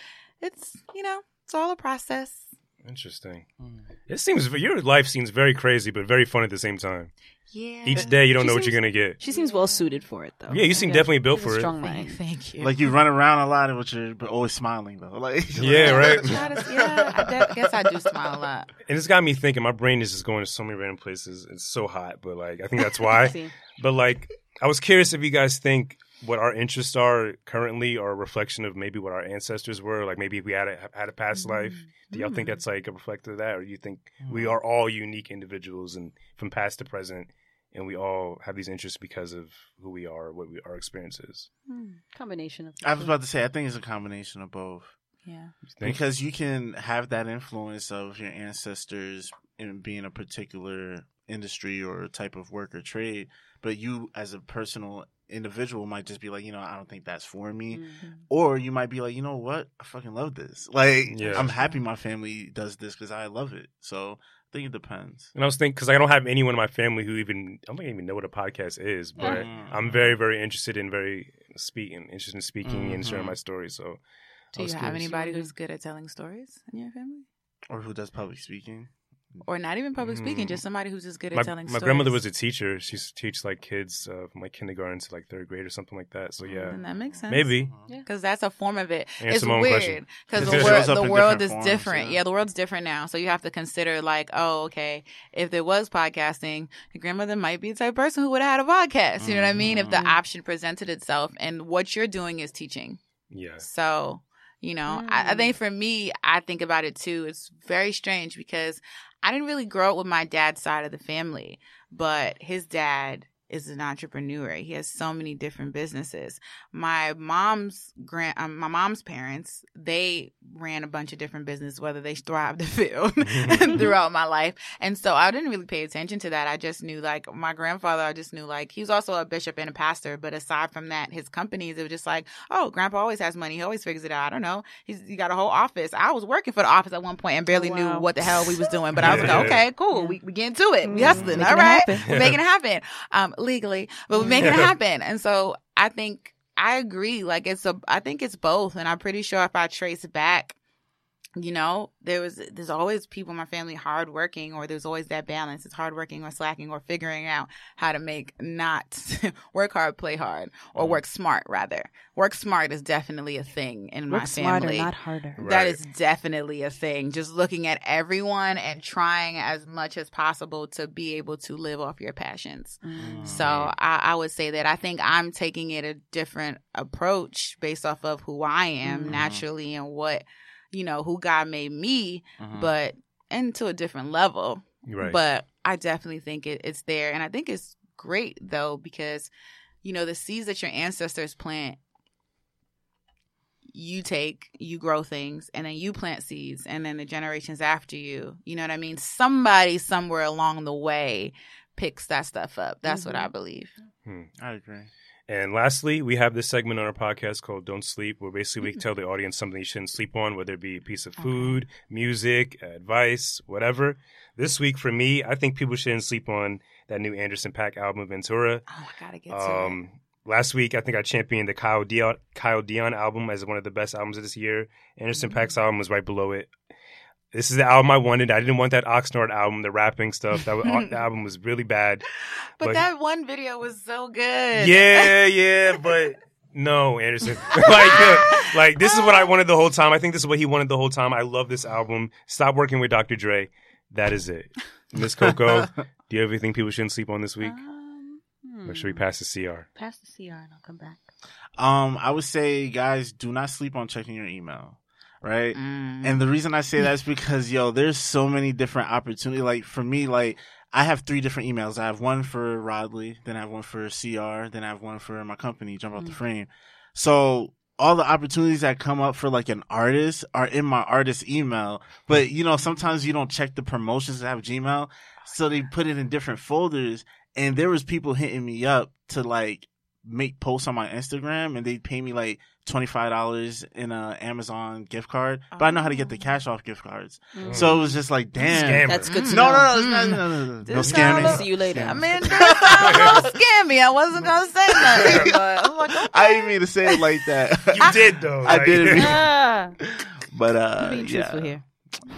it's, you know, it's all a process.
Interesting.
Mm.
It seems your life seems very crazy, but very fun at the same time.
Yeah.
Each day, you don't
She
know what you're gonna get.
She seems well suited for it, though.
Yeah, you seem definitely built
She's a
for it.
Strong
Thank,
mind.
thank you.
Like you run around a lot, but you're but always smiling though. *laughs* Like *laughs*
Yeah, right.
Yeah, I *laughs* guess I do smile a lot.
And it's got me thinking. My brain is just going to so many random places. It's so hot, but like I think that's why. But like, I was curious if you guys think what our interests are currently are a reflection of maybe what our ancestors were. Like maybe we had a had a past life. Do y'all think
Mm.
that's like a reflective of that, or do you think
Mm.
we are all unique individuals and from past to present, and we all have these interests because of who we are, what we, our experiences?
Hmm. Combination of.
I was
two.
about to say, I think it's a combination of both.
Yeah.
You?
Because you can have that influence of your ancestors in being a particular industry or type of work or trade, but you as a personal individual might just be like, you know, I don't think that's for me.
Mm.
Or you might be like, you know what? I fucking love this. *laughs* Like,
Yeah.
I'm happy my family does this because I love it. So I think it depends.
And I was thinking because I don't have anyone in my family who even I don't even know what a podcast is, but
Mhm.
I'm very very interested in very speaking, interested in speaking and sharing
Mhm.
my story. So,
Do you
was
have
curious.
anybody who's good at telling stories in your family?
Or who does public speaking.
Or not even public speaking,
Mm.
just somebody who's just good at
My,
telling
my
stories.
grandmother was a teacher. She used to teach like kids uh, from like kindergarten to like third grade or something like that. So yeah,
And that makes sense.
maybe.
Yeah.
Because that's a form of it.
Answer
it's
my own
weird because the
shows
world, the world
different
is
forms,
different.
yeah.
Yeah. the world's different now. So you have to consider, like, oh, okay, if there was podcasting, your grandmother might be the type of person who would have had a podcast. You know what I mean? If the
Mhm.
option presented itself, and what you're doing is teaching.
Yeah.
So, you know, I, I
Mm.
think for me, I think about it too. It's very strange because I didn't really grow up with my dad's side of the family, but his dad is an entrepreneur. He has so many different businesses. My mom's grand, um, my mom's parents, they ran a bunch of different businesses, whether they thrived *laughs* or failed *laughs* throughout my life. And so I didn't really pay attention to that. I just knew like my grandfather, I just knew like he was also a bishop and a pastor. But aside from that, his companies, it was just like, oh, grandpa always has money. He always figures it out. I don't know. He's he got a whole office. I was working for the office at one point and barely
Oh,
knew what the hell we was doing. But I was like, *laughs* okay, cool. We, we getting to it. We
Mm,
hustling.
making
All
it
right.
happen.
We're making it happen. Um, legally, but we're making it happen. And so I think I agree. Like it's a, I think it's both. And I'm pretty sure if I trace back, you know, there was, there's always people in my family hardworking, or there's always that balance. It's hardworking or slacking or figuring out how to make not *laughs* work hard, play hard, or work smart rather. Work smart is definitely a thing in my
Work smarter,
family.
not harder.
Right.
That is definitely a thing. Just looking at everyone and trying as much as possible to be able to live off your passions.
Mm.
So I, I would say that I think I'm taking it a different approach based off of who I am
Mhm.
naturally and what, you know, who God made me,
Mhm.
but and to a different level.
Right.
But I definitely think it, it's there. And I think it's great though, because, you know, the seeds that your ancestors plant, you take, you grow things, and then you plant seeds, and then the generations after you, you know what I mean? Somebody somewhere along the way picks that stuff up. That's what
Mhm.
I believe.
I agree.
And lastly, we have this segment on our podcast called Don't Sleep, where basically we tell the audience something you shouldn't sleep on, whether it be a piece of food, music, advice, whatever. This week for me, I think people shouldn't sleep on that new Anderson Paak album, Ventura.
Oh, I gotta get to it.
Um, last week, I think I championed the Kyle Dion, Kyle Dion album as one of the best albums of this year. Anderson
Mm-hmm.
Paak's album was right below it. This is the album I wanted. I didn't want that Oxnard album, the rapping stuff. That was, *laughs* the album was really bad.
But
but-
that one video was so good.
Yeah, *laughs* yeah, but no, Anderson. *laughs* like, uh, like this is what I wanted the whole time. I think this is what he wanted the whole time. I love this album. Stop working with Dr. Dre. That is it. Miss Coco, do you have anything people shouldn't sleep on this week?
Um,
Or should we
hmm.
pass the CR?
pass the CR and I'll come back?
Um, I would say, guys, do not sleep on checking your email, right?
Mm.
And the reason I say that is because, yo, there's so many different opportunities. Like for me, like I have three different emails. I have one for Rodley, then I have one for CR, then I have one for my company, Jump Out the
Mm.
Frame. So all the opportunities that come up for like an artist are in my artist email. But you know, sometimes you don't check the promotions that have Gmail. So they put it in different folders. And there was people hitting me up to like make posts on my Instagram and they pay me like twenty five dollars in a Amazon gift card. But I know how to get the cash off gift cards.
Mm.
So it was just like, damn.
Scammer.
That's good to
No,
know.
no, no, it's not-
Mm.
no, no, no, no,
This
scamming.
See you later. *laughs*
Scam.
I mean, that sounds a little scammy. I wasn't gonna say nothing, *laughs* but I'm like, okay.
I didn't mean to say it like that.
You did though. *laughs*
I
Like-
didn't mean-
Ah,
but uh,
being
yeah.
here.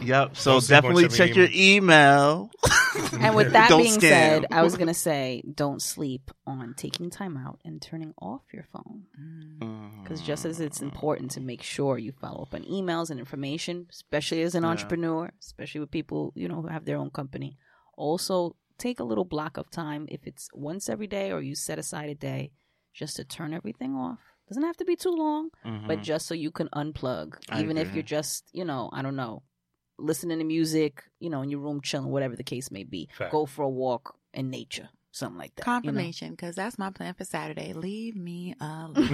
Yep. So
Don't
definitely check your email. *laughs*
And with *laughs* that
Don't
being
scam.
said, I was gonna say, don't sleep on taking time out and turning off your phone.
Mm.
Because just as it's important to make sure you follow up on emails and information, especially as an
Yeah.
entrepreneur, especially with people you know who have their own company, also take a little block of time if it's once every day or you set aside a day just to turn everything off. Doesn't have to be too long, but
Mhm.
just so you can unplug, even if you're just you know I don't know listening to music, you know, in your room chilling, whatever the case may be.
Fact.
Go for a walk in nature, something like that. you know?
Confirmation, because that's my plan for Saturday. Leave me alone. *laughs*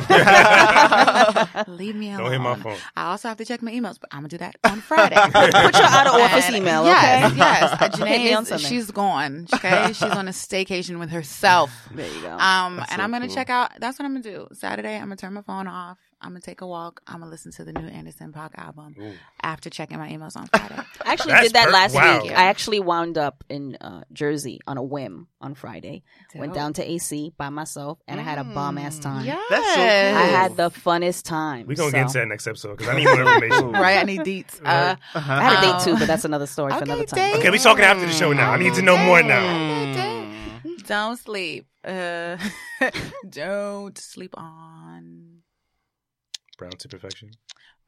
*laughs* Leave me alone.
Don't hit my phone.
I also have to check my emails, but I'm gonna do that on Friday. *laughs*
Put your out of office
And-
email,
yes,
okay?
Yes, Uh,
Hit me on Junae,
she's gone. Okay, she's on a staycation with herself.
There you go.
Um,
That's
and
so
I'm gonna
cool.
check out. That's what I'm gonna do. Saturday, I'm gonna turn my phone off. I'm gonna take a walk. I'm gonna listen to the new Anderson Paak album
Ooh.
after checking my emails on Friday. *laughs*
I actually
That's
did that
per-
last
wow.
week. I actually wound up in uh, Jersey on a whim on Friday. Went down to AC by myself, and I had a bomb ass time.
Yes.
That's so cool.
I had the funnest time.
We're gonna
so.
get into that next episode because I need more information. *laughs*
right. I need deets. Uh,
I had a date
Um,
too, but that's another story for another time.
date.
Okay, we're talking after the show now. I need to know more now.
Mm.
don't sleep. Uh, *laughs* don't sleep on.
Browned 2 Perfection.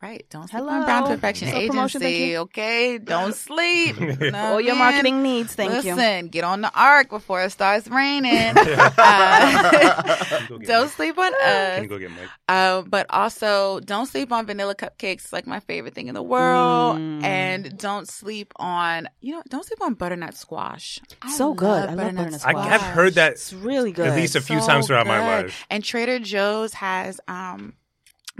Right. Don't sleep
Hello.
on Browned 2 Perfection
Self-promotion,
Agency. Okay. Don't *laughs* sleep. No, *laughs*
All your marketing needs, thank you.
Listen, get on the arc before it starts raining. *laughs* Uh,
Can you go get
don't
Mike?
sleep on us.
Can you
us.
go get Mike?
Uh, but also, don't sleep on vanilla cupcakes. It's like my favorite thing in the world.
Mm.
And don't sleep on, you know, don't sleep on butternut squash. I
So good. I love butternut squash.
I
squash.
have heard that
It's really good.
at least a few
So
times throughout my life.
And Trader Joe's has um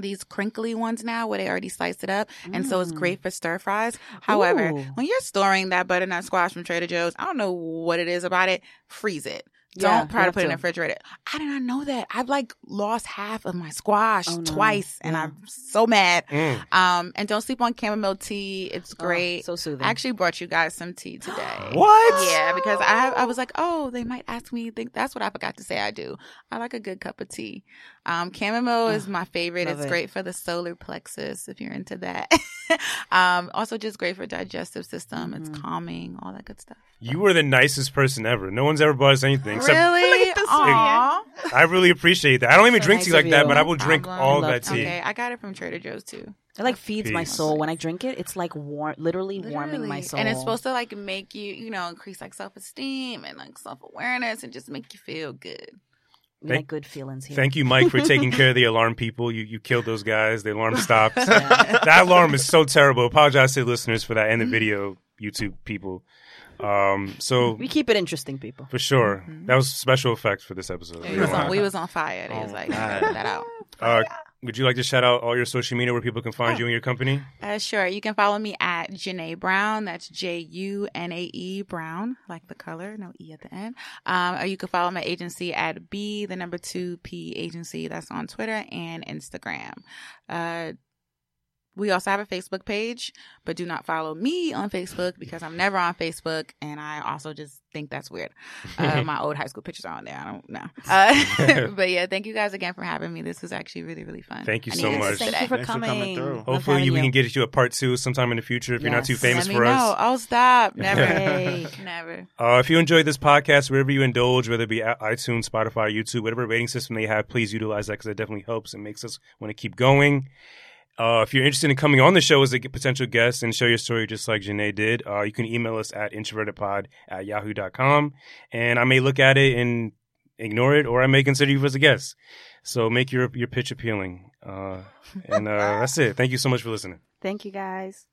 these crinkly ones now where they already sliced it up. And so it's
Mm.
great for stir fries. However,
Ooh.
when you're storing that butternut squash from Trader Joe's, I don't know what it is about it. Freeze it.
Yeah,
Don't try to
have
put it in
to.
the refrigerator. I did not know that. I've like lost half of my squash
Oh, no.
twice and
Yeah.
I'm so mad.
Mm.
Um, and don't sleep on chamomile tea. It's
Oh,
great.
so soothing.
I actually brought you guys some tea today. *gasps*
What?
Yeah, because I I was like, oh, they might ask me. Think that's what I forgot to say. I do. I like a good cup of tea. Um, chamomile is my favorite. It's
it.
great for the solar plexus if you're into that. *laughs* um, also just great for digestive system. It's
Mhm.
calming, all that good stuff.
You were the nicest person ever. No one's ever bought us anything. Except
really? Aw.
I really appreciate that. I don't even
So
drink
nice
tea like
of
that, but I will drink
Problem.
all
I
that tea.
Okay, I got it from Trader Joe's too.
it like feeds my soul. When I drink it, it's like warm, literally, warming my soul.
And it's supposed to like make you, you know, increase like self esteem and like self awareness and just make you feel good.
We
Thank-
like good feelings here.
Thank you, Mike, for taking care of the *laughs* alarm people. You you killed those guys. The alarm stopped.
Yeah.
that alarm is so terrible. Apologize to the listeners for that and the video YouTube people. Um, so
We keep it interesting, people.
for sure, that was special effects for this episode.
We was on, we was on fire. They was
Oh,
like, that out.
Uh, Would you like to shout out all your social media where people can find
Oh.
you and your company?
Uh, sure. You can follow me at Junae Brown. That's J U N A E Brown, like the color, no E at the end. Um, or you can follow my agency at B, the number two P agency. That's on Twitter and Instagram. Uh, we also have a Facebook page, but do not follow me on Facebook because I'm never on Facebook, and I also just think that's weird. *laughs* Uh, my old high school pictures are on there. I don't know. Uh, *laughs* *laughs* but yeah, thank you guys again for having me. This was actually really, really fun.
Thank you so much.
Thank you for
Thanks for coming
coming.
through.
Hopefully,
having
we can get you a part two sometime in the future if you're not too famous
Let me
for
know.
us.
Oh, stop. Never.
Hey.
Never.
Uh, if you enjoyed this podcast, wherever you indulge, whether it be at iTunes, Spotify, YouTube, whatever rating system they have, please utilize that because it definitely helps and makes us want to keep going. Uh, if you're interested in coming on the show as a potential guest and share your story just like Junae did, uh, you can email us at introvertedpod at yahoo.com. And I may look at it and ignore it, or I may consider you as a guest. So make your, your pitch appealing. Uh, and uh, that's it. Thank you so much for listening.
Thank you guys.